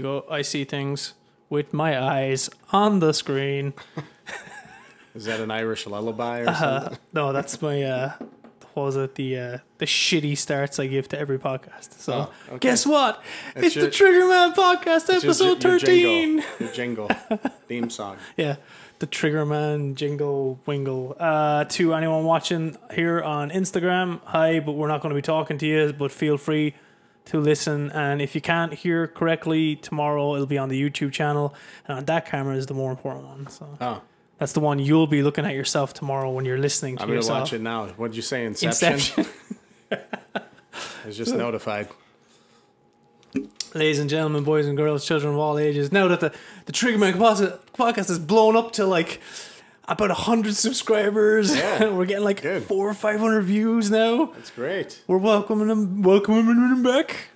you go. I see things with my eyes on the screen. Is that an Irish lullaby or Uh, something? no, that's my uh, what was it? The uh, the shitty starts I give to every podcast. So Oh, okay. guess what? It's it's your- the Trigger Man podcast, just your- episode your thirteen. jingle, Your jingle, theme song. Yeah, the Trigger Man jingle wingle. Uh, to anyone watching here on Instagram, hi, but we're not going to be talking to you, but feel free to listen. And if you can't hear correctly, tomorrow it'll be on the YouTube channel. And that camera is the more important one. So Oh, that's the one you'll be looking at yourself tomorrow when you're listening to I'm gonna watch it now. What'd you say? Inception. Inception. I was just notified. Ladies and gentlemen, boys and girls, children of all ages, now that the, the Triggerman podcast podcast has blown up to like about 100 subscribers, Yeah. we're getting like Good. four or 500 views now. That's great. We're welcoming him, welcoming him back.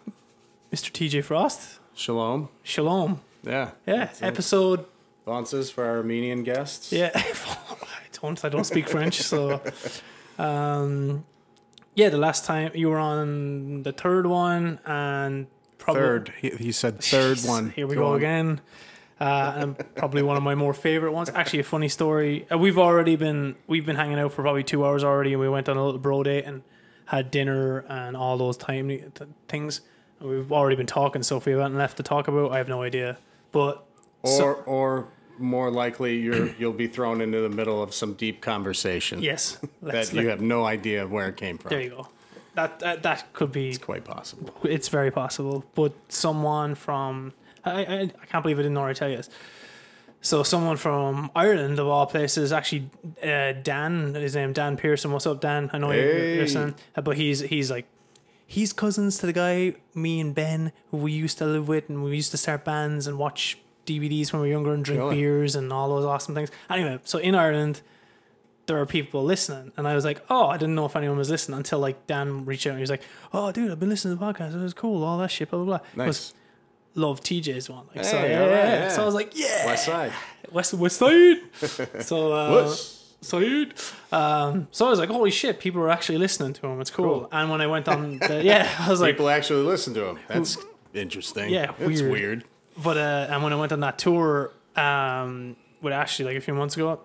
Mr. TJ Frost, Shalom. shalom. Yeah. Yeah, episode. Responses for our Armenian guests. Yeah, I don't. I don't speak French, so. Um, yeah, the last time you were on the third one and probably Third. He, he said third one. Here we go, on. again. Uh, and probably one of my more favorite ones. Actually, a funny story. Uh, we've already been we've been hanging out for probably two hours already, and we went on a little bro date and had dinner and all those time th- things. And we've already been talking. So if we haven't left to talk about, I have no idea. But Or so- or more likely you're you'll be thrown into the middle of some deep conversation yes, that you have no idea where it came from. there you go. That, that that could be Quite possible. it's very possible. But someone from I, I, I can't believe I didn't already tell you this. So someone from Ireland of all places, actually uh, Dan, his name Dan Pearson. What's up, Dan? I know you're listening, Uh, but he's he's like he's cousins to the guy me and Ben who we used to live with, and we used to start bands and watch DVDs when we were younger and drink Really? beers and all those awesome things. Anyway, so in Ireland. There are people listening, and I was like, "Oh, I didn't know if anyone was listening." Until like Dan reached out, and he was like, "Oh, dude, I've been listening to the podcast. It was cool, all that shit, blah blah blah." Nice. Love TJ's one. Like, so, Hey, yeah, all right, yeah. yeah. so I was like, yeah, West side. West West Side. so uh, West. Side. Um, so I was like, holy shit, people are actually listening to him. It's cool. Cool. And when I went on, the, yeah, I was like, People actually listen to him. That's interesting. Yeah, it's weird. weird. but uh, and when I went on that tour um, with Ashley like a few months ago,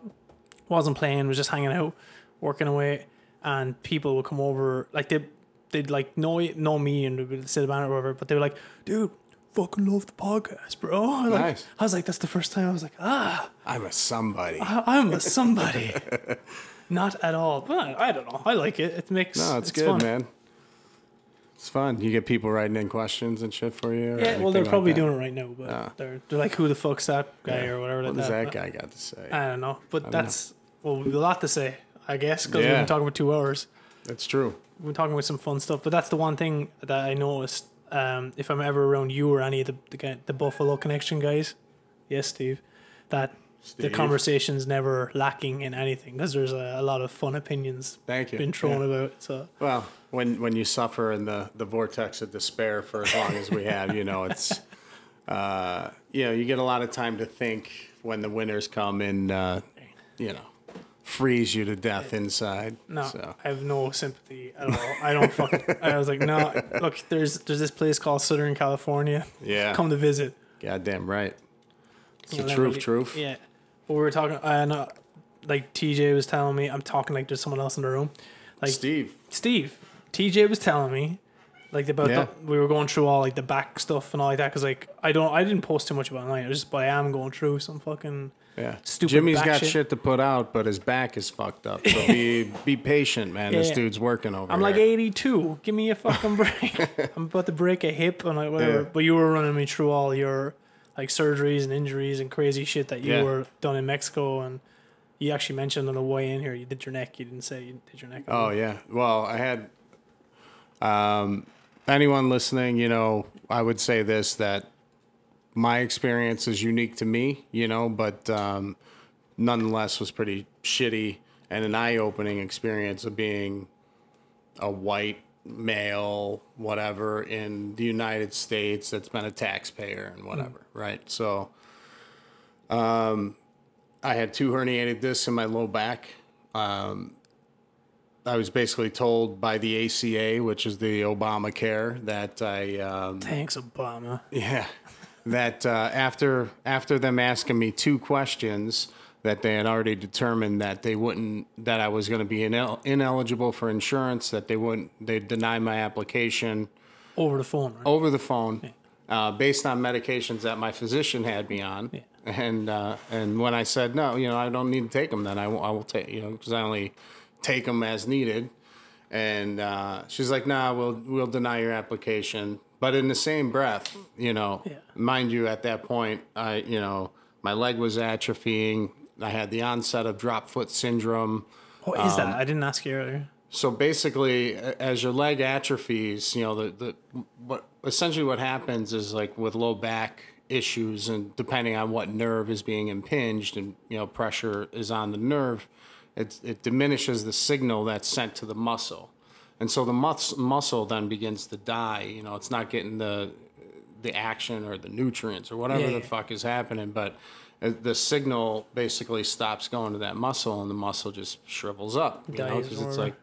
wasn't playing, was just hanging out, working away, and people would come over like they they'd like know know me and would sit about it or whatever, but they were like, dude. Fucking love the podcast, bro. Like, Nice. I was like, that's the first time I was like, ah, I'm a somebody. I- I'm a somebody. Not at all, but I don't know. I like it. It makes No, it's, good, fun. man. It's fun. You get people writing in questions and shit for you. Yeah, well, they're probably that? doing it right now, but Ah. they're they're like, who the fuck's that guy Yeah. or whatever. What does that. that guy got to say? I don't know, but don't that's well, we've a lot to say, I guess, because we've been talking for two hours. That's true. We've been talking about some fun stuff, but that's the one thing that I noticed. Um, if I'm ever around you or any of the the, the Buffalo Connection guys, yes, Steve, that the Steve. conversation's never lacking in anything because there's a, a lot of fun opinions Thank you. been thrown Yeah. about. So Well, when when you suffer in the the vortex of despair for as long as we have, you know, it's uh, you know, you get a lot of time to think when the winners come and uh, you know, freeze you to death inside. No, So I have no sympathy at all. I don't fucking. I was like, no. Look, there's there's this place called Southern California. yeah, Come to visit. goddamn right. It's the truth, truth. Yeah. But we were talking. I know, like TJ was telling me. I'm talking like there's someone else in the room. Like Steve. Steve. TJ was telling me. Like about Yeah. the, we were going through all like the back stuff and all like that because like I don't I didn't post too much about it online. I just but I am going through some fucking Yeah. Stupid Jimmy's got shit. shit. to put out, but his back is fucked up. So be be patient, man. This dude's working over here. I'm like 82. Give me a fucking break. I'm about to break a hip and like whatever. Yeah. But you were running me through all your like surgeries and injuries and crazy shit that you Yeah. were done in Mexico and you actually mentioned on the way in here you did your neck. You didn't say you did your neck. Oh yeah. Well, I had um, anyone listening, you know, I would say this that my experience is unique to me, you know, but um, nonetheless was pretty shitty and an eye-opening experience of being a white male, whatever, in the United States that's been a taxpayer and whatever, right? So, um, I had two herniated discs in my low back. Um, I was basically told by the ACA, which is the Obamacare, that I um, Thanks, Obama. yeah, that uh, after after them asking me two questions that they had already determined that they wouldn't that I was going to be inel- ineligible for insurance that they wouldn't they deny my application Over the phone, right? over the phone uh, based on medications that my physician had me on. And uh, and when I said no, you know, I don't need to take them, then I will, I will take you know because I only take them as needed. And uh, she's like, "Nah, we'll we'll deny your application." But in the same breath, you know, Yeah. mind you, at that point, I you know my leg was atrophying. I had the onset of drop foot syndrome. What is um, that? I didn't ask you earlier. So basically, as your leg atrophies, you know the the what essentially what happens is like with low back issues, and depending on what nerve is being impinged, and you know pressure is on the nerve, it it diminishes the signal that's sent to the muscle, and so the mus- muscle then begins to die. You know, it's not getting the the action or the nutrients or whatever Yeah, the yeah. fuck is happening, but uh, the signal basically stops going to that muscle, and the muscle just shrivels up. You know, because it's like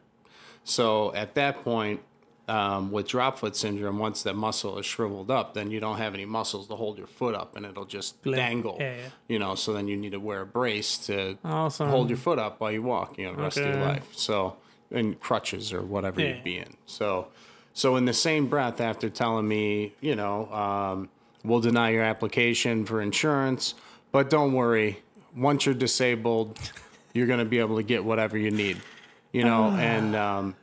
so at that point, um, with drop foot syndrome, once that muscle is shriveled up, then you don't have any muscles to hold your foot up, and it'll just dangle. Yeah, yeah. You know, so then you need to wear a brace to Awesome. hold your foot up while you walk. You know, the rest of your life. So and crutches or whatever Yeah. you'd be in. So, so in the same breath, after telling me, you know, um, we'll deny your application for insurance, but don't worry, once you're disabled, you're going to be able to get whatever you need. You know, and um,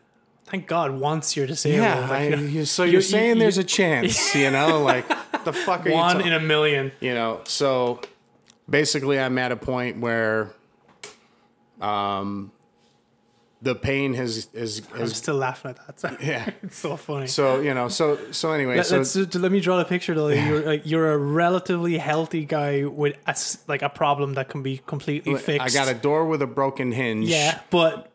Thank God, once you're disabled, yeah, I, like, you- so you- you're saying you- there's a chance, you know, like the fuck are you one in a million. you know so basically i'm at a point where um the pain has is I'm still laughing at that. yeah it's so funny. so you know so so anyway Let, so let's let me draw the picture though. You're like you're a relatively healthy guy with a like a problem that can be completely fixed. i got a door with a broken hinge yeah, but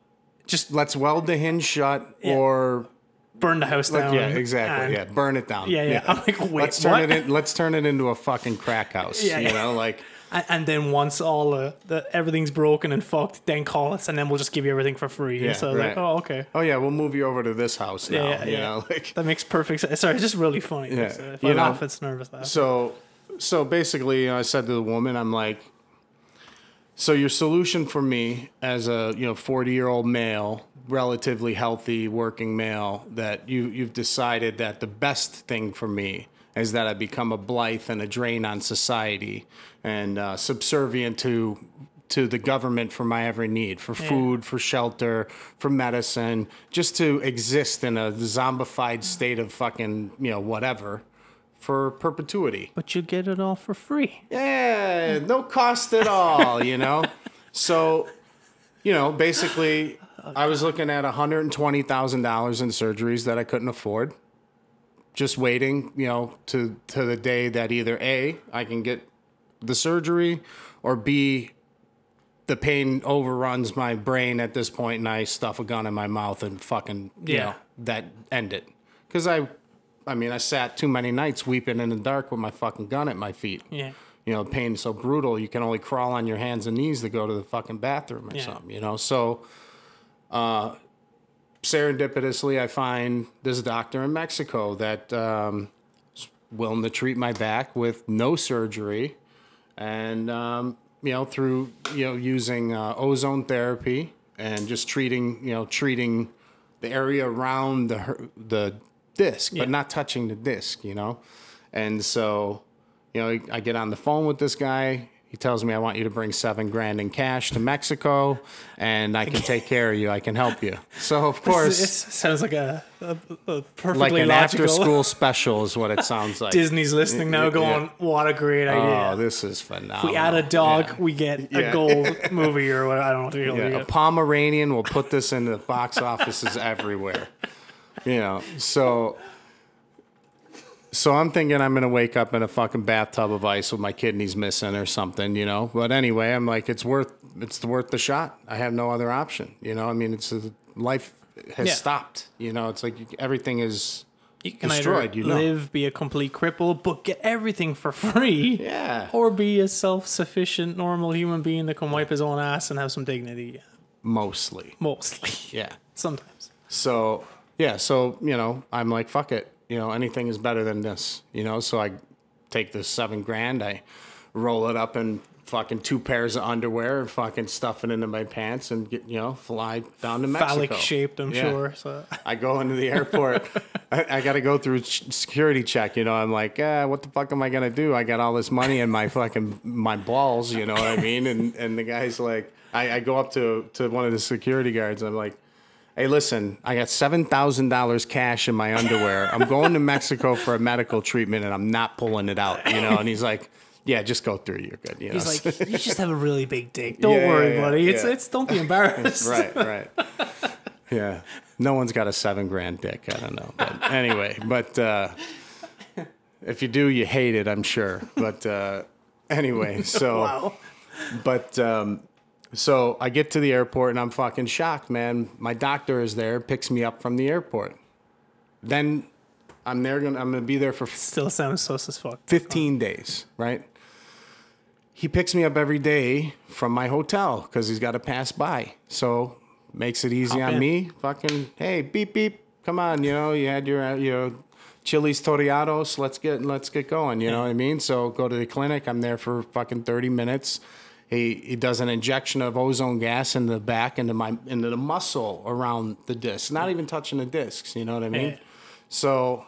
just let's weld the hinge shut or burn the house down. yeah exactly yeah burn it down Yeah, yeah. I'm like, wait, let's turn what? it in let's turn it into a fucking crack house Yeah, you yeah. know like And, and then once all the, the everything's broken and fucked, then call us, and then we'll just give you everything for free. Yeah, so was like, oh, okay. oh yeah we'll move you over to this house now Yeah, you yeah. know like That makes perfect sense. Sorry, it's just really funny. Yeah, uh, if you I know, laugh, it's nervous laugh. So, so basically, you know, I said to the woman, I'm like, so your solution for me as a you know 40 year old male, relatively healthy working male, that you you've decided that the best thing for me is that I become a blight and a drain on society and uh, subservient to to the government for my every need for food, for shelter, for medicine, just to exist in a zombified state of fucking you know whatever for perpetuity. but you get it all for free. Yeah, no cost at all, you know? So, you know, basically, I was looking at $120,000 in surgeries that I couldn't afford. Just waiting, you know, to, to the day that either A, I can get the surgery, or B, the pain overruns my brain at this point and I stuff a gun in my mouth and fucking, you Yeah. know, that end it. Because I, I mean, I sat too many nights weeping in the dark with my fucking gun at my feet Yeah. you know, the pain is so brutal, you can only crawl on your hands and knees to go to the fucking bathroom or Yeah. something, you know? So, uh, serendipitously, I find this doctor in Mexico that um, is willing to treat my back with no surgery and, um, you know, through, you know, using uh, ozone therapy and just treating, you know, treating the area around the, the disc, Yeah. but not touching the disc, you know? And so, you know, I get on the phone with this guy. He tells me, I want you to bring seven grand in cash to Mexico and I can take care of you. I can help you. So, of course, It sounds like a, a, a perfectly like an logical. after school special is what it sounds like. Disney's listening now, Yeah. going, "What a great oh, idea! Oh, this is phenomenal. we add a dog, Yeah. we get Yeah. a gold movie or what? I don't know what the hell we Yeah, a. Pomeranian will put this in the box offices everywhere. You know, so so I'm thinking I'm gonna wake up in a fucking bathtub of ice with my kidneys missing or something, you know. But anyway, I'm like, it's worth it's worth the shot. I have no other option, you know. I mean, it's uh, life has Yeah. stopped, you know. It's like everything is You can destroyed, either you know. live, be a complete cripple, but get everything for free, yeah, or be a self-sufficient, normal human being that can wipe his own ass and have some dignity. mostly, Mostly, yeah. sometimes. So yeah, so you know, I'm like, fuck it. You know, anything is better than this. You know, so I take this seven grand, I roll it up in fucking two pairs of underwear and fucking stuff it into my pants and get you know fly down to Mexico. Phallic shaped, I'm Yeah. sure. So I go into the airport. I, I got to go through security check. You know, I'm like, ah, what the fuck am I gonna do? I got all this money in my fucking my balls. You know what I mean? And and the guy's like, I, I go up to to one of the security guards. I'm like. Hey, listen, I got $7,000 cash in my underwear. I'm going to Mexico for a medical treatment and I'm not pulling it out, you know? And he's like, yeah, just go through. You're good. You know? he's like, you just have a really big dick. Don't Yeah, yeah, worry, yeah, buddy. It's yeah. it's don't be embarrassed. right, right. Yeah. No one's got a seven grand dick. I don't know. But anyway, but uh, if you do, you hate it, I'm sure. But uh, anyway, so, Wow. but, um, so I get to the airport and I'm fucking shocked, man. My doctor is there, picks me up from the airport. Then I'm there, gonna, I'm gonna be there for Still sounds sus as fuck. 15 days, right? He picks me up every day from my hotel because he's got to pass by. So makes it easy Hop on in. me. Fucking, hey, beep beep, come on, you know, you had your, uh, you know, Chili's Toriados. Let's get, let's get going. You know what I mean? So go to the clinic. I'm there for fucking 30 minutes. He, he does an injection of ozone gas in the back into my into the muscle around the disc, not even touching the discs. You know what I mean? Yeah. So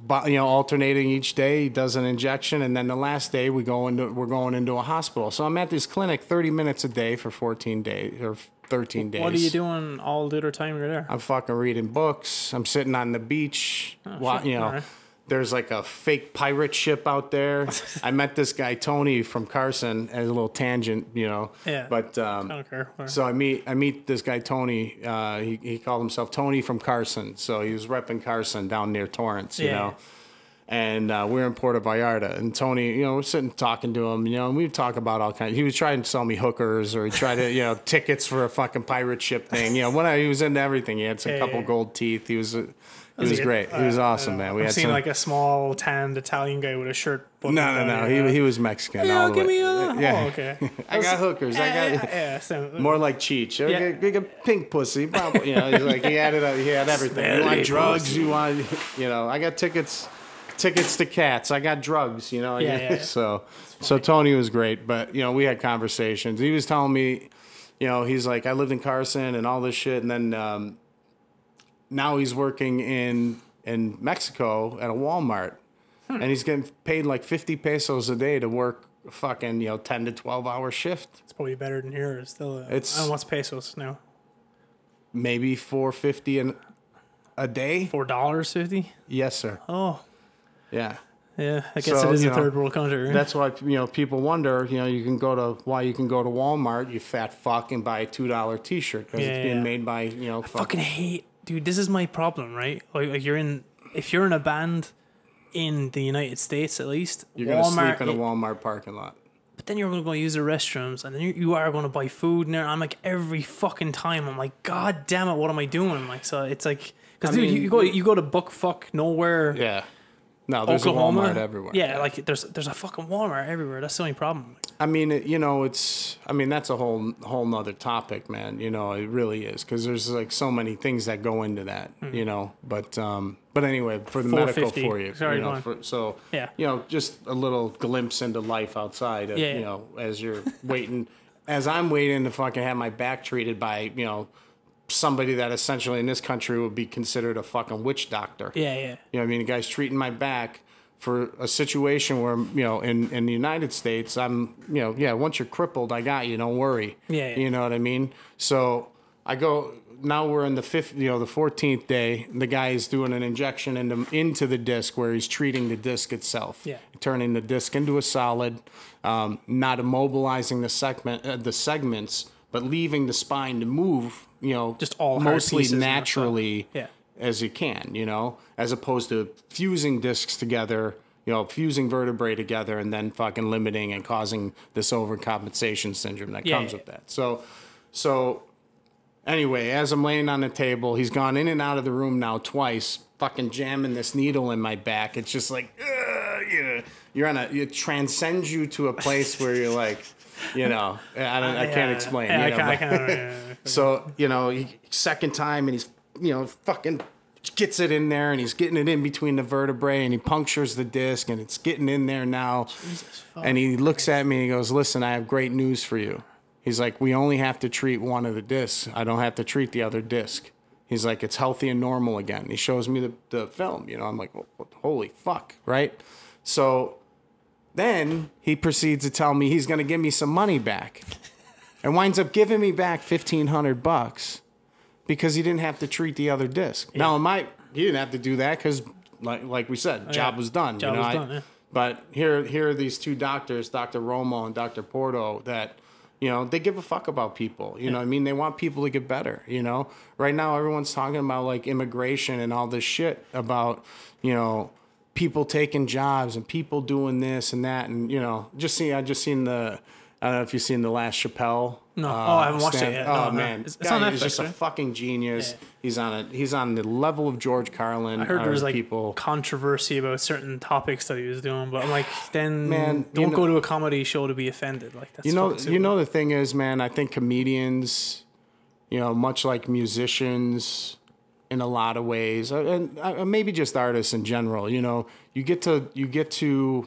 but you know alternating each day he does an injection and then the last day we go into we're going into a hospital so i'm at this clinic 30 minutes a day for 14 days or 13 days What are you doing all the other time you're there? i'm fucking reading books i'm sitting on the beach oh, wa- shit. you know. There's like a fake pirate ship out there i met this guy tony from carson as a little tangent you know Yeah. but um I don't care. So I meet I meet this guy Tony. Uh, he he called himself Tony from Carson. So he was repping Carson down near Torrance, you Yeah. know. And uh, we're in Puerto Vallarta, and Tony, you know, we're sitting talking to him, you know, and we talk about all kinds. He was trying to sell me hookers, or he tried to, you know, tickets for a fucking pirate ship thing. You know, when I, he was into everything. He had some Yeah, couple yeah. gold teeth. He was, uh, he was he- great. He was uh, awesome, man. We I've had seen some. like a small tanned Italian guy with a shirt. no, no, no. He, he was Mexican. Yeah, all the give way. me a. Yeah. Oh, okay. I got hookers. I got. yeah, yeah, so- More like Cheech. Yeah. Yeah. Big, a pink pussy. Probably, you know, he's like he had it. He had everything. You want drugs? pussy. You want, you know? I got tickets, tickets to cats. I got drugs. You know. Yeah, yeah, yeah. So, so Tony was great, but you know, we had conversations. He was telling me, you know, he's like, I lived in Carson and all this shit, and then um, now he's working in in Mexico at a Walmart, Hmm. and he's getting paid like fifty pesos a day to work. a Fucking you know ten to twelve hour shift. It's probably better than here. It's still. Uh, It's- I what's pesos now. maybe 450 an, a day Four dollars fifty. yes sir Oh, yeah yeah. I guess So, it is a know, third world country. right? that's why you know people wonder you know you can go to why you can go to walmart you fat fuck and buy a two dollar t-shirt because Yeah, it's being yeah. made by you know fuck, fucking hate, dude. This is my problem, right? Like, like you're in, if you're in a band in the United States, at least you're gonna sleep in a walmart parking lot But then you're gonna go use the restrooms, and then you, you are gonna buy food in there. I'm like every fucking time. I'm like, God damn it, what am I doing? I'm Like, so it's like, because you, you go you go to buck fuck nowhere. yeah no there's Oklahoma, a walmart everywhere Yeah, like there's there's a fucking Walmart everywhere. That's the only problem. I mean, it, you know, it's. I mean, that's a whole whole nother topic, man. You know, it really is because there's like so many things that go into that. Hmm. You know, but um, but anyway, for the medical for you, Sorry, you know, for, so Yeah. you know, just a little glimpse into life outside. Of, Yeah, yeah. You know, as you're waiting, as I'm waiting to fucking have my back treated by you know somebody that essentially in this country would be considered a fucking witch doctor. Yeah, yeah. You know what I mean? The guy's treating my back for a situation where, you know, in, in the United States, I'm, you know, yeah, once you're crippled, I got you, don't worry. Yeah, yeah. You know what I mean? So I go, now we're in the fifth, you know, the 14th day. The guy is doing an injection into, into the disc where he's treating the disc itself. Yeah. Turning the disc into a solid, um, not immobilizing the segment, uh, the segments, but leaving the spine to move, you know, Just all mostly pieces and that's naturally Yeah. as you can, you know, as opposed to fusing discs together, you know, fusing vertebrae together and then fucking limiting and causing this overcompensation syndrome that Yeah, comes yeah. with that. So, so anyway, as I'm laying on the table, he's gone in and out of the room now twice, fucking jamming this needle in my back. It's just like, ugh, you know, you're on a, it transcends you to a place where you're like, you know, I don't, I can't explain. Yeah, you I know, but- can't, yeah, yeah. so, you know, he, second time and he's, you know, fucking gets it in there and he's getting it in between the vertebrae and he punctures the disc and it's getting in there now. And he looks at me and he goes, Listen, I have great news for you. He's like, We only have to treat one of the discs. I don't have to treat the other disc. He's like, It's healthy and normal again. He shows me the, the film. You know, I'm like, Holy fuck, right? So then he proceeds to tell me he's going to give me some money back and winds up giving me back 1500 bucks because he didn't have to treat the other disc. Now, it might, he didn't have to do that because, like, like we said, oh, job was done. Oh, Job you know, was I- done, yeah. But here, here are these two doctors, Dr. Romo and Dr. Porto, that, you know, they give a fuck about people. You know what I mean? They want people to get better, you know? Right now, everyone's talking about, like, immigration and all this shit about, you know, people taking jobs and people doing this and that. And, you know, just see, I just seen the, I don't know if you've seen the last Chappelle. No. Uh, oh, I haven't watched it yet. Oh No, man, It's- it's guy is Netflix, just a fucking genius. Yeah. He's on a he's on the level of George Carlin. I heard there was like people. controversy about certain topics that he was doing, but I'm like, then Man, don't know- go to a comedy show to be offended. Like that's You know, you know the thing is, man. I think comedians, you know, much like musicians, in a lot of ways, uh, and uh, maybe just artists in general. You know, you get to you get to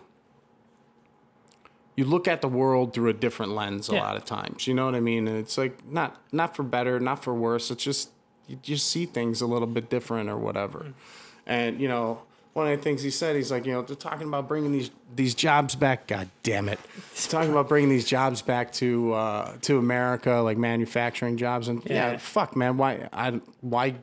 you look at the world through a different lens a Yeah. lot of times. You know what I mean? And it's like not not for better, not for worse. It's just you just see things a little bit different or whatever. And you know, one of the things he said, he's like, you know, they're talking about bringing these these jobs back. God damn it, he's talking about bringing these jobs back to uh, to America, like manufacturing jobs. And yeah, Yeah. fuck, man, why I why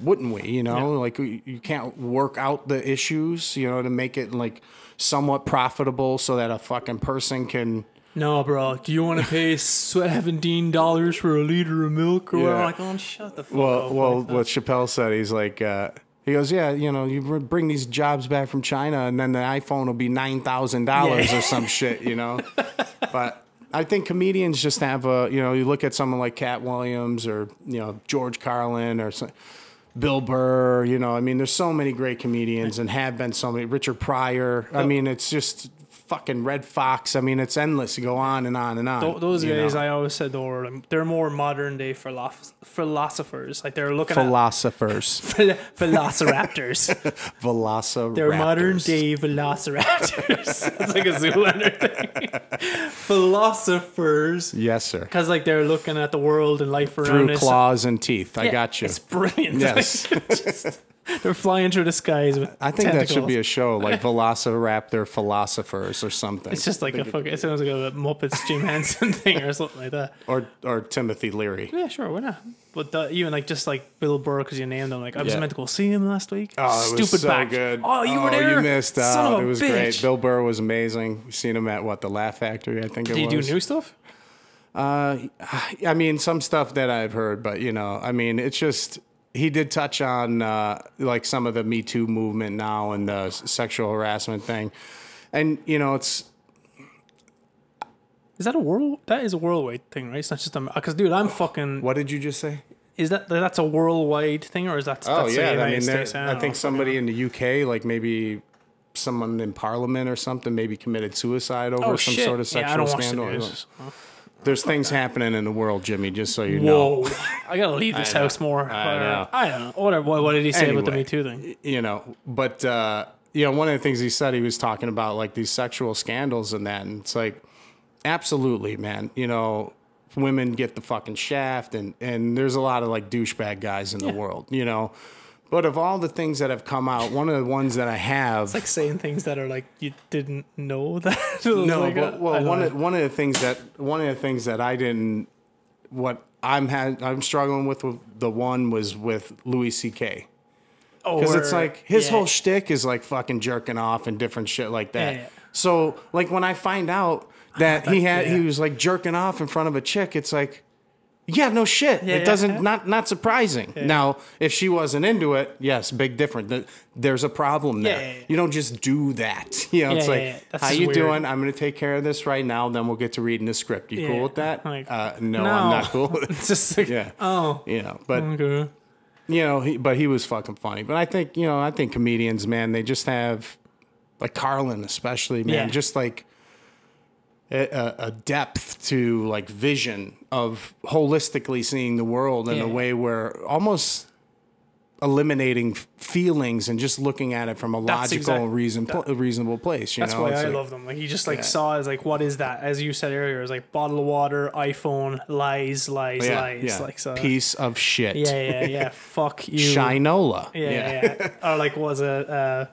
wouldn't we? You know, like you can't work out the issues, you know, to make it like somewhat profitable so that a fucking person can. No, bro. Do you want to pay seventeen dollars for a liter of milk? Or? Yeah. Like, oh, shut the fuck Well, up. well, like what Chappelle said, he's like, uh, he goes, yeah, you know, you bring these jobs back from China, and then the iPhone will be nine thousand dollars or some shit, you know. but I think comedians just have a, you know, you look at someone like Katt Williams or you know George Carlin or some, Bill Burr, you know, I mean, there's so many great comedians and have been so many. Richard Pryor, I mean, it's just fucking Redd Foxx. I mean, it's endless to go on and on and on. Th- those guys, know. I always said, were they're more modern day philosoph- philosophers. Like they're looking philosophers, at velociraptors. Velociraptors. They're modern day velociraptors. it's like a Zoolander thing. Philosophers, Yes, sir. because like they're looking at the world and life around Through us. claws and teeth. I Yeah, got you. It's brilliant. Yes. Like, just- they're flying through the skies with. I think that should be a show like Velociraptor Philosophers or something. It's just like a fucking. It sounds like a Muppets Jim Henson thing or something like that. or or Timothy Leary. Yeah, sure, why not? But the, even like just like Bill Burr because you named him. Like I was Yeah. meant to go see him last week. Oh, it was so back. good. Oh, you were there. You missed out. Son of a it was bitch. great. Bill Burr was amazing. We've seen him at what the Laugh Factory, I think it Did he do new stuff? Uh, I mean, some stuff that I've heard, but you know, I mean, it's just he did touch on uh, like some of the Me Too movement now and the sexual harassment thing, and you know, it's Is that a world? That is a worldwide thing, right? It's not just a because, dude, I'm fucking. what did you just say? Is that that's a worldwide thing or is that? Oh that's a yeah, I mean, there, States? I think somebody in the UK, like maybe someone in Parliament or something, maybe committed suicide over Oh some shit! sort of yeah, I sexual the scandal. There's things happening in the world, Jimmy. Just so you know, Whoa! I gotta leave this I know. house more. I know. I don't know. Whatever. What, what did he say about the Me Too thing? you know, but uh, you know, one of the things he said, he was talking about like these sexual scandals and that, and it's like, absolutely, man. You know, women get the fucking shaft, and and there's a lot of like douchebag guys in the world, you know. But of all the things that have come out, one of the ones that I have, it's Like saying things that are like you didn't know that. no, Like, but well, one know. of one of the things that one of the things that I didn't, what I'm had I'm struggling with, with the one was with Louis C.K. Oh. Because it's like his yeah. whole shtick is like fucking jerking off and different shit like that. Yeah. So like when I find out that he had yeah. he was like jerking off in front of a chick, it's like, yeah, no shit. Yeah, it yeah. doesn't not not surprising. Now if she wasn't into it, yes, big different. Th- There's a problem there. Yeah, yeah, yeah. You don't just do that. You know, it's Yeah, like, yeah, yeah. How you weird. doing? I'm gonna take care of this right now. Then we'll get to reading the script. You Yeah. cool with that? Like, uh, no, no. I'm not cool. with it. It's just like, yeah. oh, You know, but okay. you know, he, but he was fucking funny. But I think, you know, I think comedians, man, they just have, like Carlin especially, man, Yeah. just like a, a- depth to like vision of holistically seeing the world in a way where almost eliminating feelings and just looking at it from a logical, exact- reason, pl- reasonable place. You That's know, why It's I like- love them. Like he just like saw as like what is that? As you said earlier, it was like bottle of water, iPhone, lies, lies, yeah, lies. yeah. Like so. piece of shit. Yeah, yeah, yeah. Fuck you. Shinola. Yeah, yeah. yeah. or like was a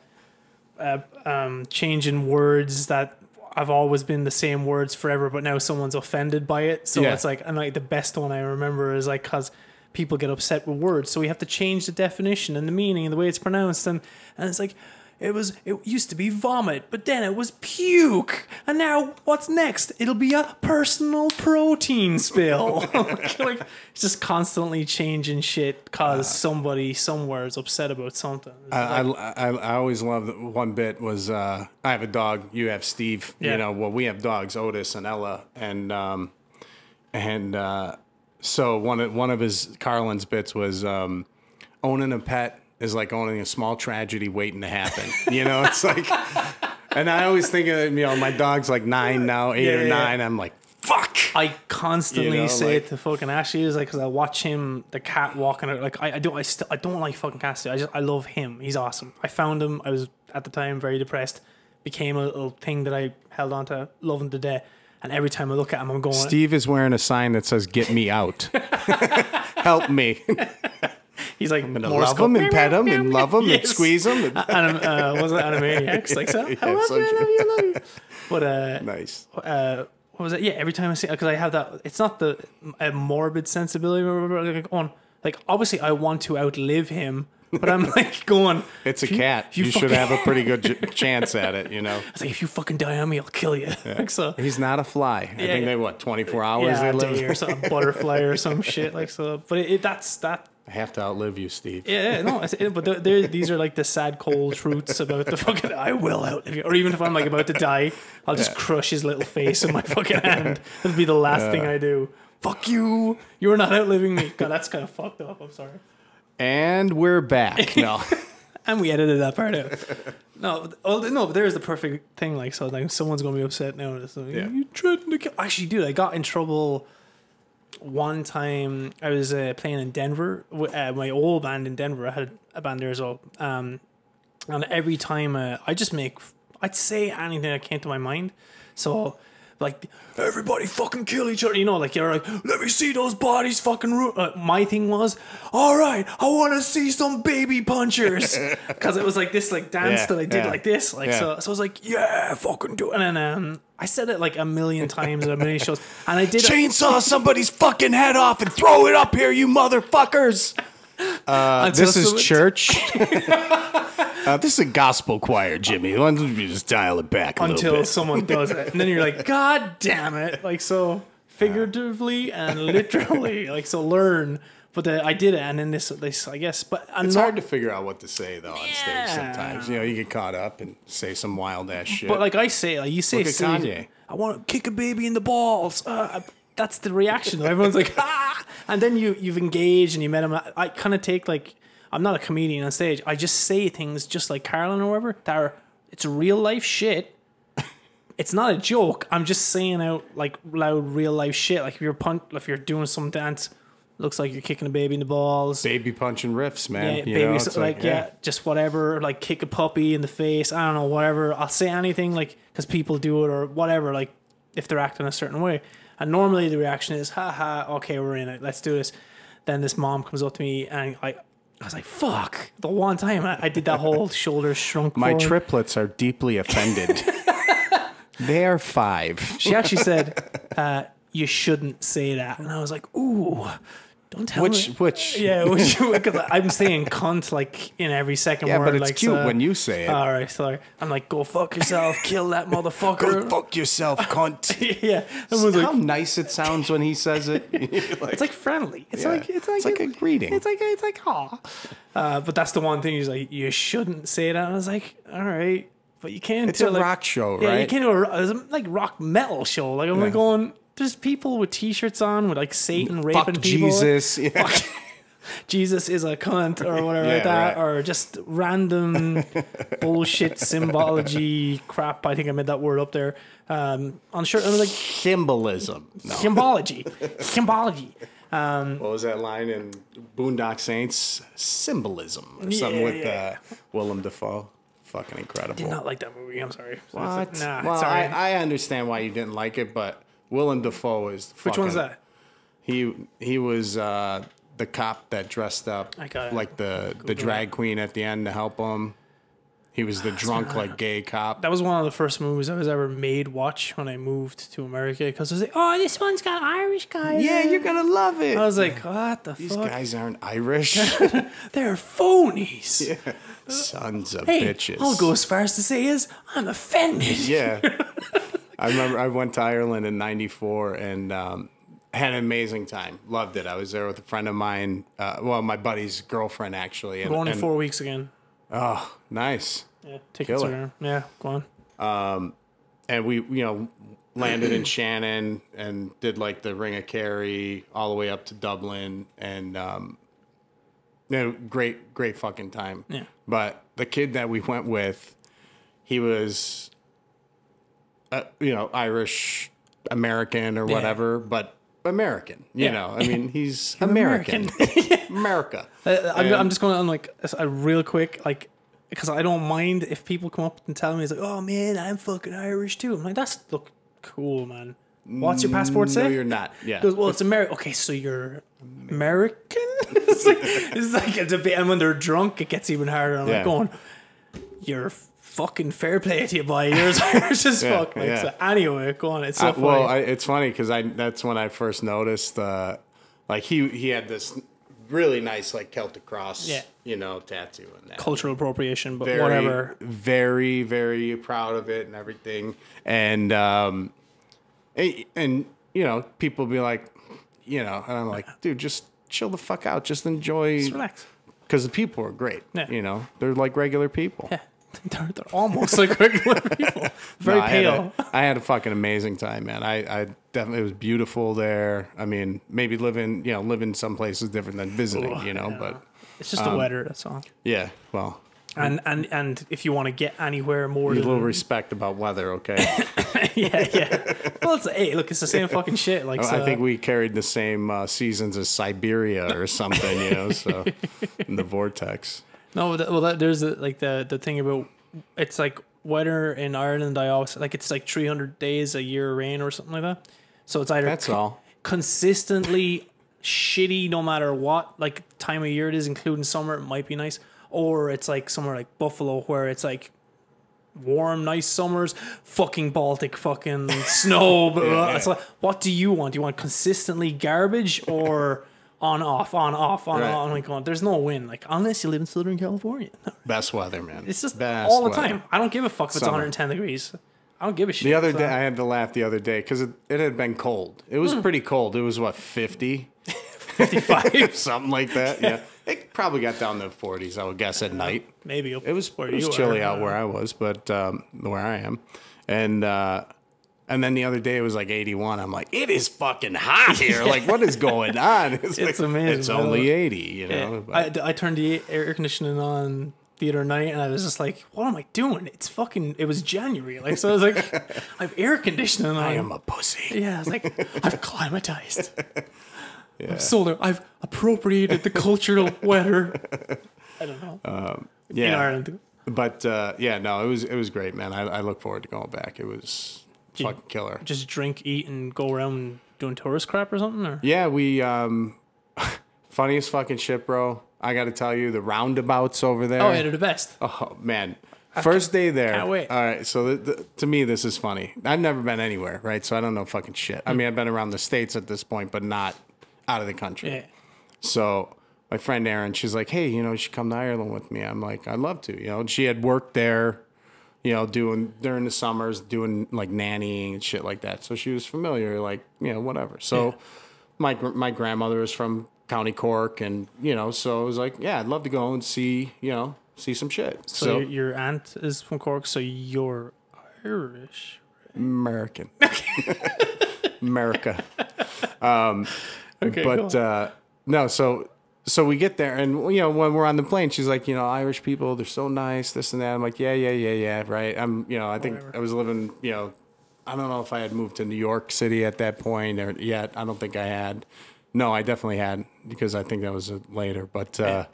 uh, uh, um, changing words that I've always been the same words forever, but now someone's offended by it. So Yeah. it's like, and like the best one I remember is like because people get upset with words, so we have to change the definition and the meaning and the way it's pronounced, and and it's like. It was. It used to be vomit, but then it was puke, and now what's next? It'll be a personal protein spill. like, like, it's just constantly changing shit because somebody somewhere is upset about something. I, I, I I always love that one bit was uh, I have a dog, you have Steve. Yeah. You know, well, we have dogs, Otis and Ella, and um, and uh, so one of one of his Carlin's bits was um, owning a pet is like owning a small tragedy waiting to happen. you know, it's like, and I always think of you know my dog's like nine now, eight Yeah, or yeah, yeah. nine. I'm like, fuck. I constantly You know, say like- it to fucking Ashley is like because I watch him, the cat walking out. Like I, I don't, I still, I don't like fucking cats. I just, I love him. He's awesome. I found him. I was at the time very depressed. Became a little thing that I held on to, loving to death. And every time I look at him, I'm going. Steve is wearing a sign that says "Get me out." Help me. he's like, And to Morse love him and pet him and love him and squeeze him. and- Anim, uh, was it Animaniacs? Like so. I love so you, I love you, I love you. But uh, nice. uh, what was it? Yeah, every time I see because I have that. It's not the a morbid sensibility. Like on, like obviously I want to outlive him, but I'm like going. It's a you- cat. if You, should have a pretty good j- chance at it, you know. It's like if you fucking die on me, I'll kill you. Like so. He's not a fly. I think yeah. they what twenty four hours Yeah, they live. or some butterfly or some shit like so. But it, it, that's that. I have to outlive you, Steve. Yeah, yeah, no. But these are like the sad, cold truths about the fucking. I will outlive you, or even if I'm like about to die, I'll just Yeah. crush his little face in my fucking hand. That'll be the last thing I do. Fuck you! You are not outliving me. God, that's kind of fucked up. I'm sorry. And we're back. No, And we edited that part out. No, oh no, but there's the perfect thing. Like, so like someone's gonna be upset now. Like, Yeah. You threatened to kill. Actually, dude, I got in trouble one time. I was uh, playing in Denver. Uh, my old band in Denver. I had a band there as well. Um, and every time uh, I just make, I'd say anything that came to my mind. So. Like everybody fucking kill each other, you know. Like you're like, let me see those bodies fucking. Ru-. Uh, my thing was, all right, I want to see some baby punchers, because it was like this like dance Yeah, that I did yeah, like this, like yeah. so. So I was like, yeah, fucking do it. And then um, I said it like a million times at a million shows, and I did. chainsaw somebody's fucking head off and throw it up here, you motherfuckers. Uh, this is church. uh, this is a gospel choir, Jimmy. Why don't you just dial it back a little until bit? someone does it, and then you're like, God damn it! Like so, figuratively and literally, like so, learn. But the, I did it, and then this, this, I guess, but I'm It's not. hard to figure out what to say though on Yeah. stage sometimes. You know, you get caught up and say some wild ass shit. But like I say, like you say, Look at silly- Kanye. I want to kick a baby in the balls. Uh, that's the reaction. though. Everyone's like, ah! and then you you've engaged and you met him. I, I kind of take like I'm not a comedian on stage. I just say things just like Carlin or whatever that are it's real life shit. It's not a joke. I'm just saying out like loud real life shit. Like if you're pun- if you're doing some dance, looks like you're kicking a baby in the balls. baby punching riffs, man. Yeah, you baby, know, it's like, yeah. just whatever, like kick a puppy in the face. I don't know, whatever. I'll say anything like because people do it or whatever. Like if they're acting a certain way, and normally the reaction is, "Ha ha, okay, we're in it. Let's do this." Then this mom comes up to me and I, I was like, "Fuck!" The one time I, I did that whole shoulders shrunk. My forward. triplets are deeply offended. they are five. She actually said, uh, "You shouldn't say that," and I was like, "Ooh." Don't tell Which me. which Yeah, which because I'm saying cunt like in every second Yeah, word. but it's like, cute so- when you say it. All right, sorry. I'm like, go fuck yourself, kill that motherfucker. Go fuck yourself, cunt. yeah, everyone's How like, nice it sounds when he says it. it's like friendly. It's Yeah. like it's like It's like a greeting. It's like it's like aw. Uh, but that's the one thing. He's like, you shouldn't say that. And I was like, all right, but you can't. It's do a like, rock show, right? Yeah, you can't do a, it's a, like rock metal show. Like I'm like going. There's people with T-shirts on with like Satan raping Fuck people. Jesus. Yeah. Jesus is a cunt or whatever Yeah, like that, right. or just random bullshit symbology crap. I think I made that word up there. Um, on shirt, I was like Symbolism. No. symbology, symbology. What was that line in Boondock Saints symbolism or something Yeah, with yeah. uh, Willem Dafoe. Fucking incredible. Did not like that movie. I'm sorry. What? Nah, well, sorry. I, I understand why you didn't like it, but Willem Dafoe is. Which one's fucking- that? He he was uh, the cop that dressed up it. like the the Google drag queen at the end to help him. He was the drunk like gay cop. That was one of the first movies I was ever made watch when I moved to America because I was like, oh, this one's got Irish guys. Yeah, you're gonna love it. I was like, what the These fuck? guys aren't Irish. They're phonies. Sons of Hey, bitches. I'll go as far as to say is I'm offended. Yeah. I remember I went to Ireland in '94 and um, had an amazing time. Loved it. I was there with a friend of mine. Uh, well, my buddy's girlfriend actually. And, Going in and- four weeks again. Oh, nice. Yeah, tickets Killer. are yeah, go on. Um, and we you know landed in Shannon and did like the Ring of Kerry all the way up to Dublin and um yeah, great great fucking time. Yeah. But the kid that we went with, he was uh, you know, Irish American or whatever, but American, you Yeah. know. I mean, he's American. America. Uh, I'm, I'm just going on like a real quick like because I don't mind if people come up and tell me it's like, oh man, I'm fucking Irish too. I'm like, that's look cool, man. What's your passport say? No, you're not. Yeah. Goes, well, it's American. Okay, so you're American. it's like it's like a debate, and when they're drunk, it gets even harder. I'm Yeah. like going, you're fucking fair play to you, boy. You're as Irish as Yeah, fuck. Like, yeah. so anyway, go on. It's so Uh, funny. well, I, it's funny because I that's when I first noticed uh, like he he had this really nice like Celtic cross, Yeah. you know, tattoo and that. Cultural appropriation, but Very, whatever. very, very proud of it and everything. And um, and, and you know, people be like, you know, and I'm like, dude, just chill the fuck out, just enjoy, Just relax. because the people are great. Yeah. You know, they're like regular people. Yeah. They're, they're almost like regular people. Very No, I had a- pale. I had a fucking amazing time, man. I, I definitely it was beautiful there. I mean, maybe living, you know, living some places different than visiting, Oh, you know. yeah. But It's just Um, the weather, that's all. yeah, well, And and and if you want to get anywhere more a little respect about weather, okay? yeah, yeah. Well, it's hey, look, it's the same fucking shit. Like, I think we carried the same uh, seasons as Siberia or something, you know. So in the vortex. No, that, well, that, there's the, like the the thing about it's like weather in Ireland. I always like it's like 300 days a year rain or something like that. So it's either That's all. consistently shitty no matter what like time of year it is, including summer. It might be nice, or it's like somewhere like Buffalo where it's like warm, nice summers, fucking Baltic, fucking snow. But yeah. it's like, what do you want? Do you want consistently garbage or on off, on off, on Right. I'm like, going, there's no win. Like unless you live in Southern California, Best weather, man. it's just Best all the weather. time. I don't give a fuck if it's Summer. 110 degrees. I don't give a shit. The other So- day, I had to laugh the other day because it, it had been cold. It Hmm. was pretty cold. It was what, 50? 55, Something like that. Yeah. It probably got down to the 40s, I would guess, at night. maybe. It was where it was chilly are. out where I was, but um, where I am, and uh, and then the other day it was like 81. I'm like, it is fucking hot here. Like, what is going on? It's, It's like, amazing, It's only 80. You know. Yeah. I, I turned the air conditioning on the other night and I was just like, what am I doing? It's fucking, it was January. Like, so I was like, I have air conditioning on. I am a pussy. yeah, I was like, I've climatized. I've sold it. I've appropriated the cultural weather. I don't know. in Yeah. Ireland. But uh, yeah, no, it was it was great, man. I, I look forward to going back. It was fucking killer. Just drink, eat, and go around doing tourist crap or something? Or? Yeah, we um, funniest fucking shit, bro. I got to tell you, the roundabouts over there. Oh, yeah, they're the best. Oh man, first day there. can't wait. All right, so the, the, to me this is funny. I've never been anywhere, right? So I don't know fucking shit. I mean, I've been around the states at this point, but not out of the country. Yeah. So my friend Erin, she's like, "Hey, you know, you should come to Ireland with me." I'm like, "I'd love to." You know, and she had worked there, you know, doing during the summers, doing like nannying and shit like that. So she was familiar, like you know, whatever. So my my grandmother is from County Cork, and you know, so I was like, "Yeah, I'd love to go and see, you know, see some shit." So, So, your, aunt is from Cork, so you're Irish. American, America. Okay, but cool. uh, no, so so we get there, and you know, when we're on the plane, she's like, you know, Irish people, they're so nice, this and that. I'm like, yeah, yeah, yeah, yeah, right. I'm, you know, I think Whatever. I was living, you know, I don't know if I had moved to New York City at that point or yet. I don't think I had. No, I definitely had because I think that was later. But uh,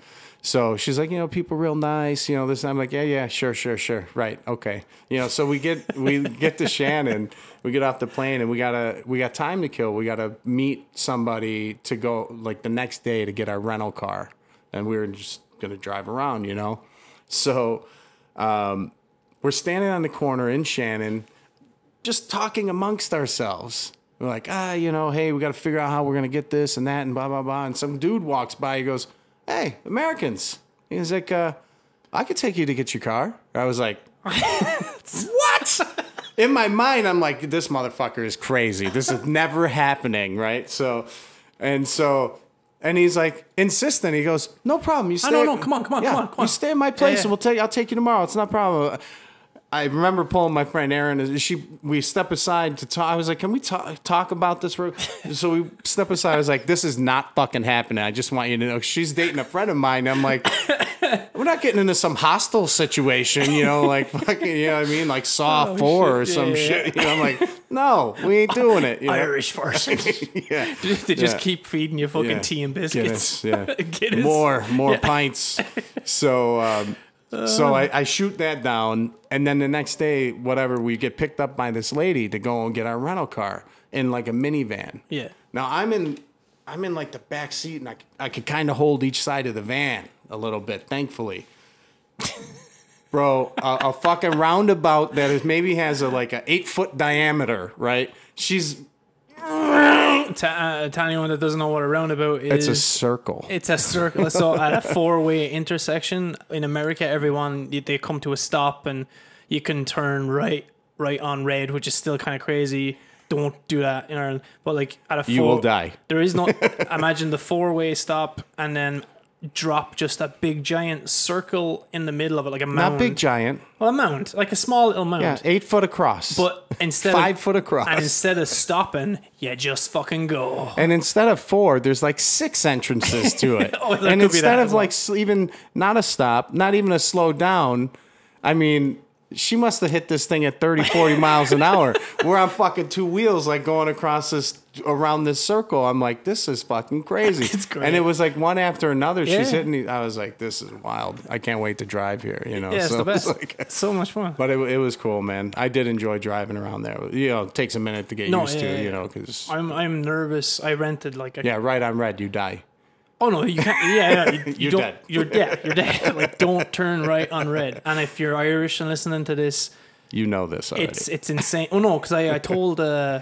so she's like, you know, people real nice, you know, this. I'm like, yeah, yeah, sure, sure, sure, right, okay, you know. So we get we get to Shannon, we get off the plane, and we gotta we got time to kill. We gotta meet somebody to go like the next day to get our rental car, and we were just gonna drive around, you know. So um, we're standing on the corner in Shannon, just talking amongst ourselves. We're like, ah, you know, hey, we got to figure out how we're gonna get this and that and blah blah blah. And some dude walks by. He goes, "Hey, Americans." He's like, uh, "I could take you to get your car." I was like, "What?" In my mind, I'm like, "This motherfucker is crazy. This is never happening, right?" So, and so. And he's like insistent. He goes, "No problem. You stay. no, no, come on, come on, yeah, come on, come on." You stay at my place, yeah. and we'll take. I'll take you tomorrow. It's not a problem." I remember pulling my friend Erin. She we step aside to talk. I was like, "Can we talk talk about this?" So we step aside. I was like, "This is not fucking happening. I just want you to know." She's dating a friend of mine. I'm like, "We're not getting into some hostile situation, you know, like fucking, you know what I mean, like Saw Oh, Four or some Yeah, yeah, shit." You know, I'm like, "No, we ain't doing it." You know? Irish first. yeah. they just Yeah. keep feeding you fucking Yeah. tea and biscuits. Guinness, yeah. Guinness. More, more pints. So, um, so I, I shoot that down, and then the next day, whatever, we get picked up by this lady to go and get our rental car in like a minivan. Yeah. Now I'm in, I'm in like the back seat, and I, I could kind of hold each side of the van a little bit, thankfully. Bro, a, a fucking roundabout that is maybe has a like a eight foot diameter, right? She's To, uh, to anyone that doesn't know what a roundabout is, it's a circle. It's a circle. So at a four-way intersection in America, everyone they come to a stop and you can turn right, right on red, which is still kind of crazy. Don't do that in Ireland. But like at a four, You will die. There is no. imagine the four-way stop and then drop just a big giant circle in the middle of it, like a mound. Not big giant. Well, a mound, like a small little mound. Yeah, eight foot across. But instead five of, foot across. and instead of stopping, you just fucking go. And instead of four, there's like six entrances to it. Oh, and could be instead that of well. like even not a stop, not even a slow down, I mean, she must have hit this thing at 30, 40 miles an hour. We're on fucking two wheels, like going across this around this circle. I'm like, this is fucking crazy. It's great. And it was like one after another. She's hitting. the- I was like, this is wild. I can't wait to drive here. You know, Yeah, it's So the best. like- It's so much fun. but it, it was cool, man. I did enjoy driving around there. You know, it takes a minute to get No, used yeah, to, yeah, you yeah. know, because I'm I'm nervous. I rented like a yeah, right on red, you die. Oh no, you can't. Yeah, yeah you, you You're don't, dead. You're dead. You're dead. Like, don't turn right on red. And if you're Irish and listening to this, You know this already. it's it's insane. Oh no, because I I told uh,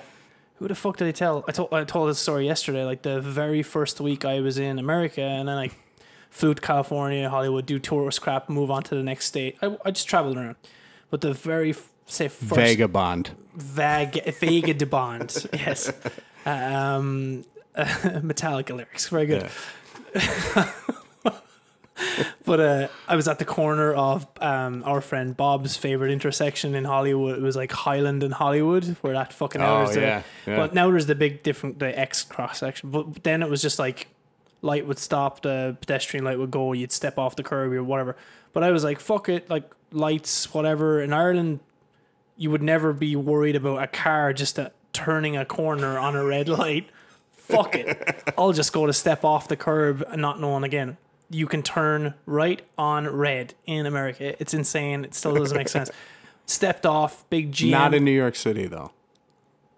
who the fuck did I tell? I told I told this story yesterday. Like the very first week I was in America, and then I flew to California, Hollywood, do tourist crap, move on to the next state. I, I just traveled around. But the very say first Vagabond. Vag Vega de Bond, yes, um, Metallica lyrics, very good. Yeah. But uh, I was at the corner of um, our friend Bob's favorite intersection in Hollywood. It was like Highland and Hollywood, where that fucking Oh, there's the- yeah, yeah. But now there's the big different the X cross section. But then it was just like light would stop, the pedestrian light would go, you'd step off the curb or whatever. But I was like, fuck it, like lights, whatever. In Ireland, you would never be worried about a car just uh, turning a corner on a red light. Fuck it. I'll just go to step off the curb and not knowing again. You can turn right on red in America. It's insane. It still doesn't make sense. Stepped off, big GM. Not in New York City though.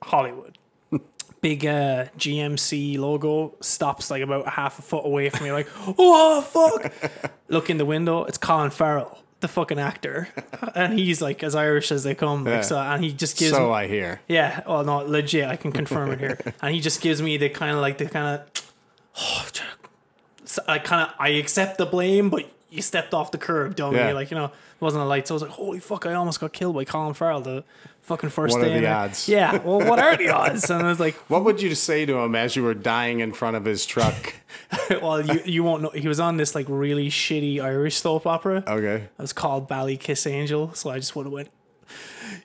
Hollywood. Big uh, GMC logo stops like about half a foot away from me, like, oh fuck! Look in the window, it's Colin Farrell, the fucking actor, and he's like as Irish as they come. Like, Yeah. so, and he just gives So me, I hear. yeah, oh no, legit, I can confirm it here. And he just gives me the kind of like the kind of, oh, so I kind of I accept the blame, but you stepped off the curb, dummy. Yeah. Like you know, it wasn't a light. So I was like, holy fuck, I almost got killed by Colin Farrell, the fucking first What are day. the in it. odds? Yeah, well, what are the odds? And I was like, What would you say to him as you were dying in front of his truck? well, you you won't know. He was on this like really shitty Irish soap opera. Okay. It was called Ballykissangel. So I just would have went.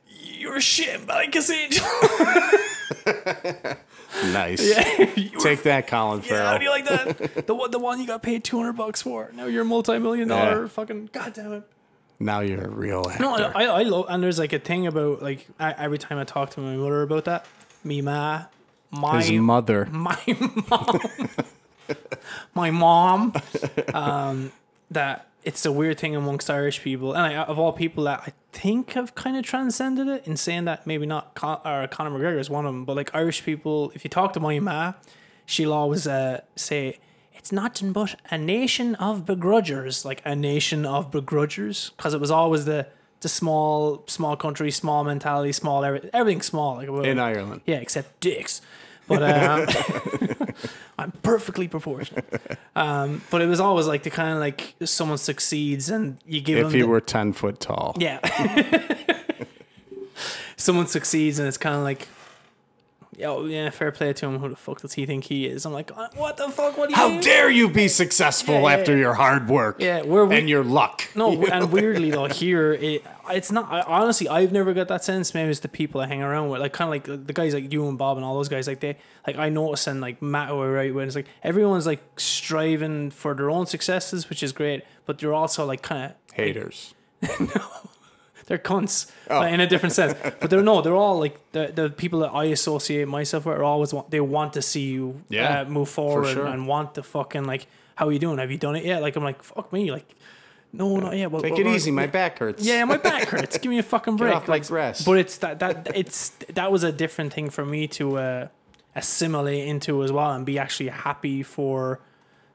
You're shit, Ballykissangel. Nice. Were Take that, Colin Farrell. Yeah, how do you like that? the one, the one you got paid two hundred bucks for. Now you're a multi-million dollar Yeah. fucking goddamn it. Now you're a real actor. No, I, I love, and there's like a thing about like I, every time I talk to my mother about that, me ma, my His mother. my mom, my mom, um, that it's a weird thing amongst Irish people, and I, of all people that I think have kind of transcended it in saying that maybe not Con- or Conor McGregor is one of them, but like Irish people, if you talk to my ma, she'll always uh, say. It's nothing but a nation of begrudgers, like a nation of begrudgers, because it was always the the small small country, small mentality, small every, everything small. Like In Ireland. yeah, except dicks. But um, I'm perfectly proportionate. Um, but it was always like the kind of like someone succeeds and you give If them he the- were 10 foot tall. yeah. someone succeeds and it's kind of like, yo, yeah, fair play to him. Who the fuck does he think he is? I'm like, uh, what the fuck? What do you? How mean? dare you be successful Yeah, yeah, after your hard work Yeah, where we and your luck? No, and weirdly though, here it it's not. I, honestly, I've never got that sense. Maybe it's the people I hang around with, like kind of like the, the guys like you and Bob and all those guys. Like they, like I notice and like Matt who right when it's like everyone's like striving for their own successes, which is great. But they're also like kind of Haters. they're cunts Oh. like, in a different sense. But they're no, they're all like the the people that I associate myself with are always want they want to see you Yeah, uh, move forward sure. and want to fucking like how are you doing? Have you done it yet? Like I'm like fuck me, like no, not yet. Well, Take well, it well, easy. My back hurts. Yeah, my back hurts. Give me a fucking break. off my grass. But it's that that it's that was a different thing for me to uh, assimilate into as well and be actually happy for.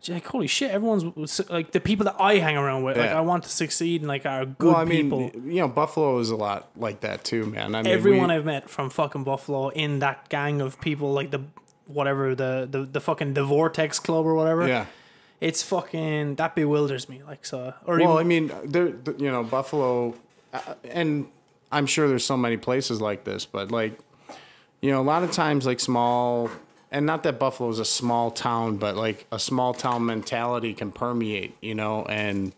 Like holy shit! Everyone's like the people that I hang around with. Like Yeah. I want to succeed and like are good Well, I mean, people. you know, Buffalo is a lot like that too, man. I mean, Everyone we, I've met from fucking Buffalo in that gang of people, like the whatever the the, the fucking the Vortex Club or whatever. yeah. It's fucking that bewilders me. Like so, or Well, I mean, there, you know, Buffalo, uh, and I'm sure there's so many places like this, but like, you know, a lot of times, like small, and not that Buffalo is a small town, but like a small town mentality can permeate, you know, and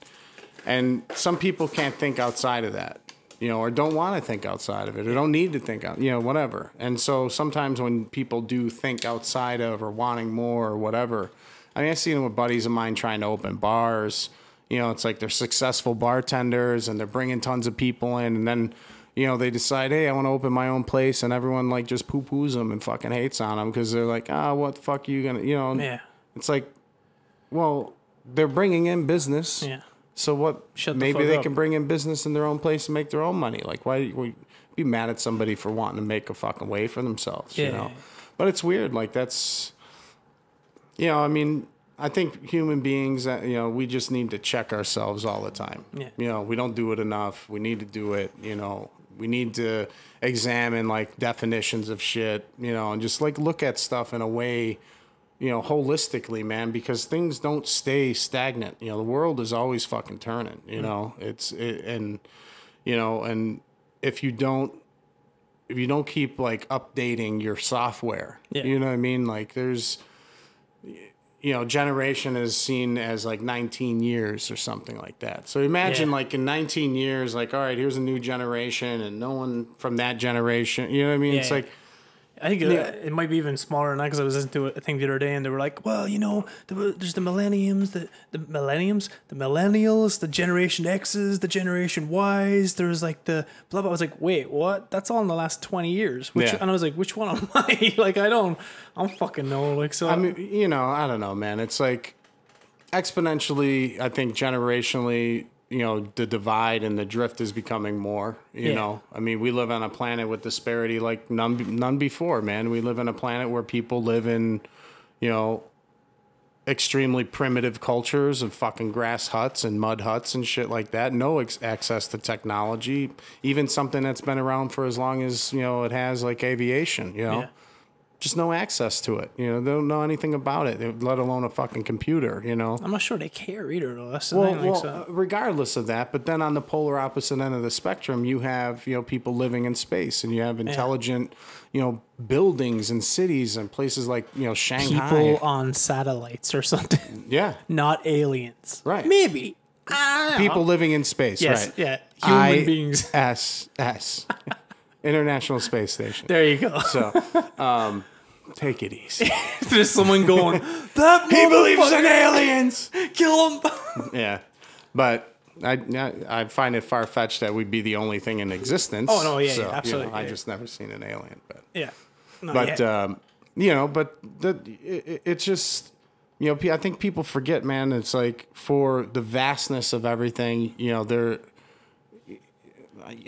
and some people can't think outside of that, you know, or don't want to think outside of it, or don't need to think out, you know, whatever. And so sometimes when people do think outside of or wanting more or whatever, I mean, I've seen with buddies of mine trying to open bars. You know, it's like they're successful bartenders and they're bringing tons of people in, and then you know they decide, hey, I want to open my own place, and everyone like just poo poos them and fucking hates on them because they're like, ah, what the fuck are you gonna, you know? yeah, It's like, well, they're bringing in business. yeah. So what? Shut maybe they up. can bring in business in their own place and make their own money. Like, why would you be mad at somebody for wanting to make a fucking way for themselves? Yeah. You know. But it's weird. Like that's, you know, I mean, I think human beings, uh, you know, we just need to check ourselves all the time. Yeah. You know, we don't do it enough. We need to do it. You know, we need to examine like definitions of shit. You know, and just like look at stuff in a way you know, holistically, man, because things don't stay stagnant. You know, the world is always fucking turning. You mm. know, it's it, and you know, and if you don't, if you don't keep like updating your software, Yeah. you know what I mean. Like, there's, you know, generation is seen as like 19 years or something like that. So imagine Yeah. like in 19 years, like, all right, here's a new generation, and no one from that generation. You know what I mean? It's Yeah. like. I think Yeah. it might be even smaller than that because I was listening to a thing the other day and they were like, well, you know, there's the millenniums, the, the millenniums, the millennials, the generation X's, the generation Y's. There's like the blah blah. I was like, wait, what? That's all in the last 20 years. Which, Yeah. And I was like, which one am I? like, I don't, I don't fucking know. Like, so, I mean, you know, I don't know, man. It's like exponentially, I think generationally, you know, the divide and the drift is becoming more. You Yeah. know, I mean, we live on a planet with disparity like none none before, man. We live in a planet where people live in, you know, extremely primitive cultures of fucking grass huts and mud huts and shit like that. No ex- access to technology, even something that's been around for as long as you know it has, like aviation. You know yeah. Just no access to it. You know, they don't know anything about it, let alone a fucking computer. You know. I'm not sure they care either, though. That's the Well, thing. Like, well, so. uh, regardless of that, but then on the polar opposite end of the spectrum, you have you know people living in space, and you have intelligent, you know, buildings and cities and places like you know Shanghai. people on satellites or something, yeah, not aliens. Right. Maybe. I don't know. people living in space. Yes. right. Yeah. Human beings. ISS, International Space Station. There you go. So, um, take it easy. There's someone going, that he believes in aliens. kill him. Yeah, but I I find it far fetched that we'd be the only thing in existence. Oh, no, yeah, so, yeah, you know, absolutely, I yeah. just never seen an alien, but yeah. No, but um, you know, but the, it, it's just, you know, I think people forget, man. It's like for the vastness of everything, you know, there,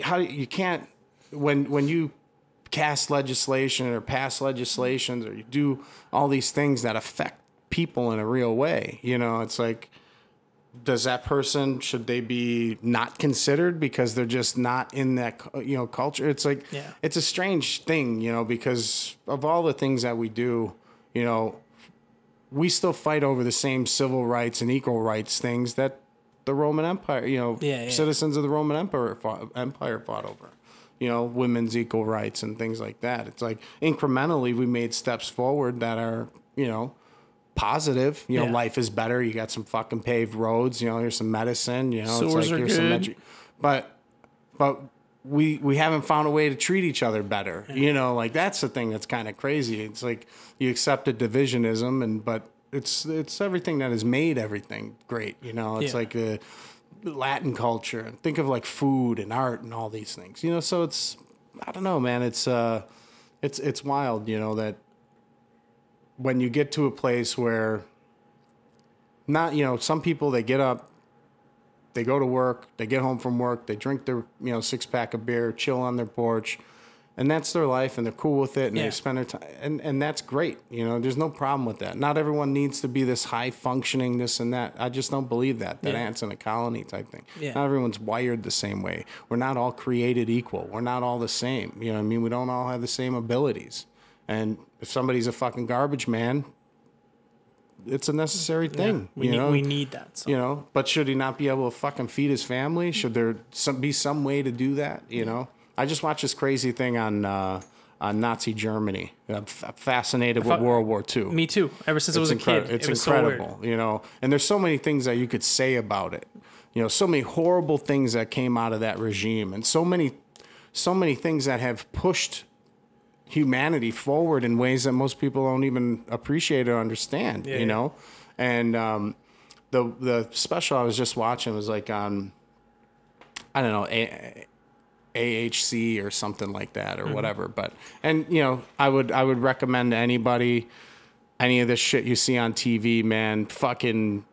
how you can't when when you cast legislation or pass legislations or you do all these things that affect people in a real way, you know, it's like does that person should they be not considered because they're just not in that you know culture it's like Yeah. it's a strange thing you know because of all the things that we do you know we still fight over the same civil rights and equal rights things that the roman empire you know Yeah, yeah. citizens of the roman empire fought, empire fought over you know women's equal rights and things like that it's like incrementally we made steps forward that are you know positive. You know, Yeah. life is better. You got some fucking paved roads. You know, here's some medicine. You know, Sewers it's like here's some good. edu- but but we we haven't found a way to treat each other better. You know, like that's the thing that's kind of crazy. It's like you accepted divisionism, and but it's it's everything that has made everything great. You know, it's Yeah. like the Latin culture and think of like food and art and all these things. You know, so it's I don't know, man. It's uh, it's it's wild. You know that when you get to a place where not you know some people they get up they go to work they get home from work they drink their you know six pack of beer chill on their porch and that's their life and they're cool with it and Yeah. they spend their time and, and that's great you know there's no problem with that not everyone needs to be this high functioning this and that i just don't believe that that Yeah. ants in a colony type thing Yeah. not everyone's wired the same way we're not all created equal we're not all the same you know i mean we don't all have the same abilities and if somebody's a fucking garbage man it's a necessary thing we, you need, know we need that. So. you know but should he not be able to fucking feed his family should there some, be some way to do that you know i just watched this crazy thing on uh on nazi germany. I'm f- fascinated with world war ii Me too. Ever since I was a kid, it's it incredible so you know? And there's so many things that you could say about it. You know so many horrible things that came out of that regime and so many so many things that have pushed humanity forward in ways that most people don't even appreciate or understand Yeah, you yeah. know? And um the the special i was just watching was like on i don't know a, AHC or something like that Mm-hmm. or whatever but and you know I would I would recommend to anybody any of this shit you see on TV man fucking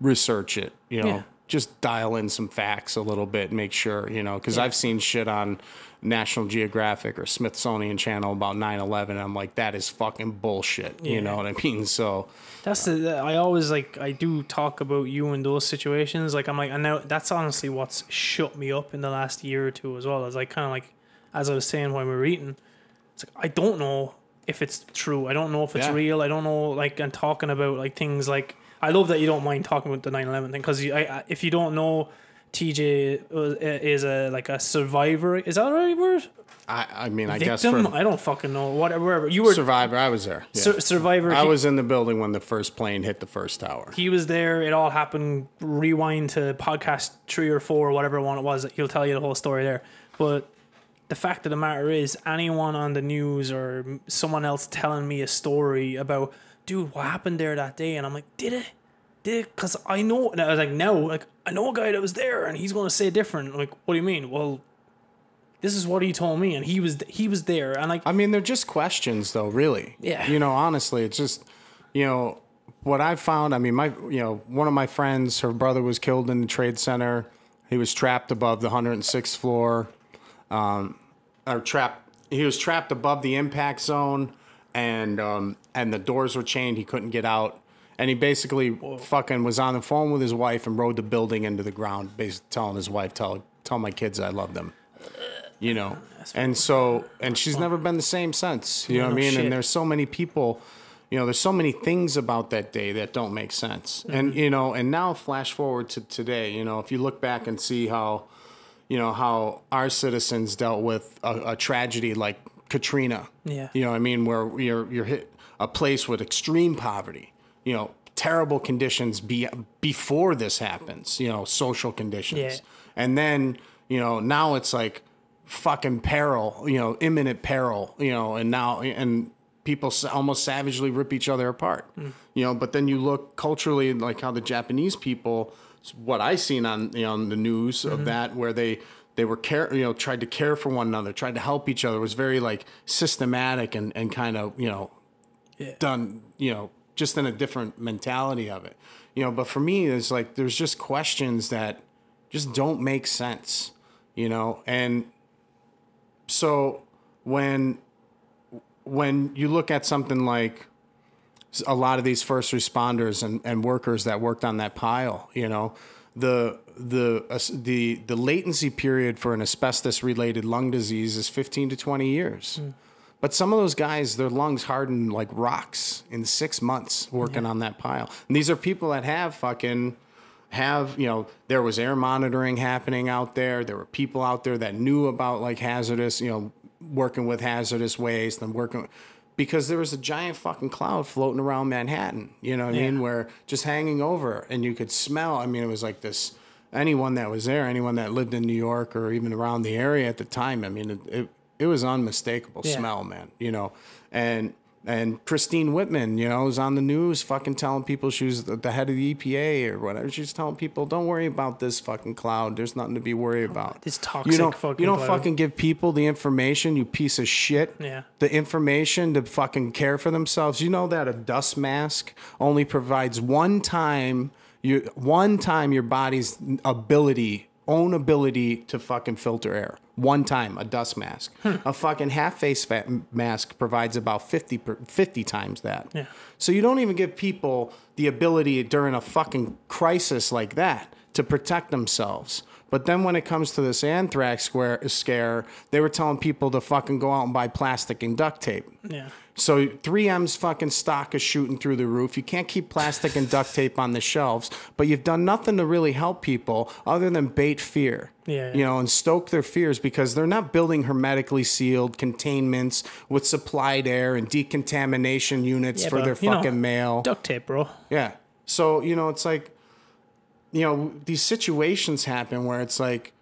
research it you know Yeah. just dial in some facts a little bit make sure you know cuz I've seen shit on National Geographic or Smithsonian channel about 9/11 I'm like that is fucking bullshit Yeah. you know what I mean so That's the. I always like. I do talk about you in those situations. Like I'm like, I know that's honestly what's shut me up in the last year or two as well. As like kind of like, as I was saying when we were eating, it's like I don't know if it's true. I don't know if it's Yeah. real. I don't know like and talking about like things like. I love that you don't mind talking about the 9/11 thing because if you don't know, TJ is a like a survivor. Is that the right word? I I mean I guess Victim? for I don't fucking know. Whatever. Wherever you were, Survivor I was there yeah. sur- survivor. I he- was in the building when the first plane hit the first tower he was there. It all happened. Rewind to podcast three or four, whatever one it was. He'll tell you the whole story there. But the fact of the matter is, anyone on the news or someone else telling me a story about, dude, what happened there that day, and I'm like, did it? Did? Because I know. And I was like, no, like I know a guy that was there, and he's going to say different. I'm like, what do you mean? Well, this is what he told me, and he was he was there, and like, I mean, they're just questions, though. Really. Yeah. You know, honestly, it's just, you know, what I found. I mean, my, you know, one of my friends, her brother was killed in the trade center. He was trapped above the 106th floor. Um, or trapped. He was trapped above the impact zone, and um, and the doors were chained. He couldn't get out. And he basically fucking was on the phone with his wife and rode the building into the ground, basically telling his wife, "Tell tell my kids I love them." you know and so and she's never been the same since you know what i mean shit. and there's so many people you know there's so many things about that day that don't make sense and Mm-hmm. you know and now flash forward to today you know if you look back and see how you know how our citizens dealt with a, a tragedy like katrina Yeah. you know what i mean where you're you're hit a place with extreme poverty you know terrible conditions be, before this happens you know social conditions Yeah. and then you know now it's like fucking peril you know imminent peril you know and now and people almost savagely rip each other apart hmm. you know but then you look culturally like how the japanese people what i seen on you know on the news of mm-hmm. that where they they were care you know tried to care for one another tried to help each other it was very like systematic and and kind of you know Yeah. done, you know, just in a different mentality of it. You know, but for me, it's like there's just questions that just don't make sense, you know, and so when when you look at something like a lot of these first responders and, and workers that worked on that pile, you know, the the uh, the the latency period for an asbestos related lung disease is 15 to 20 years. But some of those guys, their lungs harden like rocks in six months working on that pile. And these are people that have fucking have you know there was air monitoring happening out there. There were people out there that knew about like hazardous you know working with hazardous waste and working because there was a giant fucking cloud floating around Manhattan. You know what I mean? Where just hanging over and you could smell. I mean, it was like this. Anyone that was there, anyone that lived in New York or even around the area at the time, I mean, it it, it was unmistakable Yeah. smell, man. You know, and and Christine Whitman, you know, was on the news fucking telling people she was the, head of the EPA or whatever. She's telling people, don't worry about this fucking cloud. There's nothing to be worried oh, about. This you toxic don't, fucking You don't cloud. fucking give people the information, you piece of shit. Yeah. The information to fucking care for themselves. You know that a dust mask only provides one time you one time your body's ability own ability to fucking filter air. One time, a dust mask. Hmm. A fucking half face fa- mask provides about 50, per, 50 times that. Yeah. So you don't even give people the ability during a fucking crisis like that to protect themselves. But then when it comes to this anthrax square, scare, they were telling people to fucking go out and buy plastic and duct tape. Yeah. So 3M's fucking stock is shooting through the roof. You can't keep plastic and duct tape on the shelves, but you've done nothing to really help people other than bait fear. Yeah, You know, and stoke their fears because they're not building hermetically sealed containments with supplied air and decontamination units Yeah, for but, their you know, fucking mail. Duct tape, bro. Yeah. So, you know, it's like, you know, these situations happen where it's like,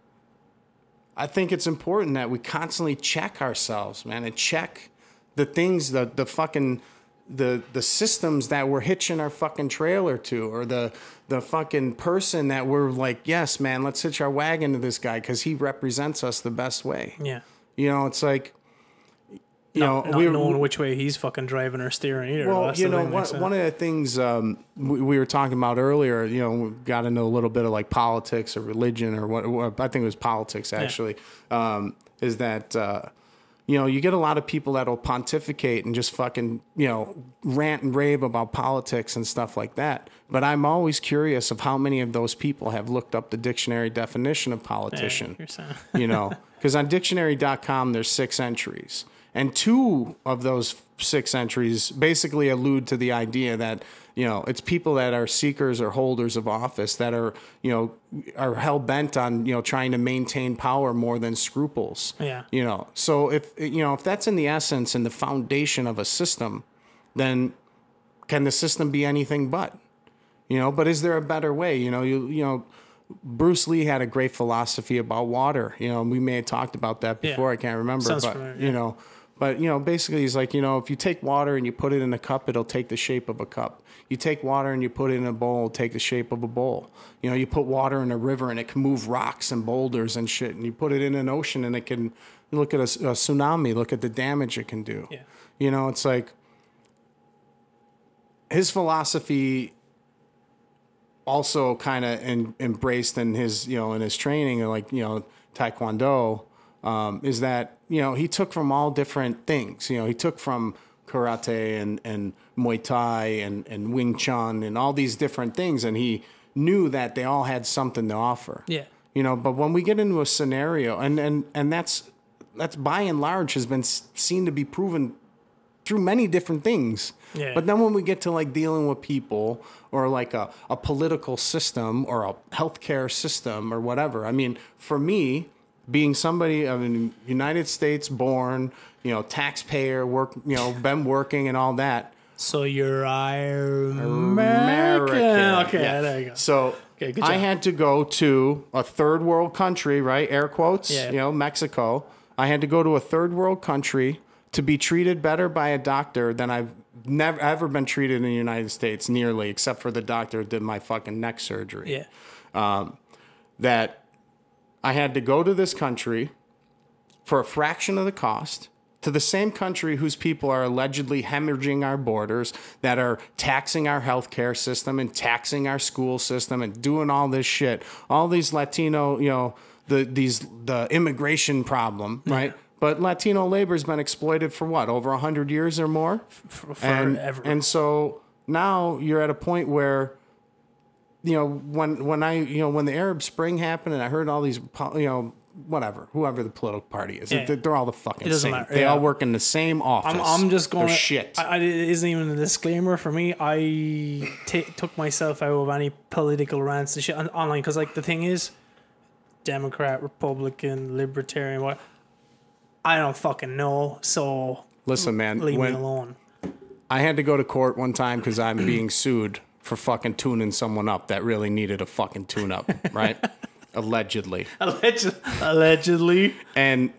I think it's important that we constantly check ourselves, man, and check the things, the, the fucking, the, the systems that we're hitching our fucking trailer to, or the, the fucking person that we're like, yes, man, let's hitch our wagon to this guy because he represents us the best way. Yeah. You know, it's like, you Not, know, not we knowing which way he's fucking driving or steering either. well, That's you know, one, one of the things um, we, we were talking about earlier, you know, we got into a little bit of like politics or religion or what, what I think it was politics actually, um, is that, uh, you know, you get a lot of people that'll pontificate and just fucking, you know, rant and rave about politics and stuff like that. But I'm always curious of how many of those people have looked up the dictionary definition of politician you're you know because on dictionary.com there's six entries and two of those six entries basically allude to the idea that you know it's people that are seekers or holders of office that are you know are hell-bent on you know trying to maintain power more than scruples Yeah. you know so if you know if that's in the essence and the foundation of a system then can the system be anything but you know but is there a better way you know you you know Bruce Lee had a great philosophy about water. You know, we may have talked about that Yeah. before. I can't remember, Sounds but familiar, you know, but you know, basically, he's like, you know, if you take water and you put it in a cup, it'll take the shape of a cup. You take water and you put it in a bowl, it'll take the shape of a bowl. You know, you put water in a river and it can move rocks and boulders and shit, and you put it in an ocean and it can look at a, a tsunami, look at the damage it can do. Yeah. You know, it's like his philosophy also kind of embraced in his you know in his training like you know taekwondo um, is that you know he took from all different things you know he took from karate and and muay thai and and wing chun and all these different things and he knew that they all had something to offer Yeah. you know but when we get into a scenario and and and that's that's by and large has been seen to be proven through many different things. Yeah. But then when we get to like dealing with people or like a, a political system or a healthcare system or whatever, I mean, for me, being somebody of a United States born, you know, taxpayer, work, you know, been working and all that. So you're American. American. Okay, Yeah. there you go. So Okay, good I had to go to a third world country, right? Air quotes, Yeah. you know, Mexico. I had to go to a third world country to be treated better by a doctor than I've never ever been treated in the United States, nearly, except for the doctor who did my fucking neck surgery Yeah. Um, that I had to go to this country for a fraction of the cost to the same country whose people are allegedly hemorrhaging our borders, that are taxing our healthcare system and taxing our school system and doing all this shit. All these Latino, you know, the these the immigration problem, right? But Latino labor has been exploited for what over hundred years or more, and and so now you're at a point where you know when when I you know when the Arab Spring happened and I heard all these you know whatever whoever the political party is Yeah. they're, all the fucking same matter, they yeah. all work in the same office I'm, I'm just going. They're shit I, I, it isn't even a disclaimer for me. I took myself out of any political rants and shit on, online because, like, the thing is, Democrat, Republican, Libertarian, what? I don't fucking know. So listen man leave me alone. I had to go to court one time because I'm being sued for fucking tuning someone up that really needed a fucking tune up right allegedly Alleged, allegedly. and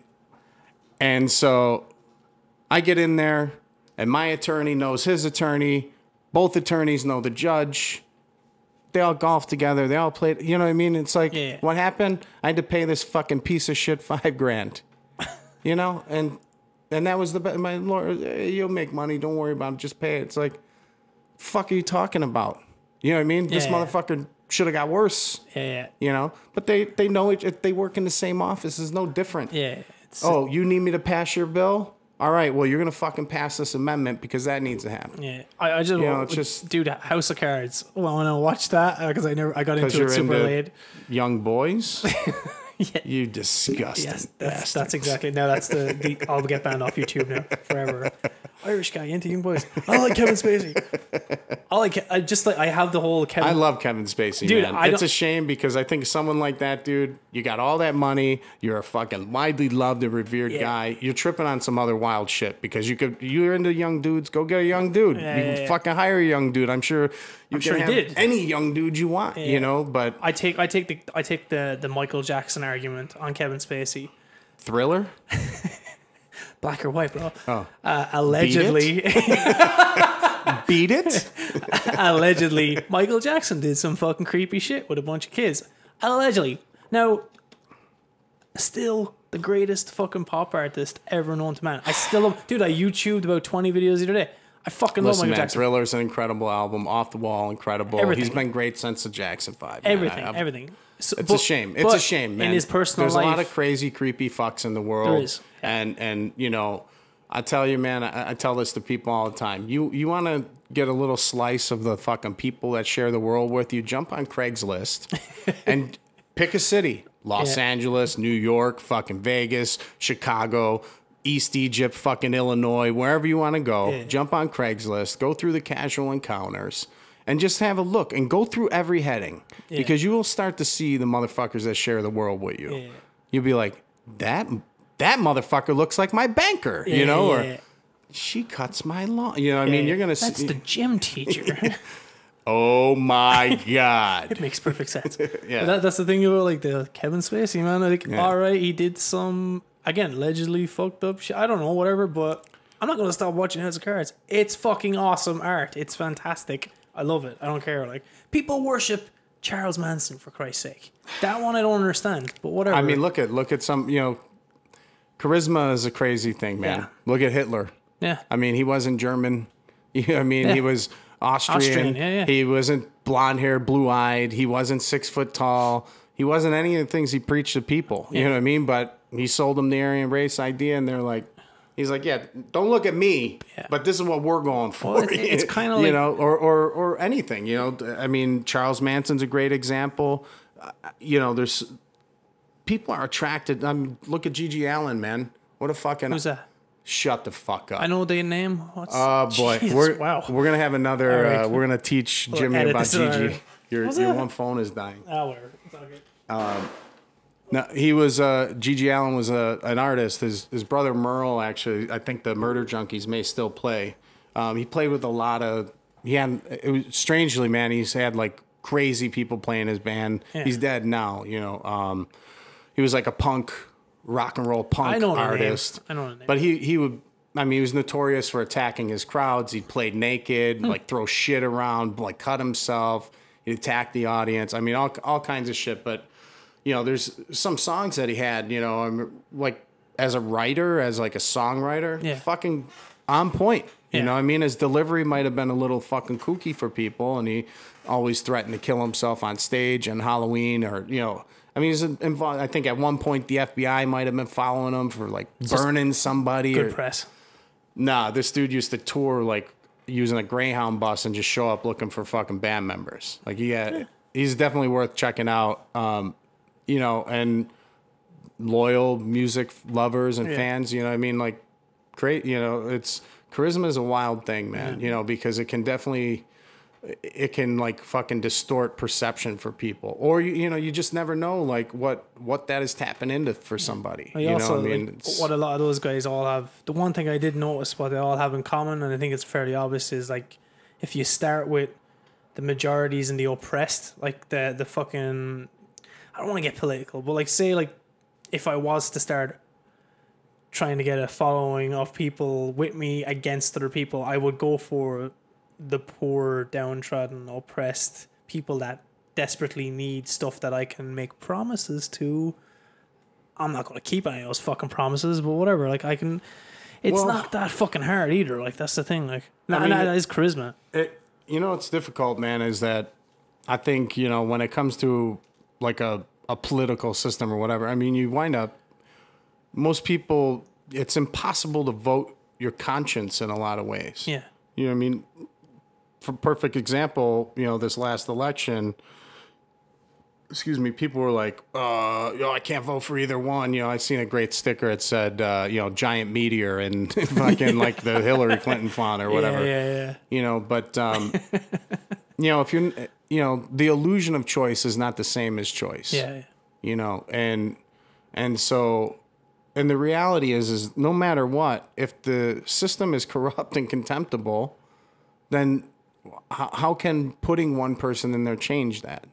and so I get in there, and my attorney knows his attorney. Both attorneys know the judge. They all golf together. They all played. You know what I mean? It's like, Yeah. what happened? I had to pay this fucking piece of shit five grand. You know, and and that was the be- my lawyer. "Eh, You'll make money. Don't worry about it. Just pay it. It's like, fuck, are you talking about? You know what I mean? This motherfucker should have got worse. Yeah, yeah, You know, but they they know it. They work in the same office. It's no different. yeah. Oh, you need me to pass your bill? All right, well, you're going to fucking pass this amendment because that needs to happen. Yeah, I, I just, know, it's just- dude, House of Cards. Well, I want to watch that uh, because I never, I got into it super into- late. Young boys? Yeah. You disgusting Yes, that's that's exactly. No, that's the, the. I'll get banned off YouTube now forever. Irish guy into young boys. I like Kevin Spacey. I like. I just like. I have the whole Kevin. I love Kevin Spacey, Dude, it's a shame because I think someone like that, dude, you got all that money, you're a fucking widely loved and revered Yeah. guy. You're tripping on some other wild shit because you could you're into young dudes, go get a young dude. Yeah, you yeah, can fucking hire a young dude. I'm sure you sure can he have did. any young dude you want, you know, but I take. I take the. I take the the Michael Jackson argument on Kevin Spacey. thriller? Black or white, bro. Oh. Uh, allegedly, Beat it? allegedly, Michael Jackson did some fucking creepy shit with a bunch of kids. Allegedly. Now, still the greatest fucking pop artist ever known to man. I still love, dude. I YouTubed about twenty videos the other day. I fucking love Listen, Michael man, Jackson. Thriller's an incredible album. Off the wall, incredible. Everything. He's been great since the Jackson Five. man. everything, I- everything. So, It's but- a shame. It's a shame, man. In his personal there's life, a lot of crazy, creepy fucks in the world. There is. And and you know, I tell you, man. I, I tell this to people all the time. You you want to get a little slice of the fucking people that share the world with you? Jump on Craigslist and pick a city: Los Yeah. Angeles, New York, fucking Vegas, Chicago. East Egypt, fucking Illinois, wherever you want to go, Yeah. jump on Craigslist, go through the casual encounters, and just have a look and go through every heading because you will start to see the motherfuckers that share the world with you. Yeah. You'll be like, that that motherfucker looks like my banker, you know, Yeah, or yeah, she cuts my lawn. You know, what I mean, yeah. you're gonna see. That's the gym teacher. oh my god! It makes perfect sense. Yeah. That, that's the thing about like the Kevin Spacey man. Like, think all right, he did some again allegedly fucked up shit. I don't know, whatever. But I'm not gonna stop watching House of Cards. It's fucking awesome art. It's fantastic. I love it. I don't care. Like people worship Charles Manson for Christ's sake. That one I don't understand. But whatever. I mean, look at look at some. You know, charisma is a crazy thing, man. Yeah. Look at Hitler. yeah, I mean, he wasn't German. I mean, Yeah. he was Austrian. Austrian, yeah, yeah. He wasn't blonde hair, blue eyed. He wasn't six foot tall. He wasn't any of the things he preached to people. You know what I mean? But he sold them the Aryan race idea, and they're like, he's like, yeah, don't look at me, Yeah. but this is what we're going for. Well, it's- it's kinda you know, or or or anything. You know, I mean, Charles Manson's a great example. Uh, you know, there's people are attracted. I mean, look at GG Allin, man. What a fucking who's that? shut the fuck up. I know the name. What's Oh boy, Jesus, we're wow. we're gonna have another. Right. Uh, we're gonna teach We'll Jimmy about Gigi. Your your one phone is dying. Ah, whatever. It's all good. No, he was. Uh, GG Allin was a, an artist. His his brother Merle actually. I think the Murder Junkies may still play. Um, he played with a lot of. He had. It was strangely, man. He's had like crazy people playing his band. Yeah. He's dead now. You know. Um, he was like a punk, rock and roll punk I know artist. I know. But he he would. I mean, he was notorious for attacking his crowds. He played naked, Hmm. like throw shit around, like cut himself. He'd attack the audience. I mean, all all kinds of shit. But you know, there's some songs that he had. You know, I'm like as a writer, as like a songwriter, Yeah. fucking on point. You Yeah. know, what I mean, his delivery might have been a little fucking kooky for people, and he always threatened to kill himself on stage on Halloween, or you know, I mean, he's involved. I think at one point the FBI might have been following him for like burning somebody. Good Or, press. nah, this dude used to tour like using a Greyhound bus and just show up looking for fucking band members. Like he had, he's definitely worth checking out. Um, you know, and loyal music lovers and Yeah. fans. You know, what I mean, like, great. You know, it's charisma is a wild thing, man. You know, because it can definitely. It can like fucking distort perception for people, or you you know you just never know like what what that is tapping into for somebody. I you also know, what I mean, like, what a lot of those guys all have. The one thing I did notice, what they all have in common, and I think it's fairly obvious, is like if you start with the majorities and the oppressed, like the the fucking. I don't want to get political, but like say like if I was to start trying to get a following of people with me against other people, I would go for the poor, downtrodden, oppressed people that desperately need stuff that I can make promises to. I'm not going to keep any of those fucking promises, but whatever. Like I can. It's Well- not that fucking hard either. Like that's the thing. Like, I mean, that is charisma. It, you know, it's difficult, man. Is that I think you know when it comes to like a a political system or whatever. I mean, you wind up most people. It's impossible to vote your conscience in a lot of ways. Yeah. You know, what I mean, perfect example, you know, this last election. Excuse me. People were like, uh, "Yo, I can't vote for either one." You know, I seen a great sticker. It said, uh, "You know, giant meteor," and fucking like the Hillary Clinton font or whatever Yeah, yeah, yeah. you know but um you know if you're you know the illusion of choice is not the same as choice Yeah, yeah. you know and and so and the reality is is no matter what if the system is corrupt and contemptible then how, how can putting one person in there change that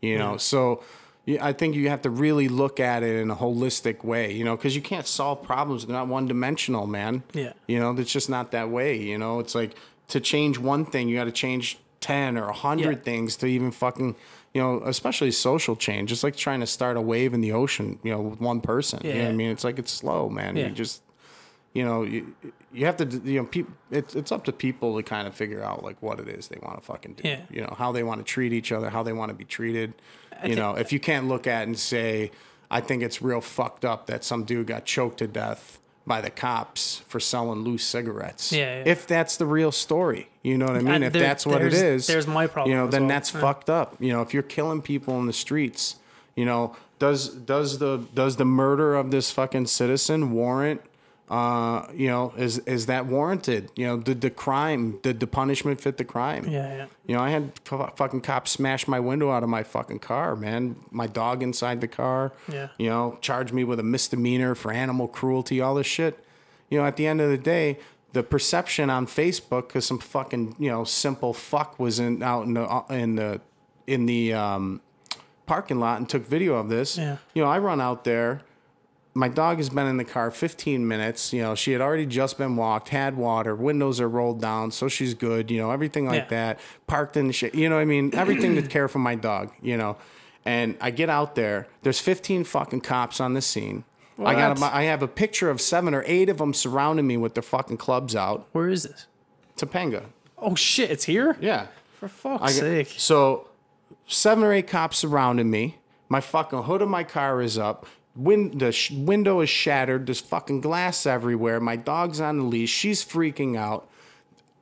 you know so yeah, I think you have to really look at it in a holistic way, you know, because you can't solve problems. They're not one dimensional, man. Yeah. You know, it's just not that way. You know, it's like to change one thing, you got to change 10 or 100 Yeah. things to even fucking, you know, especially social change. It's like trying to start a wave in the ocean, you know, with one person. You know what Yeah. I mean? It's like it's slow, man. Yeah. You just, you know, you, you have to, you know, people, it's, it's up to people to kind of figure out like what it is they want to fucking do. Yeah. You know, how they want to treat each other, how they want to be treated. you know, if you can't look at and say, I think it's real fucked up that some dude got choked to death by the cops for selling loose cigarettes. Yeah, yeah. If that's the real story, you know what I mean? And if there- that's what it is, there's- my problem You know, then well. that's Yeah. fucked up. You know, if you're killing people in the streets, you know, does does the does the murder of this fucking citizen warrant? Uh, you know, is is that warranted? You know, did the crime, did the punishment fit the crime? Yeah, yeah. You know, I had f- fucking cops smash my window out of my fucking car, man. My dog inside the car. Yeah. You know, charge me with a misdemeanor for animal cruelty, all this shit. You know, at the end of the day, the perception on Facebook, because some fucking you know simple fuck was in out in the uh, in the in the um, parking lot and took video of this. Yeah. You know, I run out there. My dog has been in the car 15 minutes. You know, she had already just been walked, had water, windows are rolled down, so she's good. You know, everything like Yeah. that. Parked in the shit. You know, what I mean, everything to care for my dog. You know, and I get out there. There's 15 fucking cops on the scene. I got. What? A, I have a picture of seven or eight of them surrounding me with their fucking clubs out. Where is this? Topanga. Oh shit, it's here? Yeah. For fuck's I sake. So seven or eight cops surrounding me. My fucking hood of my car is up. Win- the sh- window is shattered. There's fucking glass everywhere. My dog's on the leash. She's freaking out.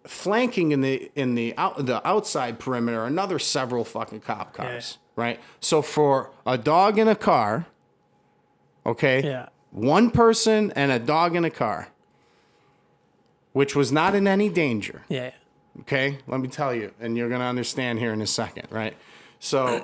Flanking in the in the out the outside perimeter, another several fucking cop cars. Right. So for a dog in a car, okay, Yeah. one person and a dog in a car, which was not in any danger. Yeah. Okay, let me tell you, and you're gonna understand here in a second, right? So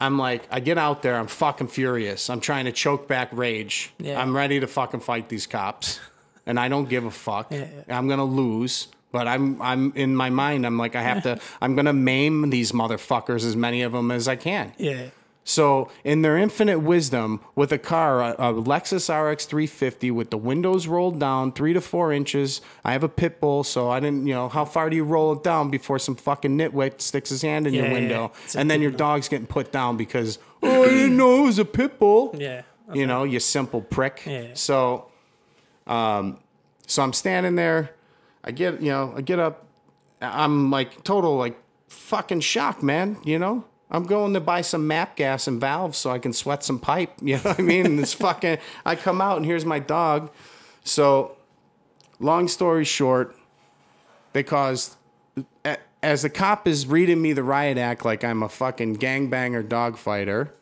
I'm like, I get out there, I'm fucking furious. I'm trying to choke back rage. Yeah. I'm ready to fucking fight these cops, and I don't give a fuck. Yeah, yeah. I'm gonna lose, but I'm I'm in my mind. I'm like, I have to. I'm gonna maim these motherfuckers, as many of them as I can. Yeah. So, in their infinite wisdom, with a car, a, a Lexus RX 350 with the windows rolled down three to four inches, I have a pit bull, so I didn't, you know, how far do you roll it down before some fucking nitwit sticks his hand in Yeah, your yeah, window, a and then your dog's getting put down because oh, I didn't know it was a pit bull. Yeah. you know, you simple prick. Yeah. So, um, so I'm standing there. I get, you know, I get up. I'm like total like fucking shock, man. You know, I'm going to buy some MAPP gas and valves so I can sweat some pipe. You know what I mean? And it's fucking. I come out and here's my dog. So, long story short, they caused. As the cop is reading me the riot act like I'm a fucking gangbanger dog fighter,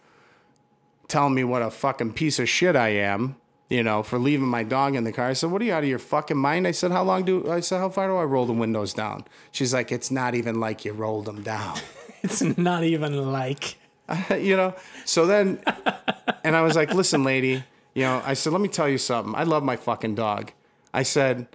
telling me what a fucking piece of shit I am, you know, for leaving my dog in the car. I said, "What are you out of your fucking mind?" I said, "How long do I said how far do I roll the windows down?" She's like, "It's not even like you rolled them down." It's not even like. you know. So then, and I was like, "Listen, lady, you know," I said, "Let me tell you something. I love my fucking dog." I said,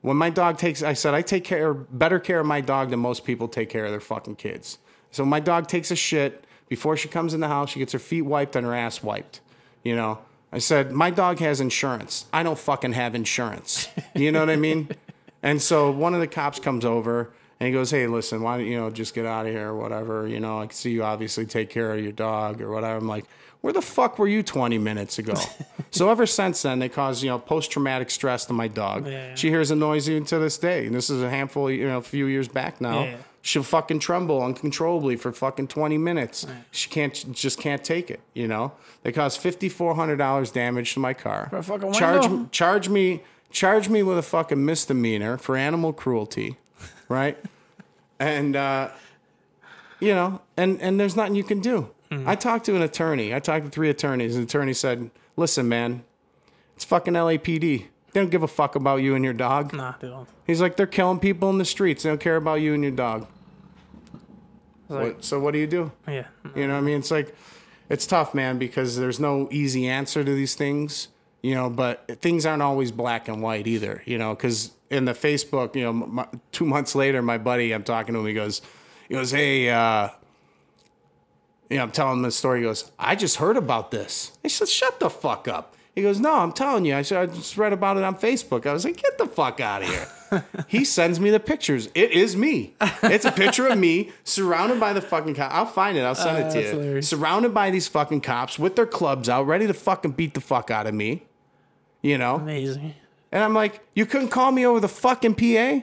"When my dog takes," I said, "I take care better care of my dog than most people take care of their fucking kids." So my dog takes a shit before she comes in the house. She gets her feet wiped and her ass wiped. You know. I said, "My dog has insurance. I don't fucking have insurance." You know what I mean? And so one of the cops comes over and he goes, "Hey, listen, why don't you know just get out of here or whatever? You know, I can see you obviously take care of your dog or whatever." I'm like, "Where the fuck were you 20 minutes ago?" so ever since then, they cause you know post traumatic stress to my dog. Yeah. She hears a noise even to this day, and this is a handful, you know, a few years back now. Yeah. She'll fucking tremble uncontrollably for fucking 20 minutes. She can't, just can't take it. You know, they cause $5,400 damage to my car. For a fucking charge, charge me, charge me with a fucking misdemeanor for animal cruelty, right? and uh, you know, and and there's nothing you can do. I talked to an attorney. I talked to three attorneys. And the attorney said, "Listen, man, it's fucking LAPD. They don't give a fuck about you and your dog." Nah, they don't. He's like, "They're killing people in the streets. They don't care about you and your dog." Like, What, so what do you do? yeah. You know what I mean? It's like, it's tough, man, because there's no easy answer to these things, you know, but things aren't always black and white either, you know, because in the Facebook, you know, my, two months later, my buddy, I'm talking to him, he goes, he goes, hey, uh, you know, I'm telling him the story. He goes, I just heard about this. I said, shut the fuck up. He goes, no, I'm telling you. I said, I just read about it on Facebook. I was like, get the fuck out of here. he sends me the pictures. It is me. It's a picture of me surrounded by the fucking cops. I'll find it. I'll send it to you. hilarious. Surrounded by these fucking cops with their clubs out, ready to fucking beat the fuck out of me. You know? Amazing. And I'm like, you couldn't call me over the fucking PA? Yeah.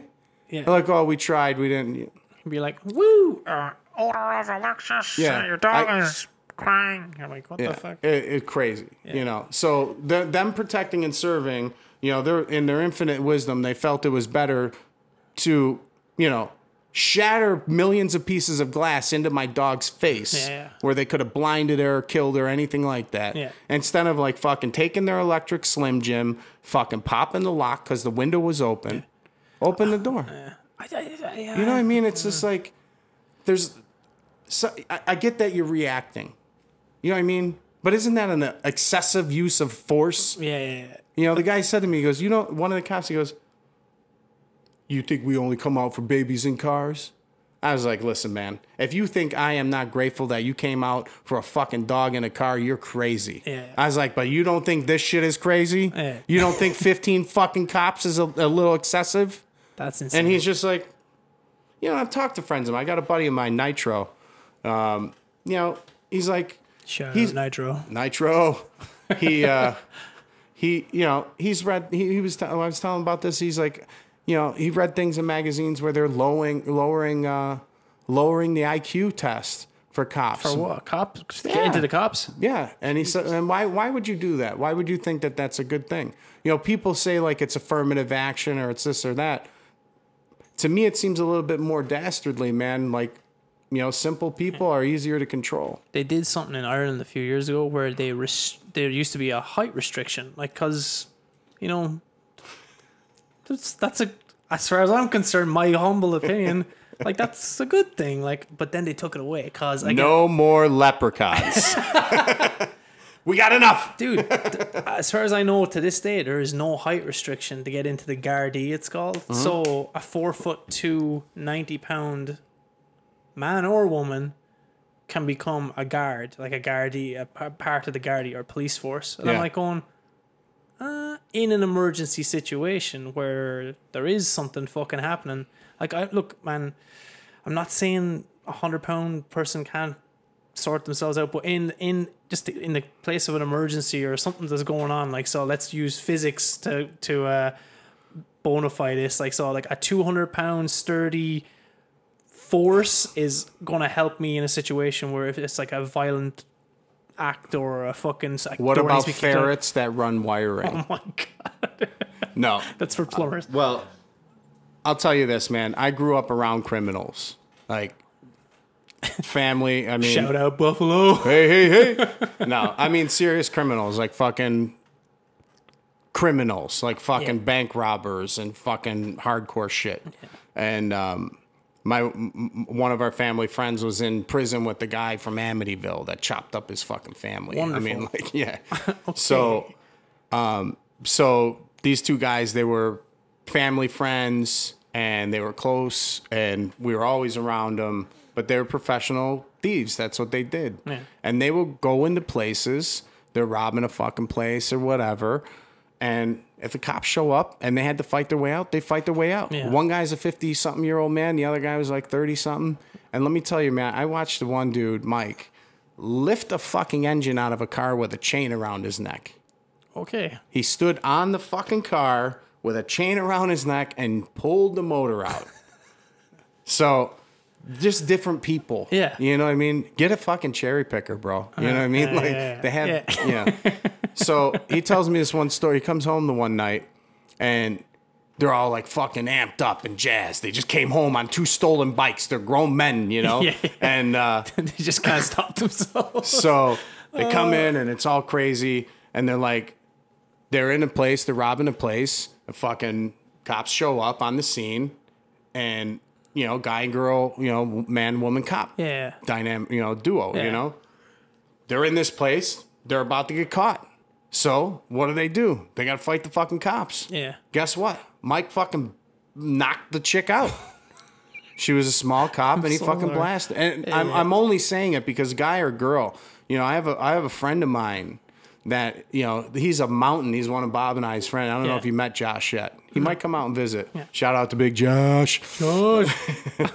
They're like, oh, we tried. We didn't. Be like, woo! Uh, order of Alexis. Yeah, Your dog I- is crying. I'm like, what Yeah, the fuck? It's it crazy, you know. So the, them protecting and serving, you know, they're in their infinite wisdom, they felt it was better to, you know, shatter millions of pieces of glass into my dog's face, Yeah. where they could have blinded her, or killed her, anything like that. Yeah. Instead of like fucking taking their electric Slim Jim, fucking popping the lock because the window was open, open the door. I, I, I, You know what I mean? It's just uh. like there's. So, I, I get that you're reacting. You know what I mean? But isn't that an excessive use of force? yeah, yeah, yeah. You know, the guy said to me, he goes, you know, one of the cops, he goes, you think we only come out for babies in cars? I was like, listen, man, if you think I am not grateful that you came out for a fucking dog in a car, you're crazy. Yeah. I was like, but you don't think this shit is crazy? Yeah. You don't think 15 fucking cops is a, a little excessive? That's insane. And he's just like, you know, I've talked to friends of mine. I got a buddy of mine, Nitro. Um, you know, he's like, Shout he's- Nitro. Nitro. He, uh, he, you know, he's read. He, he was. T- I was telling about this. He's like, you know, he read things in magazines where they're lowering, lowering, uh, lowering the IQ test for cops. For what? Cops? Get Yeah. into the cops? Yeah, and he said, and why why would you do that? Why would you think that that's a good thing? You know, people say like it's affirmative action or it's this or that. To me, it seems a little bit more dastardly, man. Like, you know, simple people are easier to control. They did something in Ireland a few years ago where they res- there used to be a height restriction, like because, you know, that's that's a as far as I'm concerned, my humble opinion, like that's a good thing. Like, but then they took it away because I No more leprechauns. we got enough. dude, as far as I know, to this day, there is no height restriction to get into the Gardaí, it's called. Mm-hmm. So a four foot two, 90 pound man or woman can become a guard, like a Gardaí, a part of the Gardaí or police force. And I'm like going, uh, in an emergency situation where there is something fucking happening. Like, I look, man, I'm not saying a hundred pound person can't sort themselves out. But in in just in the place of an emergency or something that's going on, like so, let's use physics to to uh, bonify this. Like so, like a two hundred pound sturdy force is going to help me in a situation where if it's like a violent act or a fucking like, What about needs to be kicked out. ferrets that run wiring? Oh my god, No. that's for plumbers. Well, I'll tell you this, man. I grew up around criminals. Like family, I mean Shout out Buffalo. Hey, hey, hey. no, I mean serious criminals, like fucking criminals, like fucking Yeah. bank robbers and fucking hardcore shit. And um, my one of our family friends was in prison with the guy from Amityville that chopped up his fucking family. I mean, like, yeah. So, um, so these two guys, they were family friends and they were close and we were always around them, but they were professional thieves. That's what they did. Yeah. And they will go into places, they're robbing a fucking place or whatever. And if the cops show up and they had to fight their way out, they fight their way out. Yeah. One guy's a 50 something year old man, the other guy was like 30 something. And let me tell you, man, I watched the one dude, Mike, lift a fucking engine out of a car with a chain around his neck. Okay. He stood on the fucking car with a chain around his neck and pulled the motor out. so, just different people. Yeah. You know what I mean? Get a fucking cherry picker, bro. You know what I mean? yeah, like yeah, yeah. they had Yeah. yeah. so, he tells me this one story. He comes home the one night and they're all like fucking amped up and jazzed. They just came home on two stolen bikes. They're grown men, you know? Yeah. And uh they just can't stop themselves. so they come in and it's all crazy, and they're like, they're in a place, they're robbing a place. The fucking cops show up on the scene, and you know, guy and girl, you know, man, woman, cop, Yeah. dynamic, you know, duo. Yeah. You know, they're in this place, they're about to get caught. So what do they do? They got to fight the fucking cops. Yeah. Guess what? Mike fucking knocked the chick out. She was a small cop, and he fucking blasted. And I'm, I'm only saying it because guy or girl, you know, I have a I have a friend of mine that you know he's a mountain. He's one of Bob and I's friend. I don't know if you met Josh yet. He might come out and visit. Shout out to Big Josh. Gosh.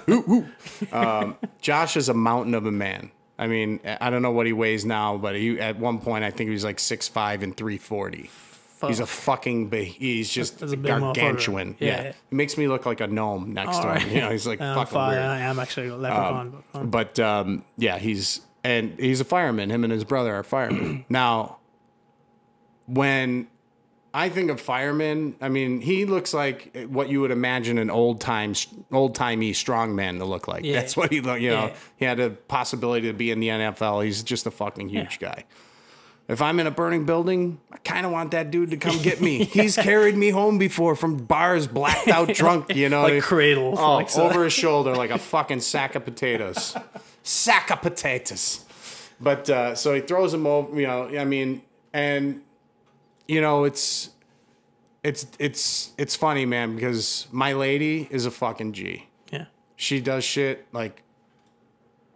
Josh is a mountain of a man. I mean, I don't know what he weighs now, but he at one point I think he was like six five and 340. He's a fucking big. He's just a gargantuan. Yeah, Yeah. yeah. he makes me look like a gnome next to him. You know, he's like I'm fucking fine. weird. I am actually a leprechaun. but, um, But um, yeah, he's and he's a fireman. Him and his brother are firemen. now, when I think of firemen, I mean he looks like what you would imagine an old time, old timey strong man to look like. Yeah. That's what he look. You know, Yeah. he had a possibility to be in the NFL. He's just a fucking huge guy. If I'm in a burning building, I kind of want that dude to come get me. He's carried me home before from bars, blacked out, drunk. You know, Like cradle, Oh, like so. over his shoulder like a fucking sack of potatoes. sack of potatoes. But uh, so he throws him over. You know, I mean, and you know, it's it's it's it's funny, man, because my lady is a fucking G. yeah. She does shit like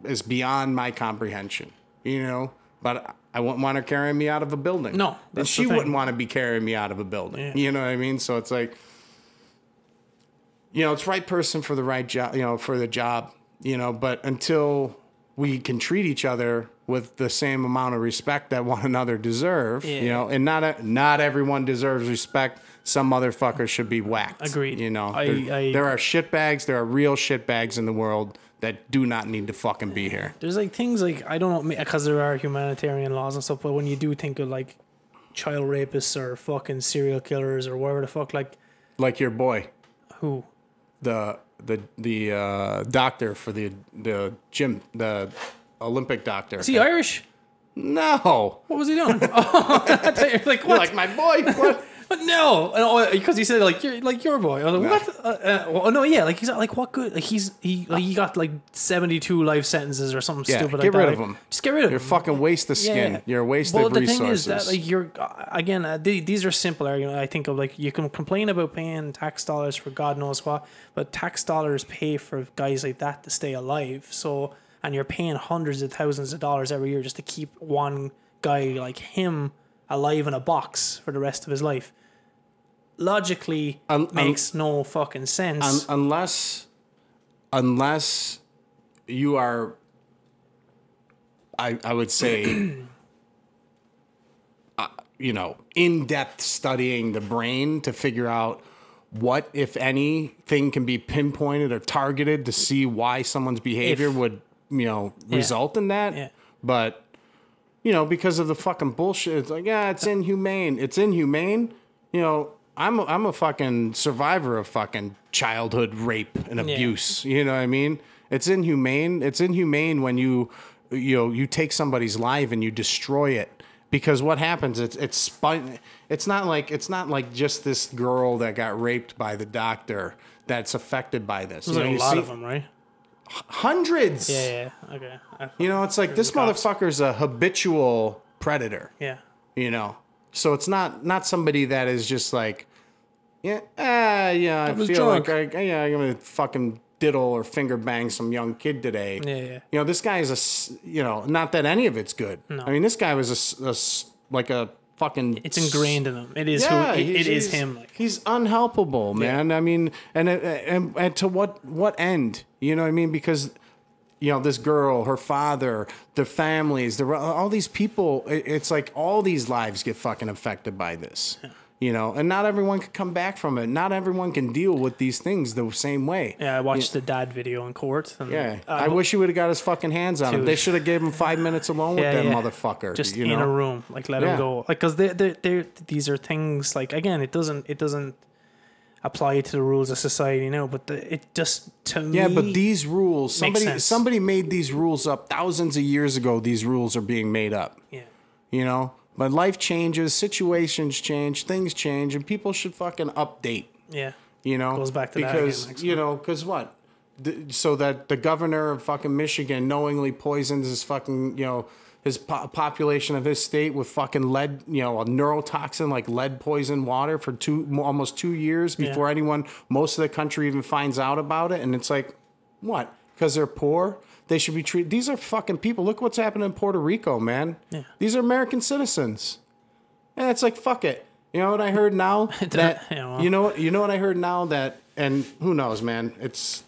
is beyond my comprehension. You know, but I wouldn't want her carrying me out of a building. No, and she wouldn't want to be carrying me out of a building. Yeah. You know what I mean? So it's like, you know, it's right person for the right job. You know, for the job. You know, but until we can treat each other with the same amount of respect that one another deserve, you know, and not a, not everyone deserves respect. Some motherfuckers should be whacked. Agreed. You know, I- there, I- there are shitbags. There are real shitbags in the world that do not need to fucking be here. There's like things like I don't know because there are humanitarian laws and stuff, but when you do think of like child rapists or fucking serial killers or whatever the fuck, like Like your boy, who? the the the uh, doctor for the the gym, the Olympic doctor. Is he Irish? No, What was he doing? oh, you were like what? like my boy. What? But no, because he said like you're like your boy. I was like, what? Uh, uh, well, no, yeah, like he's like what good? Like he's he like he got like seventy two life sentences or something Yeah, stupid. get like rid that. of him. Just get rid of him. You're fucking waste of skin. Yeah. You're a waste well, of the resources. thing is that like you're uh, again uh, th- these are simple arguments. I think of like you can complain about paying tax dollars for God knows what, but tax dollars pay for guys like that to stay alive. So and you're paying hundreds of thousands of dollars every year just to keep one guy like him alive in a box for the rest of his life. Logically, Um, um, makes no fucking sense. Un- unless unless you are I, I would say, uh, you know, in depth studying the brain to figure out what, if anything, can be pinpointed or targeted to see why someone's behavior If- would, you know, result in that. Yeah. But, you know, because of the fucking bullshit, it's like, yeah, it's inhumane. It's inhumane. You know, I'm a, I'm a fucking survivor of fucking childhood rape and abuse. You know what I mean? It's inhumane. It's inhumane when you, you know, you take somebody's life and you destroy it. Because what happens? It's it's spun. It's not like it's not like just this girl that got raped by the doctor that's affected by this. There's You know, like a lot see of them, right? Hundreds. Yeah, yeah. Okay. You know, it's like this cops. motherfucker's a habitual predator. yeah. You know, so it's not not somebody that is just like, yeah, ah, yeah, I, was feel drunk. like I, yeah, I'm gonna fucking diddle or finger bang some young kid today. Yeah, yeah. You know, this guy is a, you know, not that any of it's good. No. I mean, this guy was a s- a, s- like a fucking. It's ingrained in him. It is Yeah, who it, it is him. Like he's unhelpable, man. I mean, and, uh, and and to what what end? You know what I mean? Because you know this girl, her father, the families, the all these people. it- It's like all these lives get fucking affected by this. You know, and not everyone can come back from it. Not everyone can deal with these things the same way. yeah, I watched the dad video in court. And, Yeah, uh, I wish he would have got his fucking hands on him. They should have gave him five minutes alone with Yeah, that yeah. motherfucker. just you in know? a room like let Yeah. him go like because they they they these are things like again it doesn't it doesn't apply to the rules of society now but the, it just to Yeah, me but these rules, somebody somebody made these rules up thousands of years ago. These rules are being made up. yeah You know, but life changes, situations change, things change, and people should fucking update. yeah You know, Goes back to that again, because you know, because what? The, so that the governor of fucking Michigan knowingly poisons his fucking you know his po- population of his state with fucking lead, you know, a neurotoxin like lead poison water for two almost two years before anyone, most of the country even finds out about it, and it's like, what? Because they're poor. They should be treated. These are fucking people. Look what's happening in Puerto Rico, man. Yeah. These are American citizens. And it's like, fuck it. You know what I heard now? that Yeah, well. you know what you know what I heard now that and who knows, man. It's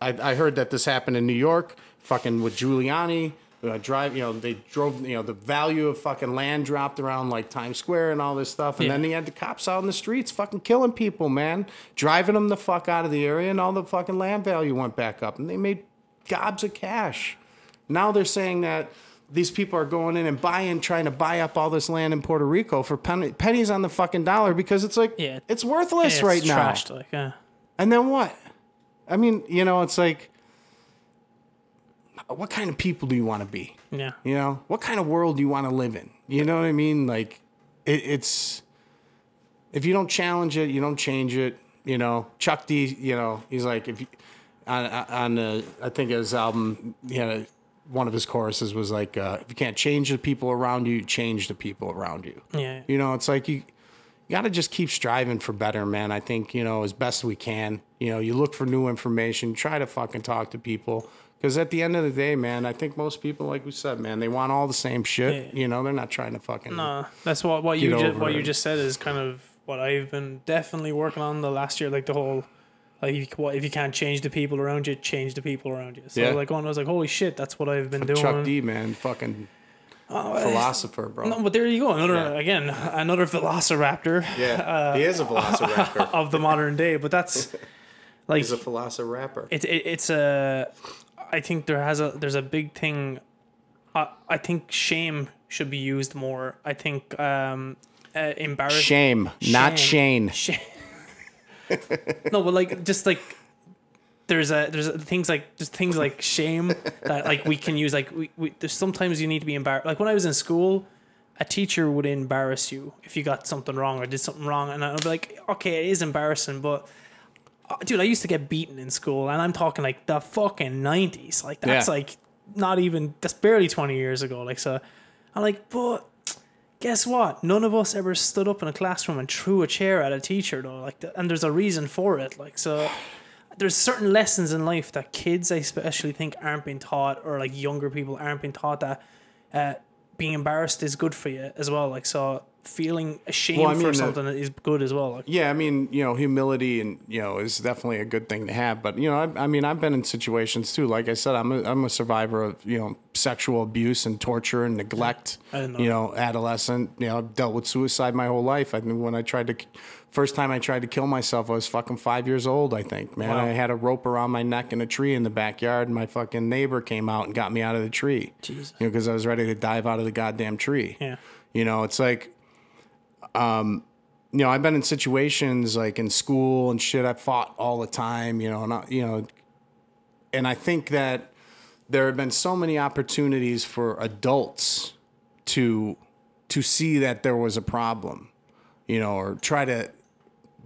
I, I heard that this happened in New York, fucking with Giuliani. Uh, drive, you know, they drove, you know, the value of fucking land dropped around like Times Square and all this stuff, and Yeah. then they had the cops out in the streets, fucking killing people, man, driving them the fuck out of the area, and all the fucking land value went back up, and they made gobs of cash. Now they're saying that these people are going in and buying, trying to buy up all this land in Puerto Rico for penny, pennies on the fucking dollar because it's like Yeah. it's worthless it's right now. like yeah And then what? I mean, you know, it's like, what kind of people do you want to be? yeah You know, what kind of world do you want to live in? You know what I mean? Like, it, it's if you don't challenge it, you don't change it. You know, Chuck D. You know, he's like if you, on on the I think his album, you know, one of his choruses was like, uh, if you can't change the people around you, change the people around you. yeah You know, it's like you, you got to just keep striving for better, man. I think, you know, as best we can. You know, you look for new information, try to fucking talk to people. Because at the end of the day, man, I think most people, like we said, man, they want all the same shit. Yeah. You know, they're not trying to fucking. no that's what what you just what you just said is kind of what I've been definitely working on the last year like the whole like if you, what if you can't change the people around you change the people around you so Yeah. like going I was like holy shit that's what I've been doing Chuck D, man, fucking philosopher, bro. No, but there you go. Another Yeah. again, another velociraptor yeah, he is a velociraptor. of the modern day. But that's like He's a velociraptor. it, it, it's a. I think there has a there's a big thing. I I think shame should be used more. I think um, uh, embarrassment. Shame, not Shane. Shame. no, but like just like there's a there's a, things like just things like shame that like we can use like we, we there's sometimes you need to be embarrassed. Like when I was in school, a teacher would embarrass you if you got something wrong or did something wrong, and I'd be like, okay, it is embarrassing, but. uh, Dude, I used to get beaten in school, and I'm talking like the fucking nineties. Like that's Yeah. like not even that's barely twenty years ago. Like so, I'm like, but guess what? None of us ever stood up in a classroom and threw a chair at a teacher, though. Like, th- and there's a reason for it. Like, so there's certain lessons in life that kids, I especially think, aren't being taught, or like younger people aren't being taught that uh, being embarrassed is good for you as well. Like, so feeling ashamed Well, I mean, for the- something is good as well. Like, Yeah, I mean, you know, humility and you know is definitely a good thing to have. But you know, I, I mean, I've been in situations too. Like I said, I'm a, I'm a survivor of you know sexual abuse and torture and neglect. Know you know, adolescent. You know, I've dealt with suicide my whole life. I mean, when I tried to, first time I tried to kill myself, I was fucking five years old. I think, man, Wow. I had a rope around my neck in a tree in the backyard, and my fucking neighbor came out and got me out of the tree. Jesus. You know, because I was ready to dive out of the goddamn tree. Yeah. You know, it's like Um, you know, I've been in situations like in school and shit. I fought all the time, you know, and I, you know, and I think that there have been so many opportunities for adults to to see that there was a problem, you know, or try to,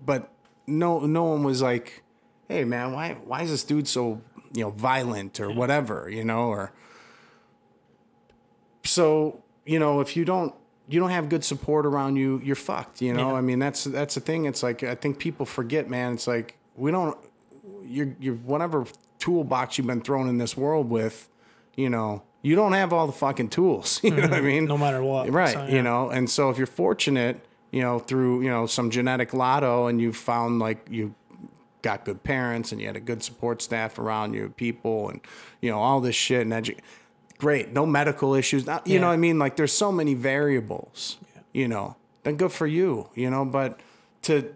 but no, no one was like, hey man, why why is this dude so you know violent or whatever, you know, or so you know if you don't you don't have good support around you you're fucked you know? Yeah. i mean that's that's the thing. It's like i think people forget man. It's like we don't you're you're whatever toolbox you've been thrown in this world with you know you don't have all the fucking tools you know what i mm-hmm. mean? No matter what. right So, you know? And so if you're fortunate you know through you know some genetic lotto and you found like you got good parents and you had a good support staff around you, people, and you know all this shit and edu- Great, no medical issues. Not, you know Yeah. what I mean? Like there's so many variables. You know, then good for you. You know, but to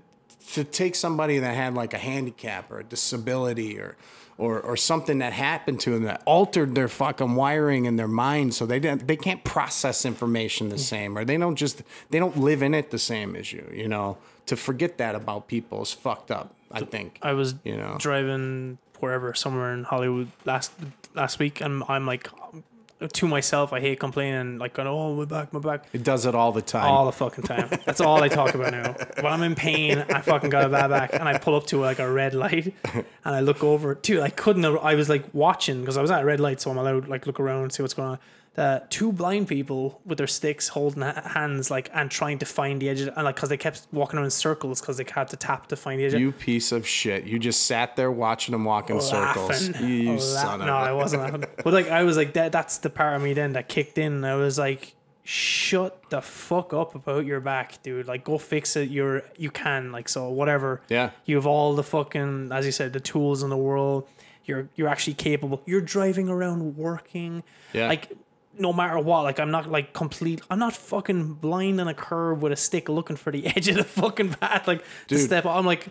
to take somebody that had like a handicap or a disability or or or something that happened to them that altered their fucking wiring in their mind so they didn't they can't process information the mm. same or they don't just they don't live in it the same as you you know to forget that about people is fucked up i think I was you know. driving wherever somewhere in Hollywood last last week, and I'm like to myself, I hate complaining, like going, "Oh, my back, my back." it does it all the time all the fucking time. That's all I talk about now. When I'm in pain, I fucking got a bad back, and I pull up to like a red light, and I look over. Dude, I couldn't. I was like watching because I was at a red light, so I'm allowed like look around and see what's going on. Two blind people with their sticks holding hands, like and trying to find the edge, of, and like because they kept walking around in circles because they had to tap to find the edge. of- you piece of shit you just sat there watching them walk in circles laughing. you oh, La- son of no, I wasn't laughing. But like I was like that that's the part of me then that kicked in. I was like, shut the fuck up about your back, dude. Like go fix it. You're you can, like so whatever. Yeah. You have all the fucking as you said, the tools in the world. You're you're actually capable. You're driving around working. Yeah. Like no matter what, like I'm not like complete. I'm not fucking blind on a curb with a stick looking for the edge of the fucking path, like to Dude. step. I'm like,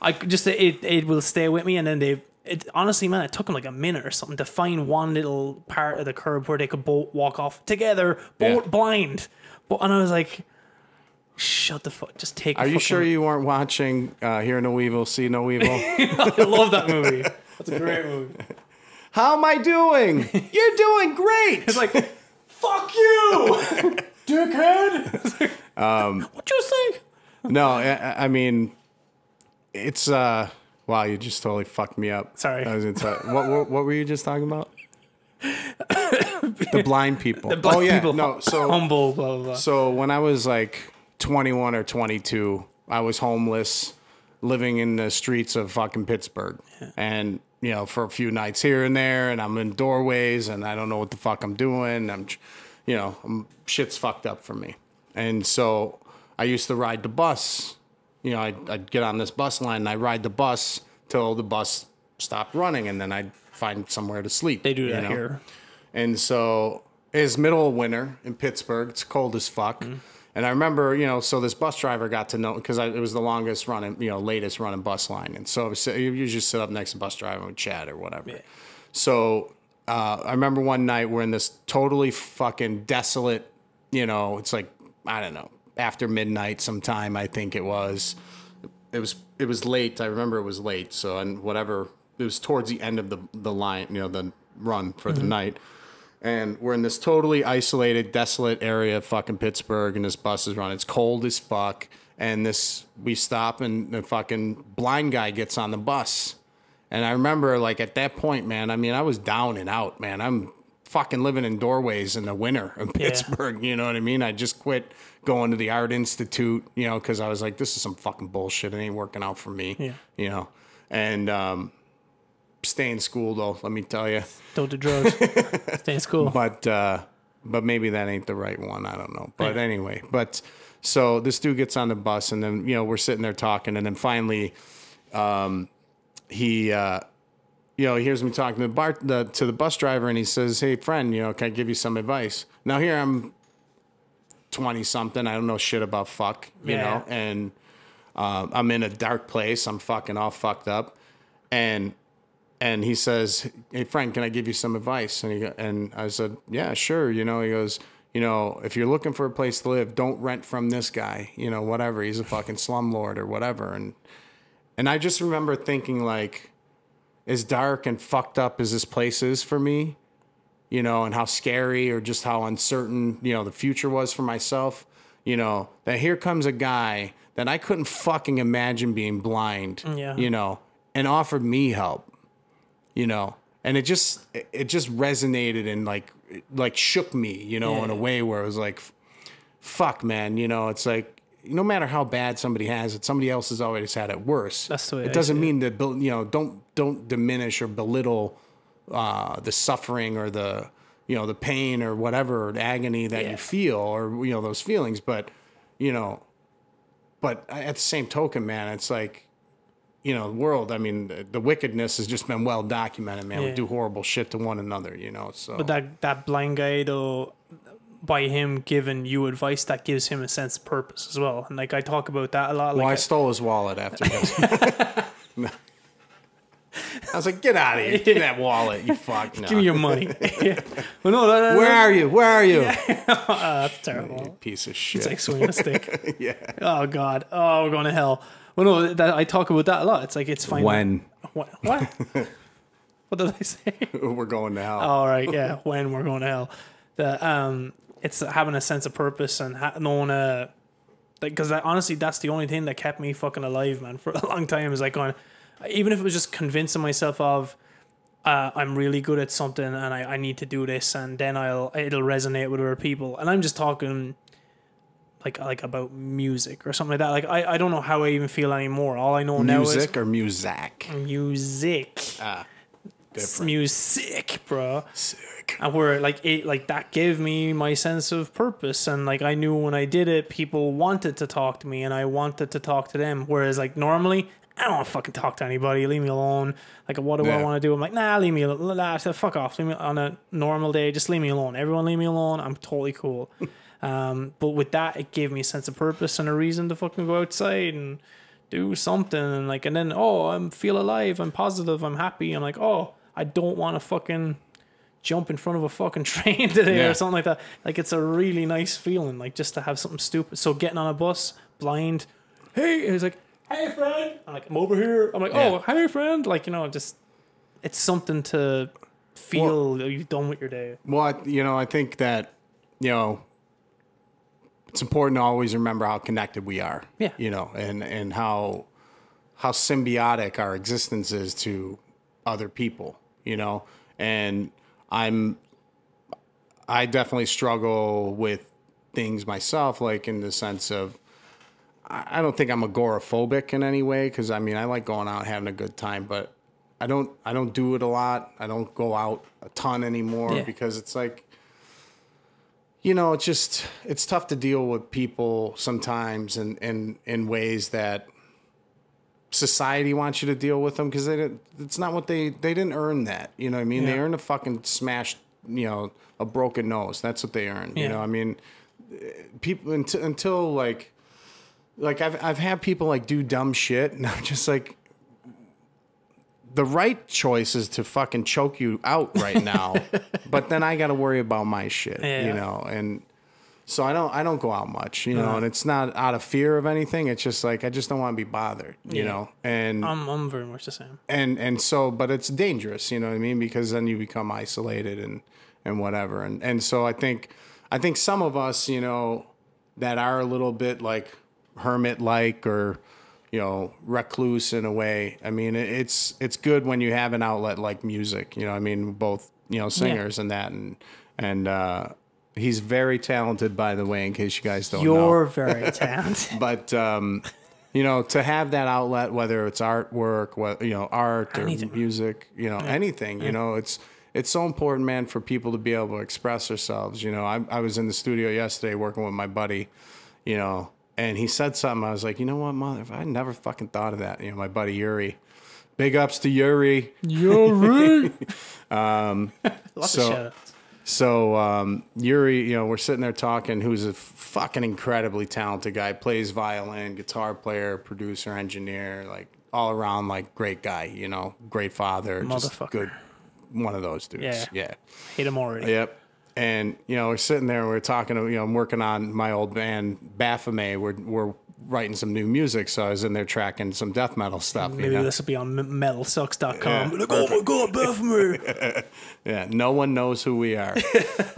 I just it it will stay with me, and then they. It honestly, man, it took them like a minute or something to find one little part of the curb where they could both walk off together, both Yeah. blind. But and I was like, shut the fuck, just take. are you sure you weren't watching uh, hear no evil see no evil I love that movie. That's a great movie. How am i doing you're doing great It's like, fuck you, dickhead. um, what you say? No, I, I mean, it's uh. Wow, you just totally fucked me up. Sorry. I was gonna tell, what, what what were you just talking about? the blind people. Black oh yeah, people, no. So humble, blah blah blah. so when I was like 21 or 22, I was homeless, living in the streets of fucking Pittsburgh, and you know for a few nights here and there, and I'm in doorways, and I don't know what the fuck I'm doing. I'm, you know, I'm, shit's fucked up for me, and so I used to ride the bus. You know, I'd, I'd get on this bus line and I ride the bus till the bus stopped running, and then I'd find somewhere to sleep. They do you that know? here. And so it's middle of winter in Pittsburgh. It's cold as fuck. Mm-hmm. And I remember, you know, so this bus driver got to know because it was the longest running, you know, latest running bus line. And so was, you just sit up next to bus driver and chat or whatever. So uh, I remember one night we're in this totally fucking desolate, you know, it's like, I don't know, after midnight sometime, I think it was. It was it was late. I remember it was late. So and whatever it was towards the end of the the line, you know, the run for the night. And we're in this totally isolated, desolate area of fucking Pittsburgh, and this bus is running. It's cold as fuck. And this we stop and the fucking blind guy gets on the bus. And I remember like at that point, man, I mean, I was down and out, man. I'm fucking living in doorways in the winter in Pittsburgh, you know what I mean? I just quit going to the art institute, you know, cuz I was like this is some fucking bullshit. It ain't working out for me, Yeah. you know. And um stay in school though, let me tell you. Don't do drugs. Stay in school. But uh but maybe that ain't the right one. I don't know. But anyway, but so this dude gets on the bus, and then you know we're sitting there talking, and then finally, um, he. Uh, you know, he hears me talking to the bar the, to the bus driver, and he says, "Hey, friend, you know, can I give you some advice?" Now here I'm, twenty something. I don't know shit about fuck, you Yeah. know, and uh, I'm in a dark place. I'm fucking all fucked up, and and he says, "Hey, Frank, can I give you some advice?" And he and I said, "Yeah, sure." You know, he goes, "You know, if you're looking for a place to live, don't rent from this guy. You know, whatever. He's a fucking slumlord or whatever." And and I just remember thinking like, as dark and fucked up as this place is for me, you know, and how scary or just how uncertain, you know, the future was for myself, you know, that here comes a guy that I couldn't fucking imagine being blind, Yeah. you know, and offered me help, you know, and it just, it- just resonated and like, like shook me, you know, in a way where it was like, fuck, man, you know, it's like, no matter how bad somebody has it, somebody else has always had it worse. That's the way it I doesn't it. mean that, you know, don't, don't diminish or belittle uh, the suffering or the you know the pain or whatever the agony that Yeah. you feel or you know those feelings but you know but at the same token man it's like you know the world i mean the, the wickedness has just been well documented man we do horrible shit to one another you know so But that that blind guy though, by him giving you advice, that gives him a sense of purpose as well. And like I talk about that a lot. well i Like stole his wallet after this I was like, get out of here! Give me that wallet, you fuck! No. give me your money. yeah. Well, no, that, that, Where are you? Where are you? Ah, that's terrible. Piece of shit. It's like swinging a stick. yeah. Oh God. Oh, we're going to hell. Well, no, that, I talk about that a lot. It's like it's fine. When What? What? what did I say? we're going to hell. All right, yeah. When we're going to hell, the um, it's having a sense of purpose and ha- knowing uh, like because honestly, that's the only thing that kept me fucking alive, man, for a long time. Is like going, even if it was just convincing myself of. Uh, I'm really good at something and I, I need to do this and then I'll it'll resonate with other people and I'm just talking like like about music or something like that. Like I, I don't know how I even feel anymore. All I know now is Music or music? music. Ah, It's different. music bro. Sick. and where like it like that gave me my sense of purpose. And like i knew when i did it people wanted to talk to me and i wanted to talk to them. Whereas like normally i don't want to fucking talk to anybody. Leave me alone. Like what do i want to do? I'm like nah leave me alone nah, fuck off. Leave me on a normal day. Just leave me alone. Everyone leave me alone. I'm totally cool um but with that it gave me a sense of purpose and a reason to fucking go outside and do something and like and then oh i'm feel alive i'm positive i'm happy i'm like oh i don't want to fucking jump in front of a fucking train today Yeah. or something like that. Like it's a really nice feeling, like just to have something stupid. So getting on a bus, blind, hey, he's like, hey friend. I'm like, I'm over here. I'm like, oh, hey friend. Like you know, just it's something to feel that you've done with your day. Well, I- you know, I think that, you know, it's important to always remember how connected we are. Yeah. You know, and and how how symbiotic our existence is to other people, you know. And I'm I definitely struggle with things myself like in the sense of I don't think I'm agoraphobic in any way because I mean I like going out and having a good time, but I don't I don't do it a lot. I don't go out a ton anymore Yeah. because it's like you know it's just it's tough to deal with people sometimes and in, in, in ways that society wants you to deal with them because they didn't, it's not what they they didn't earn that you know what I mean? They Yeah. earned a fucking smashed you know a broken nose. That's what they earned you know? I mean people until, until like like I've I've had people like do dumb shit and I'm just like the right choice is to fucking choke you out right now but then I got to worry about my shit Yeah. you know and so I don't I don't go out much you know Uh-huh. and it's not out of fear of anything it's just like I just don't want to be bothered you Yeah. know and I'm I'm very much the same. and and so but it's dangerous you know what i mean because then you become isolated and and whatever and and so i think i think some of us you know that are a little bit like hermit like or you know recluse in a way. I mean it's it's good when you have an outlet like music you know i mean both you know singers and that and and uh he's very talented by the way in case you guys don't know. You're very talented. but um, you know, to have that outlet, whether it's artwork, what you know, art or music, you know, anything, you know, it's it's so important, man, for people to be able to express themselves. You know, I I was in the studio yesterday working with my buddy, you know, and he said something. I was like, you know what, mother, I never fucking thought of that. You know, my buddy Yuri. Big ups to Yuri. Right. um, Lots so- of shout outs. So um, Yuri, you know, we're sitting there talking. Who's a fucking incredibly talented guy. Plays violin, guitar player, producer, engineer, like all around, like great guy. You know, great father, just good. One of those dudes. Yeah. yeah. Hate him already. Yep. And you know, we're sitting there and we're talking. You know, I'm working on my old band Baphomet. We're we're writing some new music, so I was in there tracking some death metal stuff. Maybe you know? this will be on metalsucks.com. Yeah, like, oh my god, Baphomet. yeah. No one knows who we are.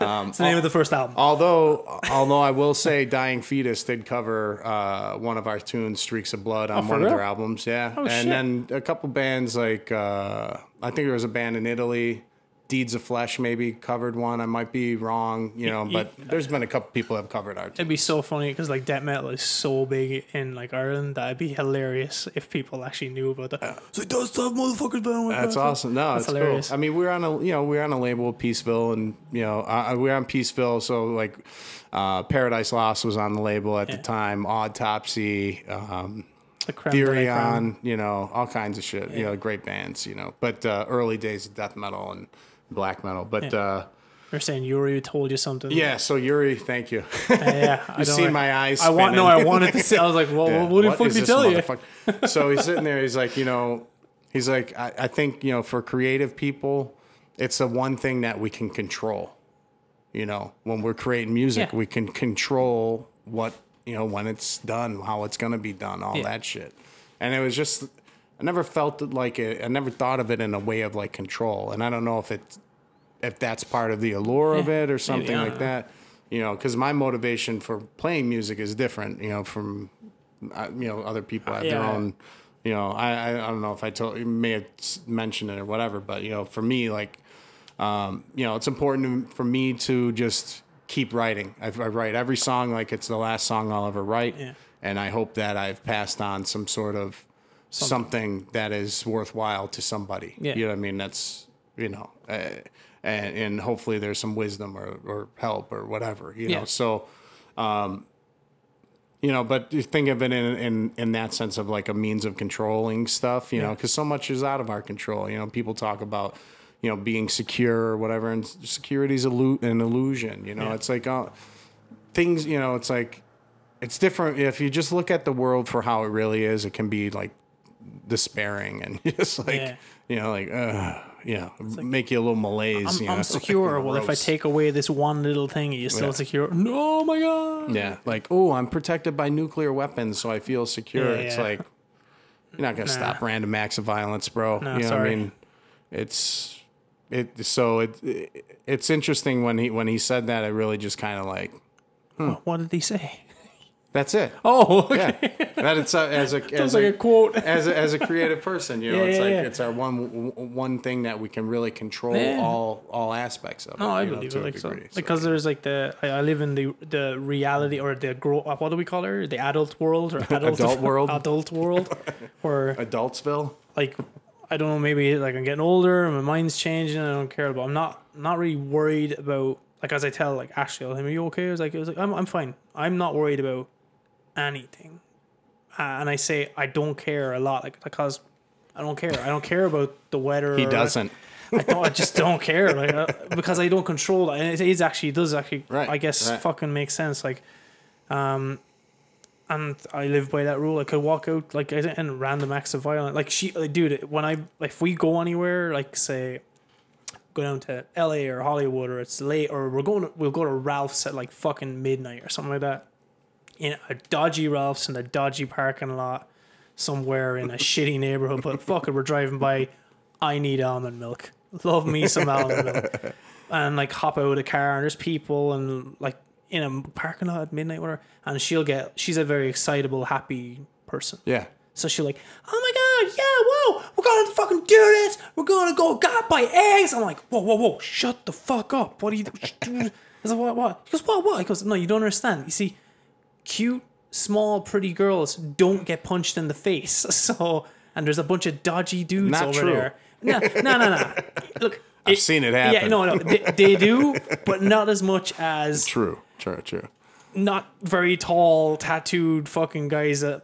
It's the name of the first album. Although, although I will say, Dying Fetus did cover uh, one of our tunes, "Streaks of Blood," on Oh, one of their albums. Yeah, Oh, and shit. then a couple bands like uh, I think there was a band in Italy, Deeds of Flesh, maybe covered one. I might be wrong, you know, but there's been a couple people that have covered our. It'd be so funny because like death metal is so big in like Ireland that it'd be hilarious if people actually knew about that. It's like those tough motherfuckers down with That's that." awesome. No, That's it's hilarious. cool. I mean, we're on a you know we're on a label with Peaceville, and you know uh, we're on Peaceville, so like uh, Paradise Lost was on the label at the time. Autopsy, um, The creme de la creme. Therion, you know, all kinds of shit. You know, great bands. You know, but uh, early days of death metal and black metal. But Yeah. uh, They're saying Yuri told you something. yeah, so Yuri, thank you. Uh, yeah. I You've seen like- my eyes. I want no. I wanted to say. I was like, well, Yeah, what the fuck did tell you? so he's sitting there. He's like, you know, he's like, I, I think, you know, for creative people, it's the one thing that we can control. You know, when we're creating music, Yeah. we can control what, you know, when it's done, how it's going to be done, all Yeah. that shit. And it was just, I never felt it like it, I never thought of it in a way of like control. And I don't know if it's, if that's part of the allure of it or something like know. that. You know, because my motivation for playing music is different. You know, from uh, you know other people have their Yeah. own. You know, I, I I don't know if I told you may have mentioned it or whatever, but you know, for me, like, um, you know, it's important for me to just keep writing. I, I write every song like it's the last song I'll ever write, Yeah. and I hope that I've passed on some sort of something, that is worthwhile to somebody. Yeah. You know what I mean? That's you know, uh, and and hopefully there's some wisdom or or help or whatever. You know, Yeah. so. Um, you know, but you think of it in, in in that sense of like a means of controlling stuff, you know, because so much is out of our control. You know, people talk about, you know, being secure or whatever, and security is illu- an illusion. You know, Yeah. it's like uh, things. You know, it's like it's different if you just look at the world for how it really is. It can be like despairing and just like Yeah. you know, like uh, you know, make you a little malaise. I'm, you know, I'm secure. well, if I take away this one little thing, are you still Yeah. secure? No, oh my god. Yeah, like oh, I'm protected by nuclear weapons, so I feel secure. Yeah, it's yeah. like you're not gonna stop random acts of violence, bro. No, you know what sorry. I mean? It's it. So it, it it's interesting when he when he said that. I really just kind of like What, what did he say? That's it. Oh, okay. Yeah, that it's a, as a as like a, a quote. as a, as a creative person, you know, Yeah, it's yeah, like yeah. it's our one one thing that we can really control all all aspects of. No, it, I know, believe to it. Like so, degree. So, because there's like the I, live in the the reality or the grow up. What do we call her? The adult world or adult Adult world? Adult world, where Adultsville. like I don't know. Maybe like I'm getting older and my mind's changing. and I don't care. But I'm not not really worried about like as I tell like Ashley, I was like, "Are you okay?" I was like, I was like I'm I'm fine. I'm not worried about anything. Uh, and I say I don't care a lot, like because I don't care. I don't care about the weather. He doesn't. I don't. I just don't care, like uh, because I don't control that. And it is actually it does actually. Right, I guess right. fucking makes sense. Like, um, and I live by that rule. I could walk out like in random acts of violence. Like she, like, dude, when I if we go anywhere, like say, go down to L.A. or Hollywood or it's late or we're going, to, we'll go to Ralph's at like fucking midnight or something like that. In a dodgy Ralph's in a dodgy parking lot somewhere in a shitty neighborhood. But fuck it, we're driving by. I need almond milk. Love me some almond milk. And like hop out of the car and there's people and like in a parking lot at midnight, whatever. And she'll get. She's a very excitable, happy person. Yeah. So she'll like, oh my god, yeah, whoa, we're gonna fucking do this. We're gonna go God buy eggs. I'm like, whoa, whoa, whoa, shut the fuck up. What are you doing? I was like, what, what? He goes, what, what? He goes, no, you don't understand. You see, cute small, pretty girls don't get punched in the face. So, and there's a bunch of dodgy dudes Not over true. there. No, no, no, no. Look, I've seen it happen. Yeah, no, no, they, they do, but not as much as True, true, true. not very tall, tattooed fucking guys that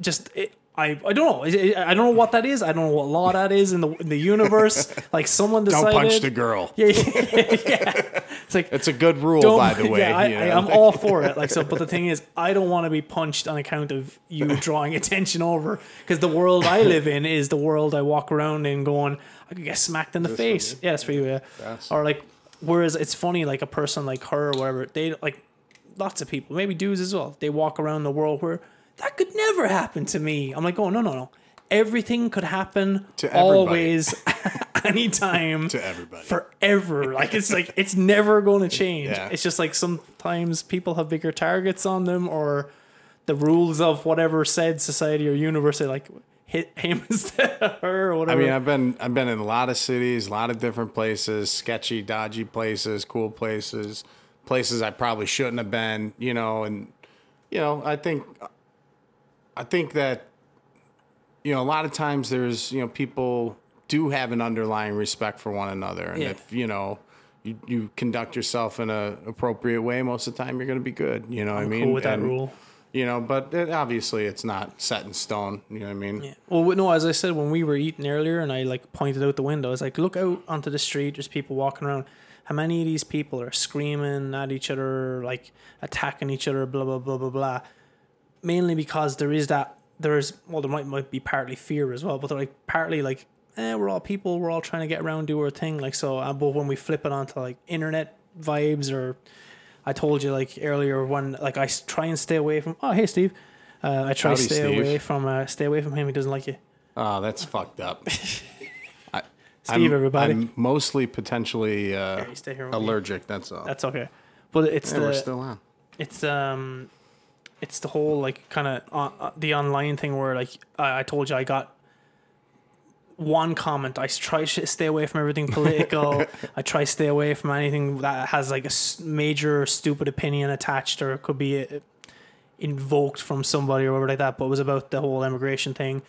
just. It, I, I don't know. I, don't know what that is. I don't know what law that is in the in the universe. Like someone decided. Don't punch the girl. yeah, yeah, yeah. It's like It's a good rule, by the way. Yeah, I, I'm all for it. Like so, but the thing is, I don't want to be punched on account of you drawing attention over. Because the world I live in is the world I walk around in, going, I could get smacked in the face. Yeah, it's for you. Yeah. That's- Or like, whereas it's funny, like a person like her or whatever, they like lots of people, maybe dudes as well. They walk around the world where that could never happen to me. I'm like, oh no, no, no. Everything could happen To everybody. always, anytime to everybody. forever. Like it's like it's never going to change. Yeah. It's just like sometimes people have bigger targets on them, or the rules of whatever said society or universe they like hit him instead of her or whatever. I mean, I've been I've been in a lot of cities, a lot of different places, sketchy, dodgy places, cool places, places I probably shouldn't have been, you know, and you know, I think I think that you know, a lot of times there's, you know, people do have an underlying respect for one another and Yeah. if, you know, you, you conduct yourself in a appropriate way, most of the time you're going to be good. You know what I mean? cool with that And, rule. You know, but it, obviously it's not set in stone. You know what I mean? Yeah. Well, no, as I said when we were eating earlier, and I like pointed out the window, I was like, look out onto the street. There's people walking around. How many of these people are screaming at each other, like attacking each other, blah blah blah blah blah? Mainly because there is that there is well, there might might be partly fear as well, but they're like partly like, eh, we're all people, we're all trying to get around, do our thing, like so. uh, But when we flip it onto like internet vibes or I told you like earlier when like I try and stay away from. Oh, hey Steve, uh, I try to stay Steve. away from uh, stay away from him. He doesn't like you. Oh, that's fucked up. I, Steve, I'm, everybody. I'm mostly potentially uh, you stay here with me. allergic. That's all. That's okay, but it's yeah, we're the still on. it's um it's the whole like kind of uh, uh, the online thing where like I, I told you I got one comment. I try to stay away from everything political. I try to stay away from anything that has like a major stupid opinion attached or it could be uh, invoked from somebody or whatever like that. But it was about the whole immigration thing.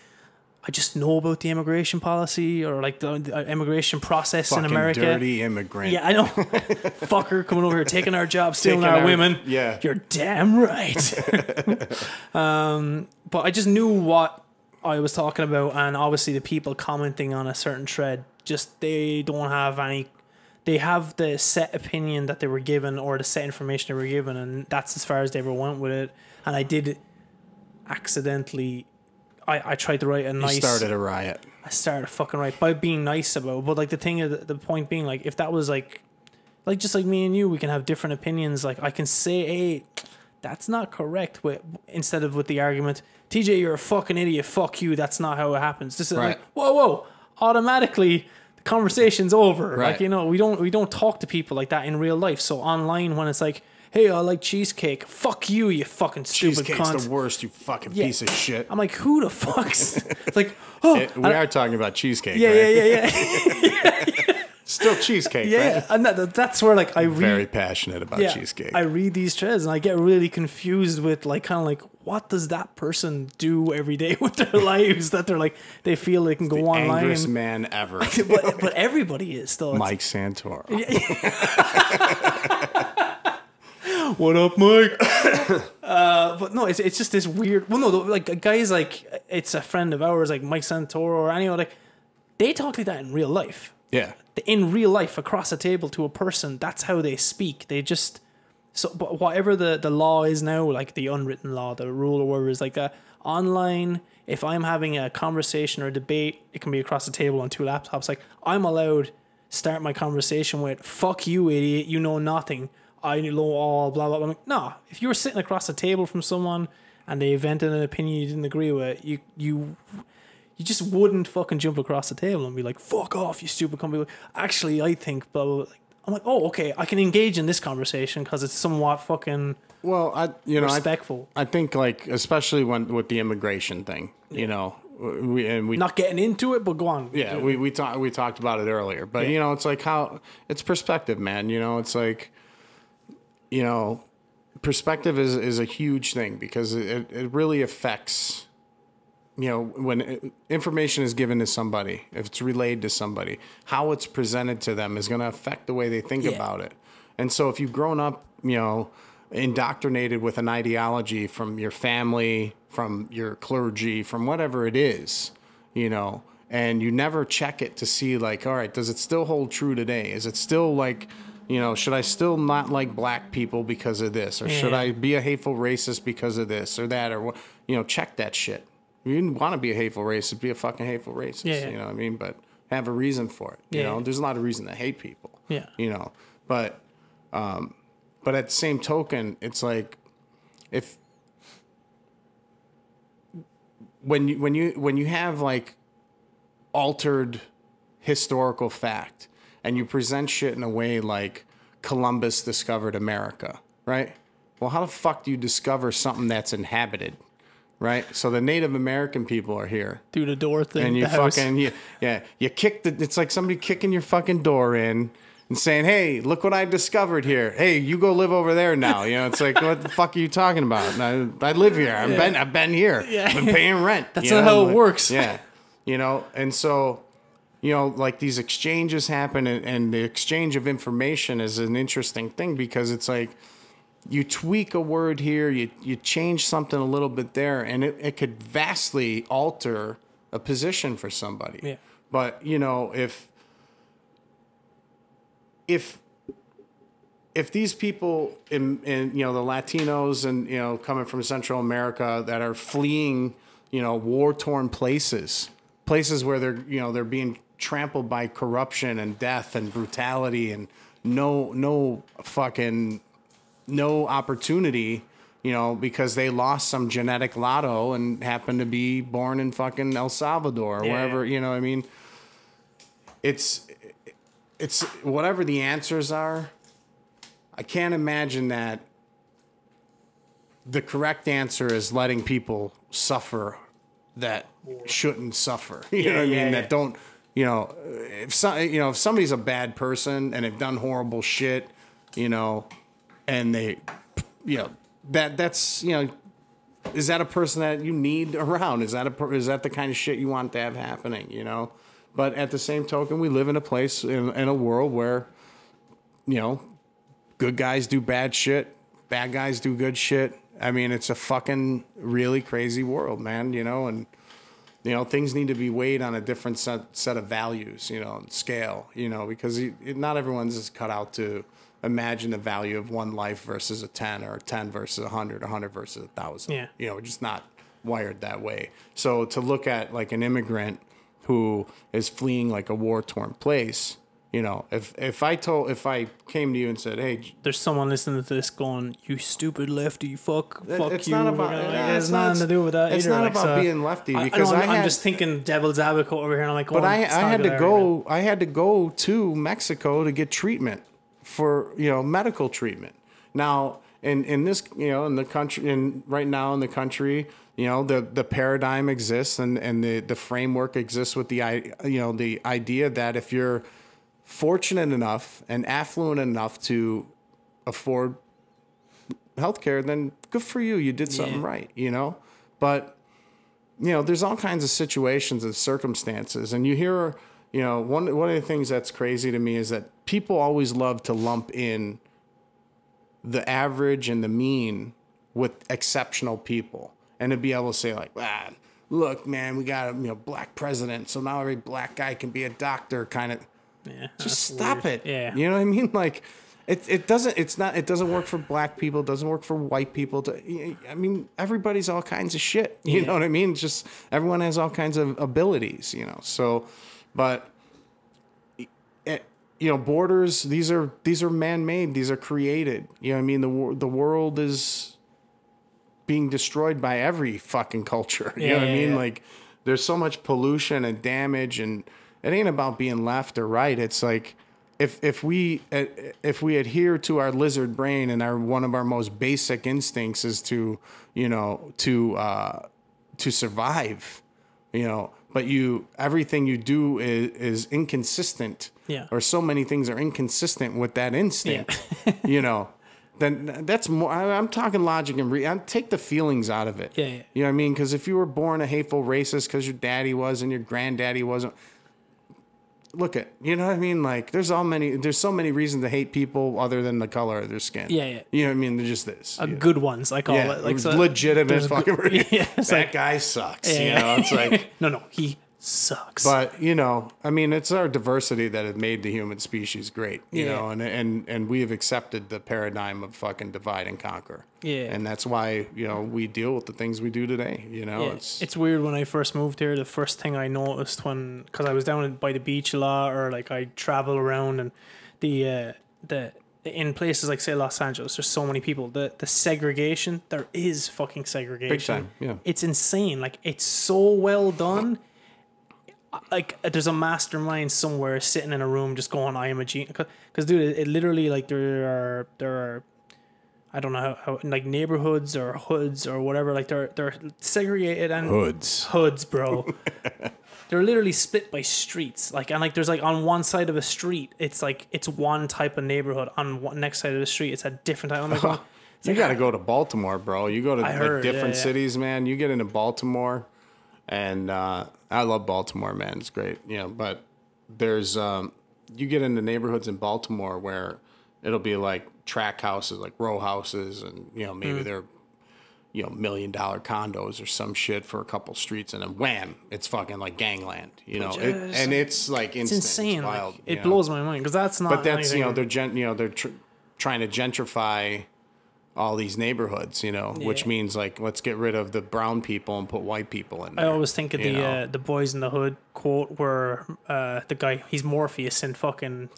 I just know about the immigration policy or like the, the immigration process Fucking in America. dirty immigrant. Yeah, I know. Fucker coming over here, taking our jobs, stealing our, our- women. yeah. You're damn right. um, but I just knew what I was talking about, and obviously the people commenting on a certain thread just they don't have any. They have the set opinion that they were given or the set information they were given, and that's as far as they ever went with it. And I did accidentally. I, I tried to write a You nice. started a riot. I started fucking right by being nice about it. But like the thing, the point being, like if that was like, like just like me and you, we can have different opinions. Like I can say, hey, that's not correct. With instead of with the argument, TJ, you're a fucking idiot. Fuck you. That's not how it happens. This is Right. like, whoa, whoa. Automatically, the conversation's over. Right. Like you know, we don't we don't talk to people like that in real life. So online, when it's like, hey, I like cheesecake. Fuck you, you fucking stupid Cheesecake's cunt. the worst, you fucking Yeah. piece of shit. I'm like, who the fuck's? it's like, oh, It- we are talking about cheesecake, yeah, right? yeah, yeah, yeah. Still cheesecake, Yeah, right? and that, that's where like I read, Very passionate about yeah, cheesecake. I read these threads and I get really confused with like kind of like what does that person do every day with their lives that they're like they feel they can go online, Angriest man ever. but but everybody is still. It's- Mike Santoro. What up, Mike? uh, but no, it's it's just this weird. Well, no, like guys like it's a friend of ours, like Mike Santoro or anyone like they talk like that in real life. Yeah. in real life across a table to a person that's how they speak they just so but whatever the the law is now like the unwritten law the rule or whatever is like that online if i'm having a conversation or a debate it can be across the table on two laptops like i'm allowed start my conversation with fuck you idiot you know nothing i know all blah blah blah I'm like, no if you were sitting across a table from someone and they vented an opinion you didn't agree with you you you just wouldn't fucking jump across the table and be like, "Fuck off, you stupid company." Actually, I think blah blah. blah. I'm like, oh, okay, I can engage in this conversation because it's somewhat fucking Well, I you know I, respectful. I think like especially when with the immigration thing, you know, we and we Not getting into it, but go on. yeah we we talked we talked about it earlier, but you know it's like how it's perspective, man. You know, it's like you know perspective is is a huge thing because it, it really affects you know when information is given to somebody if it's relayed to somebody how it's presented to them is going to affect the way they think Yeah. about it and so if you've grown up you know indoctrinated with an ideology from your family from your clergy from whatever it is you know and you never check it to see like all right does it still hold true today is it still like you know should i still not like black people because of this? Or should i be a hateful racist because of this or that? Or what you know check that shit. You didn't want to be a hateful racist be a fucking hateful racist Yeah, yeah. you know what i mean? But have a reason for it you Yeah. know? there's a lot of reason to hate people Yeah. you know? But um but at the same token it's like if when you when you when you have like altered historical fact and you present shit in a way like Columbus discovered America, right? Well, how the fuck do you discover something that's inhabited, right? So the Native American people are here, through the door thing. and you fucking you, yeah, you kick the. It's like somebody kicking your fucking door in and saying, "Hey, look what I discovered here. Hey, you go live over there now." You know, it's like, what the fuck are you talking about? I, I live here. I've been I've been here. Yeah. I've been paying rent. That's not know, how it like- works. Yeah, you know, and so. You know, like these exchanges happen, and, and the exchange of information is an interesting thing because it's like you tweak a word here, you you change something a little bit there, and it, it could vastly alter a position for somebody. Yeah. But you know, if if if these people in, in you know the Latinos and you know coming from Central America that are fleeing you know war torn places, places where they're you know they're being trampled by corruption and death and brutality and no no fucking no opportunity, you know, because they lost some genetic lotto and happened to be born in fucking El Salvador or Yeah. wherever, you know what I mean? It's it's whatever the answers are. I can't imagine that the correct answer is letting people suffer that shouldn't suffer. You know what I mean? yeah, yeah. That don't, you know, if you know, if somebody's a bad person and they've done horrible shit, you know, and they, you know, that that's you know, is that a person that you need around? Is that a is that the kind of shit you want to have happening? You know, but at the same token, we live in a place in, in a world where, you know, good guys do bad shit, bad guys do good shit. I mean, it's a fucking really crazy world, man. You know, and you know things need to be weighed on a different set, set of values you know scale you know because it, not everyone's just cut out to imagine the value of one life versus a 10 or a 10 versus a 100 100 versus a 1000 Yeah. you know we're just not wired that way so to look at like an immigrant who is fleeing like a war torn place you know if if i told if i came to you and said hey There's someone listening to this going, "You stupid lefty, fuck, fuck you. it's you." not about- Like, yeah, it it's has not- nothing to do with that. it's either, not like, about so- being lefty, I- I because I'm, I I'm just thinking devil's advocate over here. And I'm like, But I, I had to go. I had to go to Mexico to get treatment for you know medical treatment. Now, in in this you know in the country, in right now in the country, you know the the paradigm exists and and the the framework exists with the i you know the idea that if you're fortunate enough and affluent enough to afford healthcare, then good for you. You did something Yeah. right. You know, but you know, there's all kinds of situations and circumstances, and you hear, you know, one one of the things that's crazy to me is that people always love to lump in the average and the mean with exceptional people, and to be able to say like, ah, look, man, we got a you know black president, so now every black guy can be a doctor, kind of. Yeah, Just stop weird. it. Yeah, You know what I mean? Like, it, it doesn't, it's not, it doesn't work for black people. It doesn't work for white people. To, I mean, everybody's all kinds of shit. You Yeah. know what I mean? It's just, everyone has all kinds of abilities, you know? So, but, it, eh, you know, borders, these are, these are man-made. These are created. You know what I mean? The, the world is being destroyed by every fucking culture. You know what I mean? yeah. Like, there's so much pollution and damage and it ain't about being left or right it's like if if we uh, if we adhere to our lizard brain and our one of our most basic instincts is to you know to uh to survive you know but you everything you do is, is inconsistent Yeah. or so many things are inconsistent with that instinct you know then that's more. I, I'm talking logic and re. I take the feelings out of it. Yeah, yeah. You know what I mean? Because if you were born a hateful racist because your daddy was and your granddaddy wasn't, look at you know what I mean. Like there's all many. There's so many reasons to hate people other than the color of their skin. Yeah, yeah. You know what I mean? They're just this. Uh, yeah. good ones, I call Yeah, it. Like so, legitimate fucking. good- yeah, that like guy sucks. Yeah. You know, it's like. no, no, he sucks. But you know, I mean, it's our diversity that has made the human species great. You Yeah. know, and and and we have accepted the paradigm of fucking divide and conquer. Yeah. and that's why you know we deal with the things we do today. You know, Yeah, it's it's weird when I first moved here. The first thing I noticed when, because I was down by the beach a lot, or like I travel around, and the uh, the in places like say Los Angeles, there's so many people. The the segregation there is fucking segregation. Big time, yeah. It's insane. Like it's so well done. Like uh, there's a mastermind somewhere sitting in a room just going, "I am a genius." Because dude, it, it literally like there are there are I don't know how, how like neighborhoods or hoods or whatever. Like they're they're segregated and hoods. hoods, bro. they're literally split by streets. Like and like there's like on one side of a street, it's like it's one type of neighborhood. On one next side of the street, it's a different type. Like, well, You got to go to Baltimore, bro. You go to like heard, different yeah, yeah. cities, man. You get into Baltimore, and uh, I love Baltimore, man. It's great, you know. But there's um, you get into neighborhoods in Baltimore where it'll be like track houses, like row houses, and you know Mm. maybe they're you know million dollar condos or some shit for a couple streets, and then wham, it's fucking like gangland, you know. It, and it's like it's insane. It's wild, like, it know? blows my mind because that's not. But that's you know they're gen- you know they're tr- trying to gentrify all these neighborhoods, you know, which means like let's get rid of the brown people and put white people in there. I always think of the uh, the Boyz n the Hood quote where uh, the guy he's Morpheus and fucking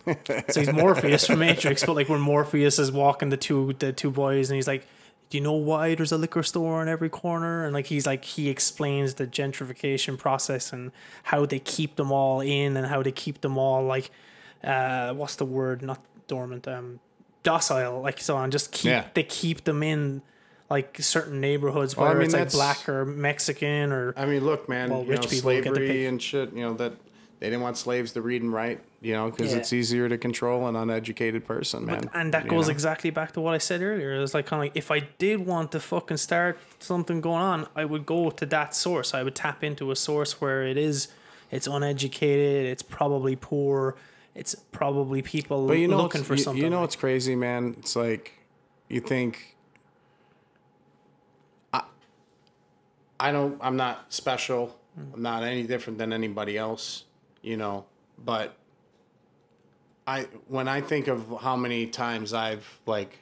so he's Morpheus from Matrix, but like when Morpheus is walking the two the two boys and he's like, Do you know why there's a liquor store in every corner? And like he's like he explains the gentrification process and how they keep them all in and how they keep them all like uh what's the word? Not dormant, um docile, like so on. Just keep Yeah. they keep them in like certain neighborhoods Well, I whether mean, it's like black or Mexican or I mean, look, man, Well, you rich know, people slavery and shit, you know that they didn't want slaves to read and write, you know, because Yeah. it's easier to control an uneducated person, man. and that goes know? exactly back to what I said earlier. It's like kind of like if I did want to fucking start something going on, I would go to that source. I would tap into a source where it is, it's uneducated, it's probably poor, it's probably people But you know, looking for you, something. You know like- what's crazy, man? It's like you think I, I don't. I'm not special. Mm. I'm not any different than anybody else. You know, but I when I think of how many times I've like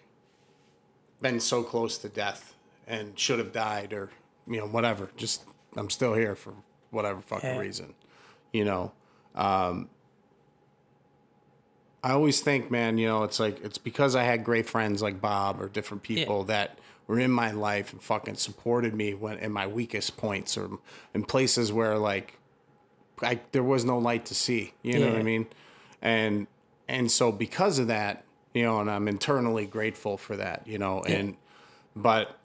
been so close to death and should have died or you know whatever. Just I'm still here for whatever fucking Yeah. reason. You know. Um, I always think, man, you know, it's like it's because I had great friends like Bob or different people that were in my life and fucking supported me when in my weakest points or in places where like I there was no light to see. You know what I mean? And and so because of that, you know, and I'm internally grateful for that, you know, and but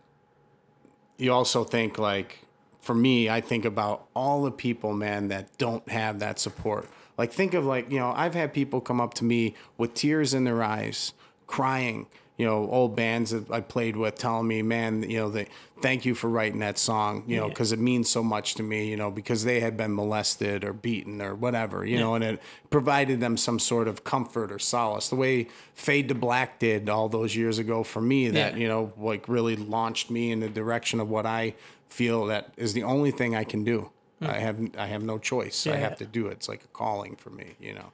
you also think like for me i think about all the people man that don't have that support like think of like you know i've had people come up to me with tears in their eyes crying you know old bands that i played with telling me man you know they thank you for writing that song you know Yeah. because it means so much to me you know because they had been molested or beaten or whatever you know and it provided them some sort of comfort or solace the way fade to black did all those years ago for me that Yeah. you know like really launched me in the direction of what i feel that is the only thing i can do i have i have no choice i Hmm. Yeah. have to do it it's like a calling for me you know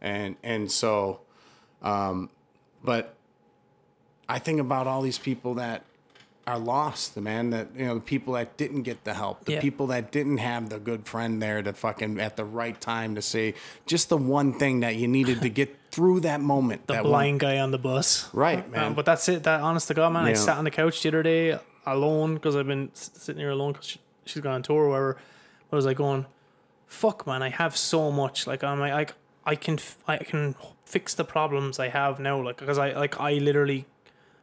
and and so um but i think about all these people that are lost the man that you know the people that didn't get the help the Yeah. people that didn't have the good friend there to fucking at the right time to say just the one thing that you needed to get through that moment the that one- blind guy on the bus. right man Um, but that's it. That honest to God, man. I sat on the couch the other day alone because I've been sitting here alone because she, she's gone on tour or whatever. I was like going, "Fuck, man! I have so much. Like I'm like I can I can fix the problems I have now. Like because I like I literally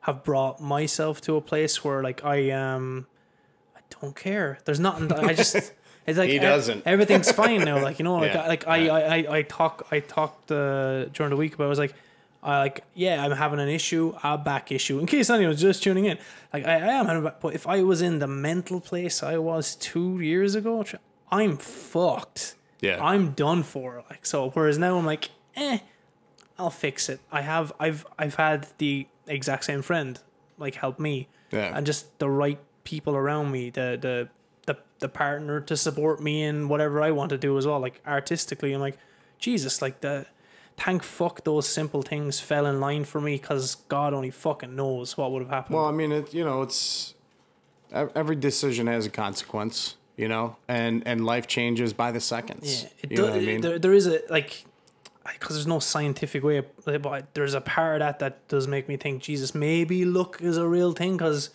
have brought myself to a place where like I um I don't care. There's nothing. That I just. It's like He doesn't. everything's fine now. Like you know, like Yeah, I, like I, I I I talk I talked uh, during the week but I was like, I like, yeah, I'm having an issue, a back issue. In case anyone's just tuning in, like I, I am having a back, but if I was in the mental place I was two years ago, I'm fucked. Yeah. I'm done for. Like so. Whereas now I'm like, eh, I'll fix it. I have, I've, I've had the exact same friend like help me, Yeah. and just the right people around me, the the the the partner to support me in whatever I want to do as well. Like artistically, I'm like, Jesus, like the thank fuck those simple things fell in line for me because God only fucking knows what would have happened. Well, I mean, it, you know, it's every decision has a consequence, you know, and and life changes by the seconds. yeah, it you do, know what I mean? there, there is a like. Because there's no scientific way, but there's a part of that that does make me think, Jesus, maybe luck is a real thing. Because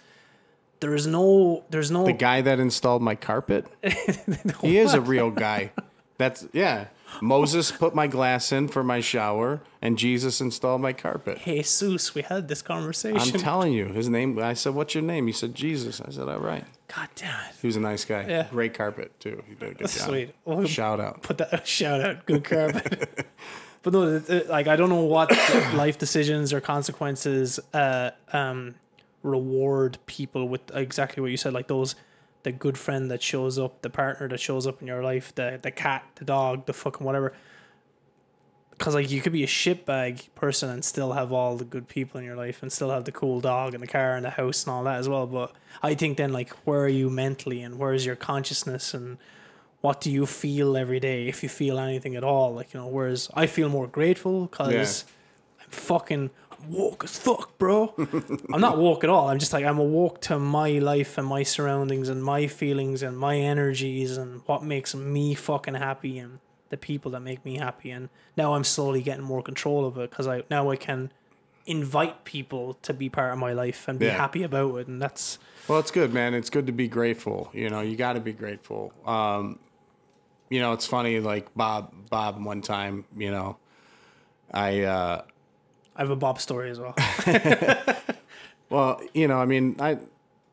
there's no, there's no. the guy that installed my carpet, he is a real guy. That's yeah. Moses put my glass in for my shower, and Jesus installed my carpet. Jesus, we had this conversation. I'm telling you, his name. I said, "What's your name?" He said, "Jesus." I said, "All right." God damn it. He was a nice guy. Yeah. Great carpet too. He did a good job. Sweet. Well, Shout out. put that shout out good carpet but no it- it- like i don't know what life decisions or consequences uh um reward people with exactly what you said like those the good friend that shows up the partner that shows up in your life the the cat the dog the fucking whatever. Because like you could be a shitbag person and still have all the good people in your life and still have the cool dog and the car and the house and all that as well. But i think then like where are you mentally and where's your consciousness and what do you feel every day if you feel anything at all? Like you know whereas i feel more grateful because i'm fucking woke as fuck bro i'm not woke at all i'm just like i'm awoke to my life and my surroundings and my feelings and my energies and what makes me fucking happy and the people that make me happy and now i'm slowly getting more control of it because i now i can invite people to be part of my life and be Yeah. happy about it and that's Well, it's good, man. It's good to be grateful. You know, you got to be grateful. Um, you know, it's funny. Like Bob, Bob, one time, you know, I. Uh, i have a bob story as well Well, you know, I mean, I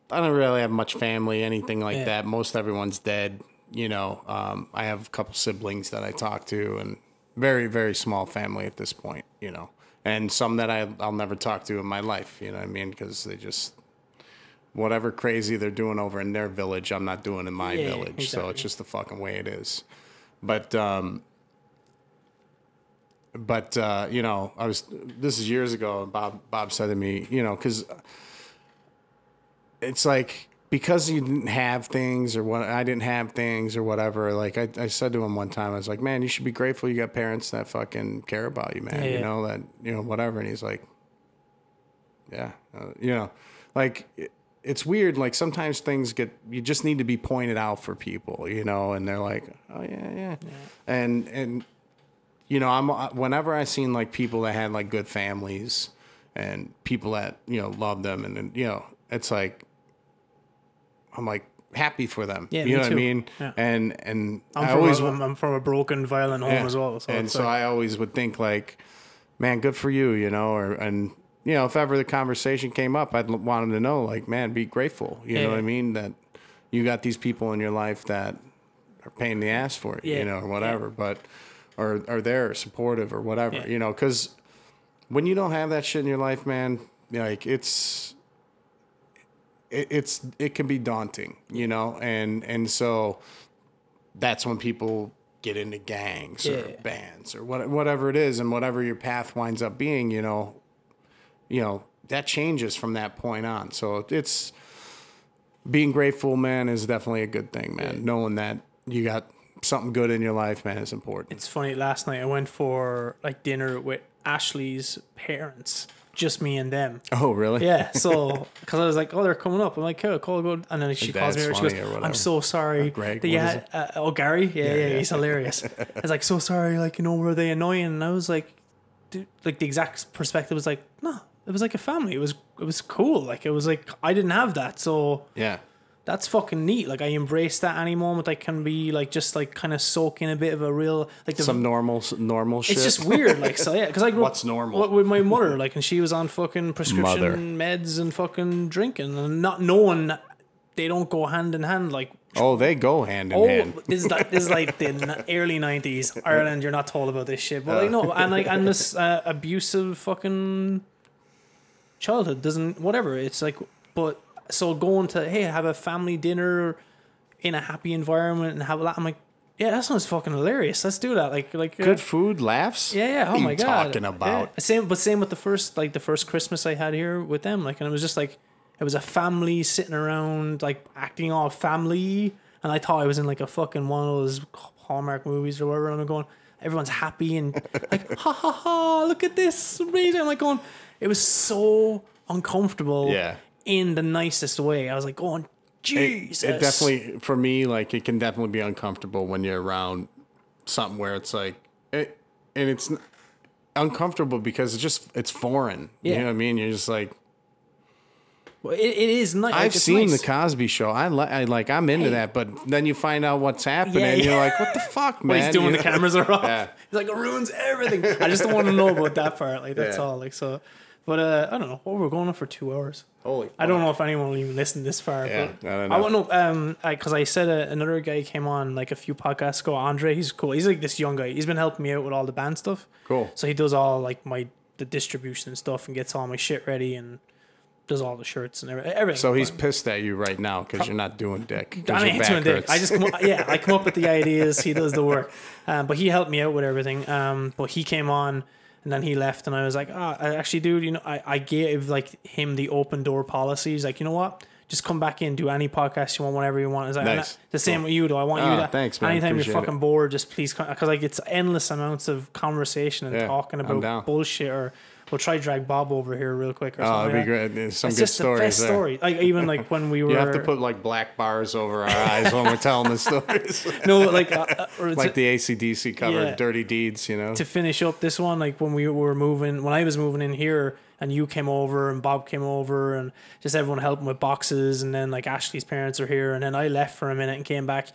I don't really have much family, anything like Yeah. that. Most everyone's dead. You know, um, I have a couple siblings that I talk to, and very very small family at this point. You know, and some that I I'll never talk to in my life. You know what I mean? Because they just whatever crazy they're doing over in their village, I'm not doing in my Yeah, village. So it's just the fucking way it is. But um, but uh, you know, I was this is years ago. and Bob Bob said to me, you know, because it's like because you didn't have things or what I didn't have things or whatever. Like I, I said to him one time, I was like, man, you should be grateful you got parents that fucking care about you, man. Yeah, You know that you know whatever. And he's like, yeah, uh, you know, like. It, it's weird. Like sometimes things get, you just need to be pointed out for people, you know, and they're like, oh yeah, yeah, yeah, and and you know, I'm uh, whenever I seen like people that had like good families and people that you know love them, and, then you know, it's like I'm like happy for them. Yeah, you know what I too. mean? Yeah. And and I'm, I from always a, I'm, from a broken, violent home yeah. as well. So and so like, I always would think like, man, good for you, you know, or and you know, if ever the conversation came up, I'd l- want them to know, like, man, be grateful. You know Yeah. what I mean? That you got these people in your life that are paying the ass for it, Yeah. you know, or whatever, but or are there supportive or whatever, Yeah. you know, because when you don't have that shit in your life, man, like it's it, it's it can be daunting, you know, and and so that's when people get into gangs or Yeah. bands or what, whatever it is, and whatever your path winds up being, you know, you know that changes from that point on. So it's being grateful, man, is definitely a good thing, man. Yeah. Knowing that you got something good in your life, man, is important. it's funny. Last night I went for like dinner with Ashley's parents, just me and them. oh, really? Yeah, so because I was like, oh, they're coming up. I'm like, cool, cool, good. And then she calls me over. She goes. I'm so sorry. Greg, that you had, uh, oh, Gary? Yeah, yeah, yeah. he's hilarious. I was like, so sorry. Like, you know, were they annoying? And I was like, dude, like the exact perspective was like, no, it was like a family. It was, it was cool. Like, it was like, I didn't have that. So Yeah. That's fucking neat. Like, I embrace that any moment I can be like, just like kind of soaking a bit of a real, like the Some normal, normal shit. it's just weird, like so. Yeah, because I grew What's normal? wi- with my mother, like, and she was on fucking prescription Mother. meds and fucking drinking, and not knowing they don't go hand in hand. Like Oh, they go hand in Oh, hand. this is like this is like the early nineties Ireland. You're not told about this shit, but like no, and like and this uh, abusive fucking childhood doesn't whatever. It's like, but so going to hey have a family dinner in a happy environment and have that. I'm like, yeah, that sounds fucking hilarious. Let's do that. Like like uh, Good food, laughs. Yeah, yeah. Oh What are my you god. Talking about. Yeah. same, but same with the first like the first Christmas I had here with them. Like, and it was just like it was a family sitting around like acting all family, and I thought I was in like a fucking one of those Hallmark movies or whatever. And I'm going, everyone's happy and like ha ha ha, look at this amazing. I'm like going, it was so uncomfortable. Yeah. In the nicest way, I was like oh, going, It, Jesus. it definitely, for me, like it can definitely be uncomfortable when you're around something where it's like, it, and it's uncomfortable because it's just it's foreign. You Yeah. know what I mean? You're just like, It, it is nice. I've seen the Cosby Show. I, li- I like, I'm into Hey. that, but then you find out what's happening, Yeah, and you're like, what the fuck, man? What he's doing, You the know? cameras are off. Yeah. He's like, it ruins everything. I just don't want to know about that part. Like, that's Yeah. all. Like, so, but uh, I don't know. What we're going on for two hours. Holy, I don't know if anyone will even listen this far. Yeah, but I don't know. I know. want to um, because I, said uh, another guy came on like a few podcasts ago. Andre, he's cool. He's like this young guy. He's been helping me out with all the band stuff. Cool. So he does all like my the distribution and stuff and gets all my shit ready and does all the shirts and everything. So he's pissed at you right now because you're not doing dick. I ain't doing dick. I just come up, yeah, I come up with the ideas. He does the work, um, but he helped me out with everything. Um, but he came on and then he left, and I was like, ah, I actually, dude, you know, I, I gave like him the open door policy. He's like, you know what? Just come back in, do any podcast you want, whenever you want. It's like, Nice. the same with you, though. I want Ah, you to thanks, man. anytime Appreciate you're fucking it. bored, just please come because like it's endless amounts of conversation and Yeah, talking about bullshit. Or we'll try drag Bob over here real quick. Or Oh, something that'd be like that. great. Some It's good just the stories best there. story. Like even like when we were You have to put like black bars over our eyes when we're telling the stories, no like uh, uh, like to- the ACDC cover, Yeah. "Dirty Deeds." You know, to finish up this one, like when we were moving, when I was moving in here, and you came over, and Bob came over, and just everyone helping with boxes, and then like Ashley's parents are here, and then I left for a minute and came back.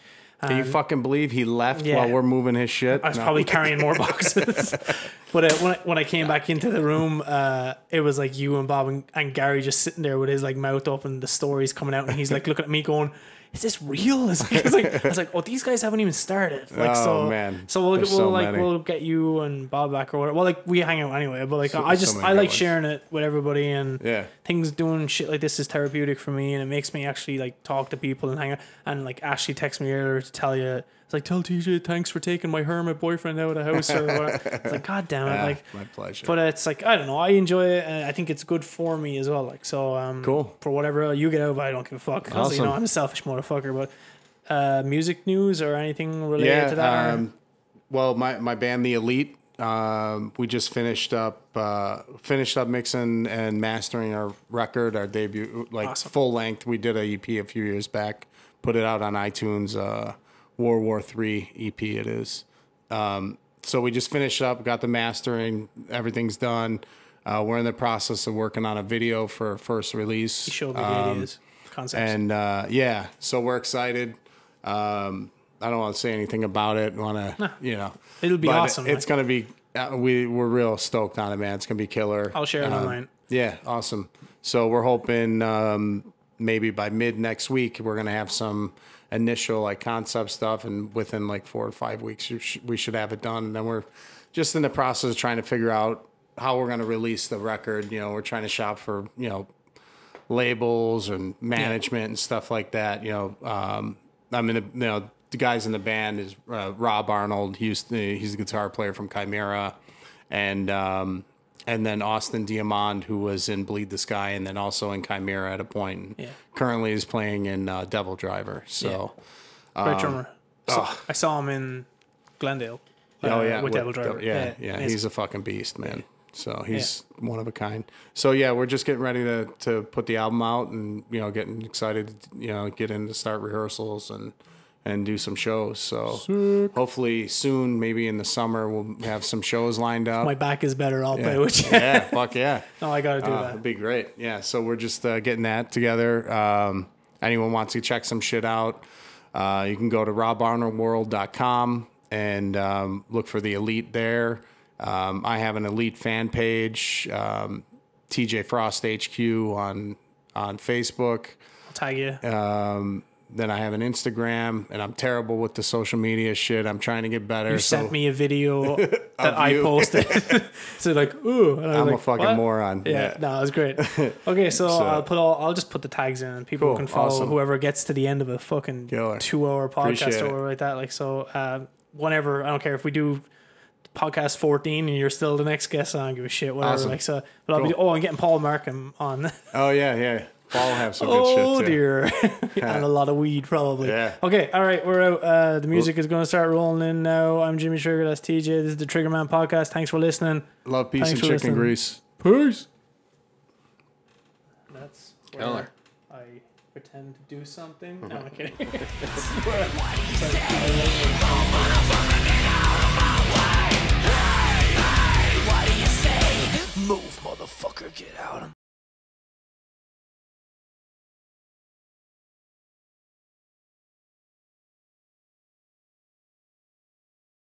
Can you fucking believe he left Yeah. while we're moving his shit? I was No. probably carrying more boxes. but uh, when I, when I came back into the room, uh, it was like you and Bob and, and Gary just sitting there with his like mouth open, the stories coming out, and he's like looking at me going. Is this real? It's like, it's like, I was like, oh, these guys haven't even started. Like, Oh, so, man. So we'll, we'll so like many. we'll get you and Bob back or whatever. Well, like we hang out anyway, but like So- I just many I like ones. sharing it with everybody, and Yeah. things doing shit like this is therapeutic for me, and it makes me actually like talk to people and hang out. And like Ashley texted me earlier to tell you, it's like tell TJ thanks for taking my hermit boyfriend out of the house or whatever. It's like God damn it, Yeah, like. my pleasure. But it's like I don't know. I enjoy it, and I think it's good for me as well. Like so, um, Cool. for whatever you get out of it. I don't give a fuck. 'Cause, You know, Awesome. I'm a selfish motherfucker. But uh, music news or anything related yeah. to that? Um, well, my my band, The Elite, um, we just finished up uh, finished up mixing and mastering our record, our debut, like Awesome. full length. We did a EP a few years back, put it out on iTunes. Uh, World War Three EP it is. Um, so we just finished up, got the mastering, everything's done. Uh, we're in the process of working on a video for first release. you showed me the Um, ideas, concepts. and uh, yeah, so we're excited. Um, I don't want to say anything about it. Want to, you know, It'll be awesome, It's like- gonna be. Uh, we we're real stoked on it, man. It's gonna be killer. I'll share it Um, online. Yeah, awesome. So we're hoping um, maybe by mid next week we're gonna have some initial like concept stuff, and within like four or five weeks we should have it done. And then we're just in the process of trying to figure out how we're gonna release the record. You know, we're trying to shop for you know labels and management and stuff like that. You know, um, I mean, you know, the guys in the band is uh, Rob Arnold. He's he's a guitar player from Chimaira, and um, and then Austin D'Amond, who was in Bleed the Sky, and then also in Chimaira at a point. And Yeah. Currently is playing in uh, DevilDriver. So. Great drummer. So, I saw him in Glendale. uh, Oh yeah, with DevilDriver. Yeah, yeah, amazing. he's a fucking beast, man. So he's one of a kind. So yeah, we're just getting ready to to put the album out, and you know, getting excited, you know, get in to start rehearsals and and do some shows. So hopefully soon, maybe in the summer, we'll have some shows lined up. my back is better. I'll play yeah. with you. yeah, fuck yeah. no, I got to do Uh, that. it'd be great. Yeah. So we're just uh, getting that together. Um, anyone wants to check some shit out, uh, you can go to robarnoldworld.com and um, look for the Elite there. Um, I have an Elite fan page, um, TJ Frost HQ on on Facebook. I'll tag you. Then I have an Instagram, and I'm terrible with the social media shit. I'm trying to get better. You so sent me a video that I posted. so like, ooh, and I was I'm a fucking "What?" moron. Yeah, no, it was great. Okay, so, I'll put all. I'll just put the tags in, and people Cool, can follow awesome. whoever gets to the end of a fucking Killer. two-hour podcast Appreciate or whatever like that. Like so, uh, whenever I don't care if we do podcast 14 and you're still the next guest. I don't give a shit. Whatever. Awesome. Like so, but I'll be. Oh, I'm getting Paul Markham on. Oh yeah, yeah. Paul have some good oh shit too. dear, and a lot of weed probably. Yeah. Okay, all right, we're out. Uh, the music is going to start rolling in now. I'm Jimmy Sugar. That's TJ. This is the Triggerman podcast. Thanks for listening. Love peace Thanks and for chicken listening. grease. Peace. That's where Killer. I pretend to do something. No, I'm kidding. Move, motherfucker, get out.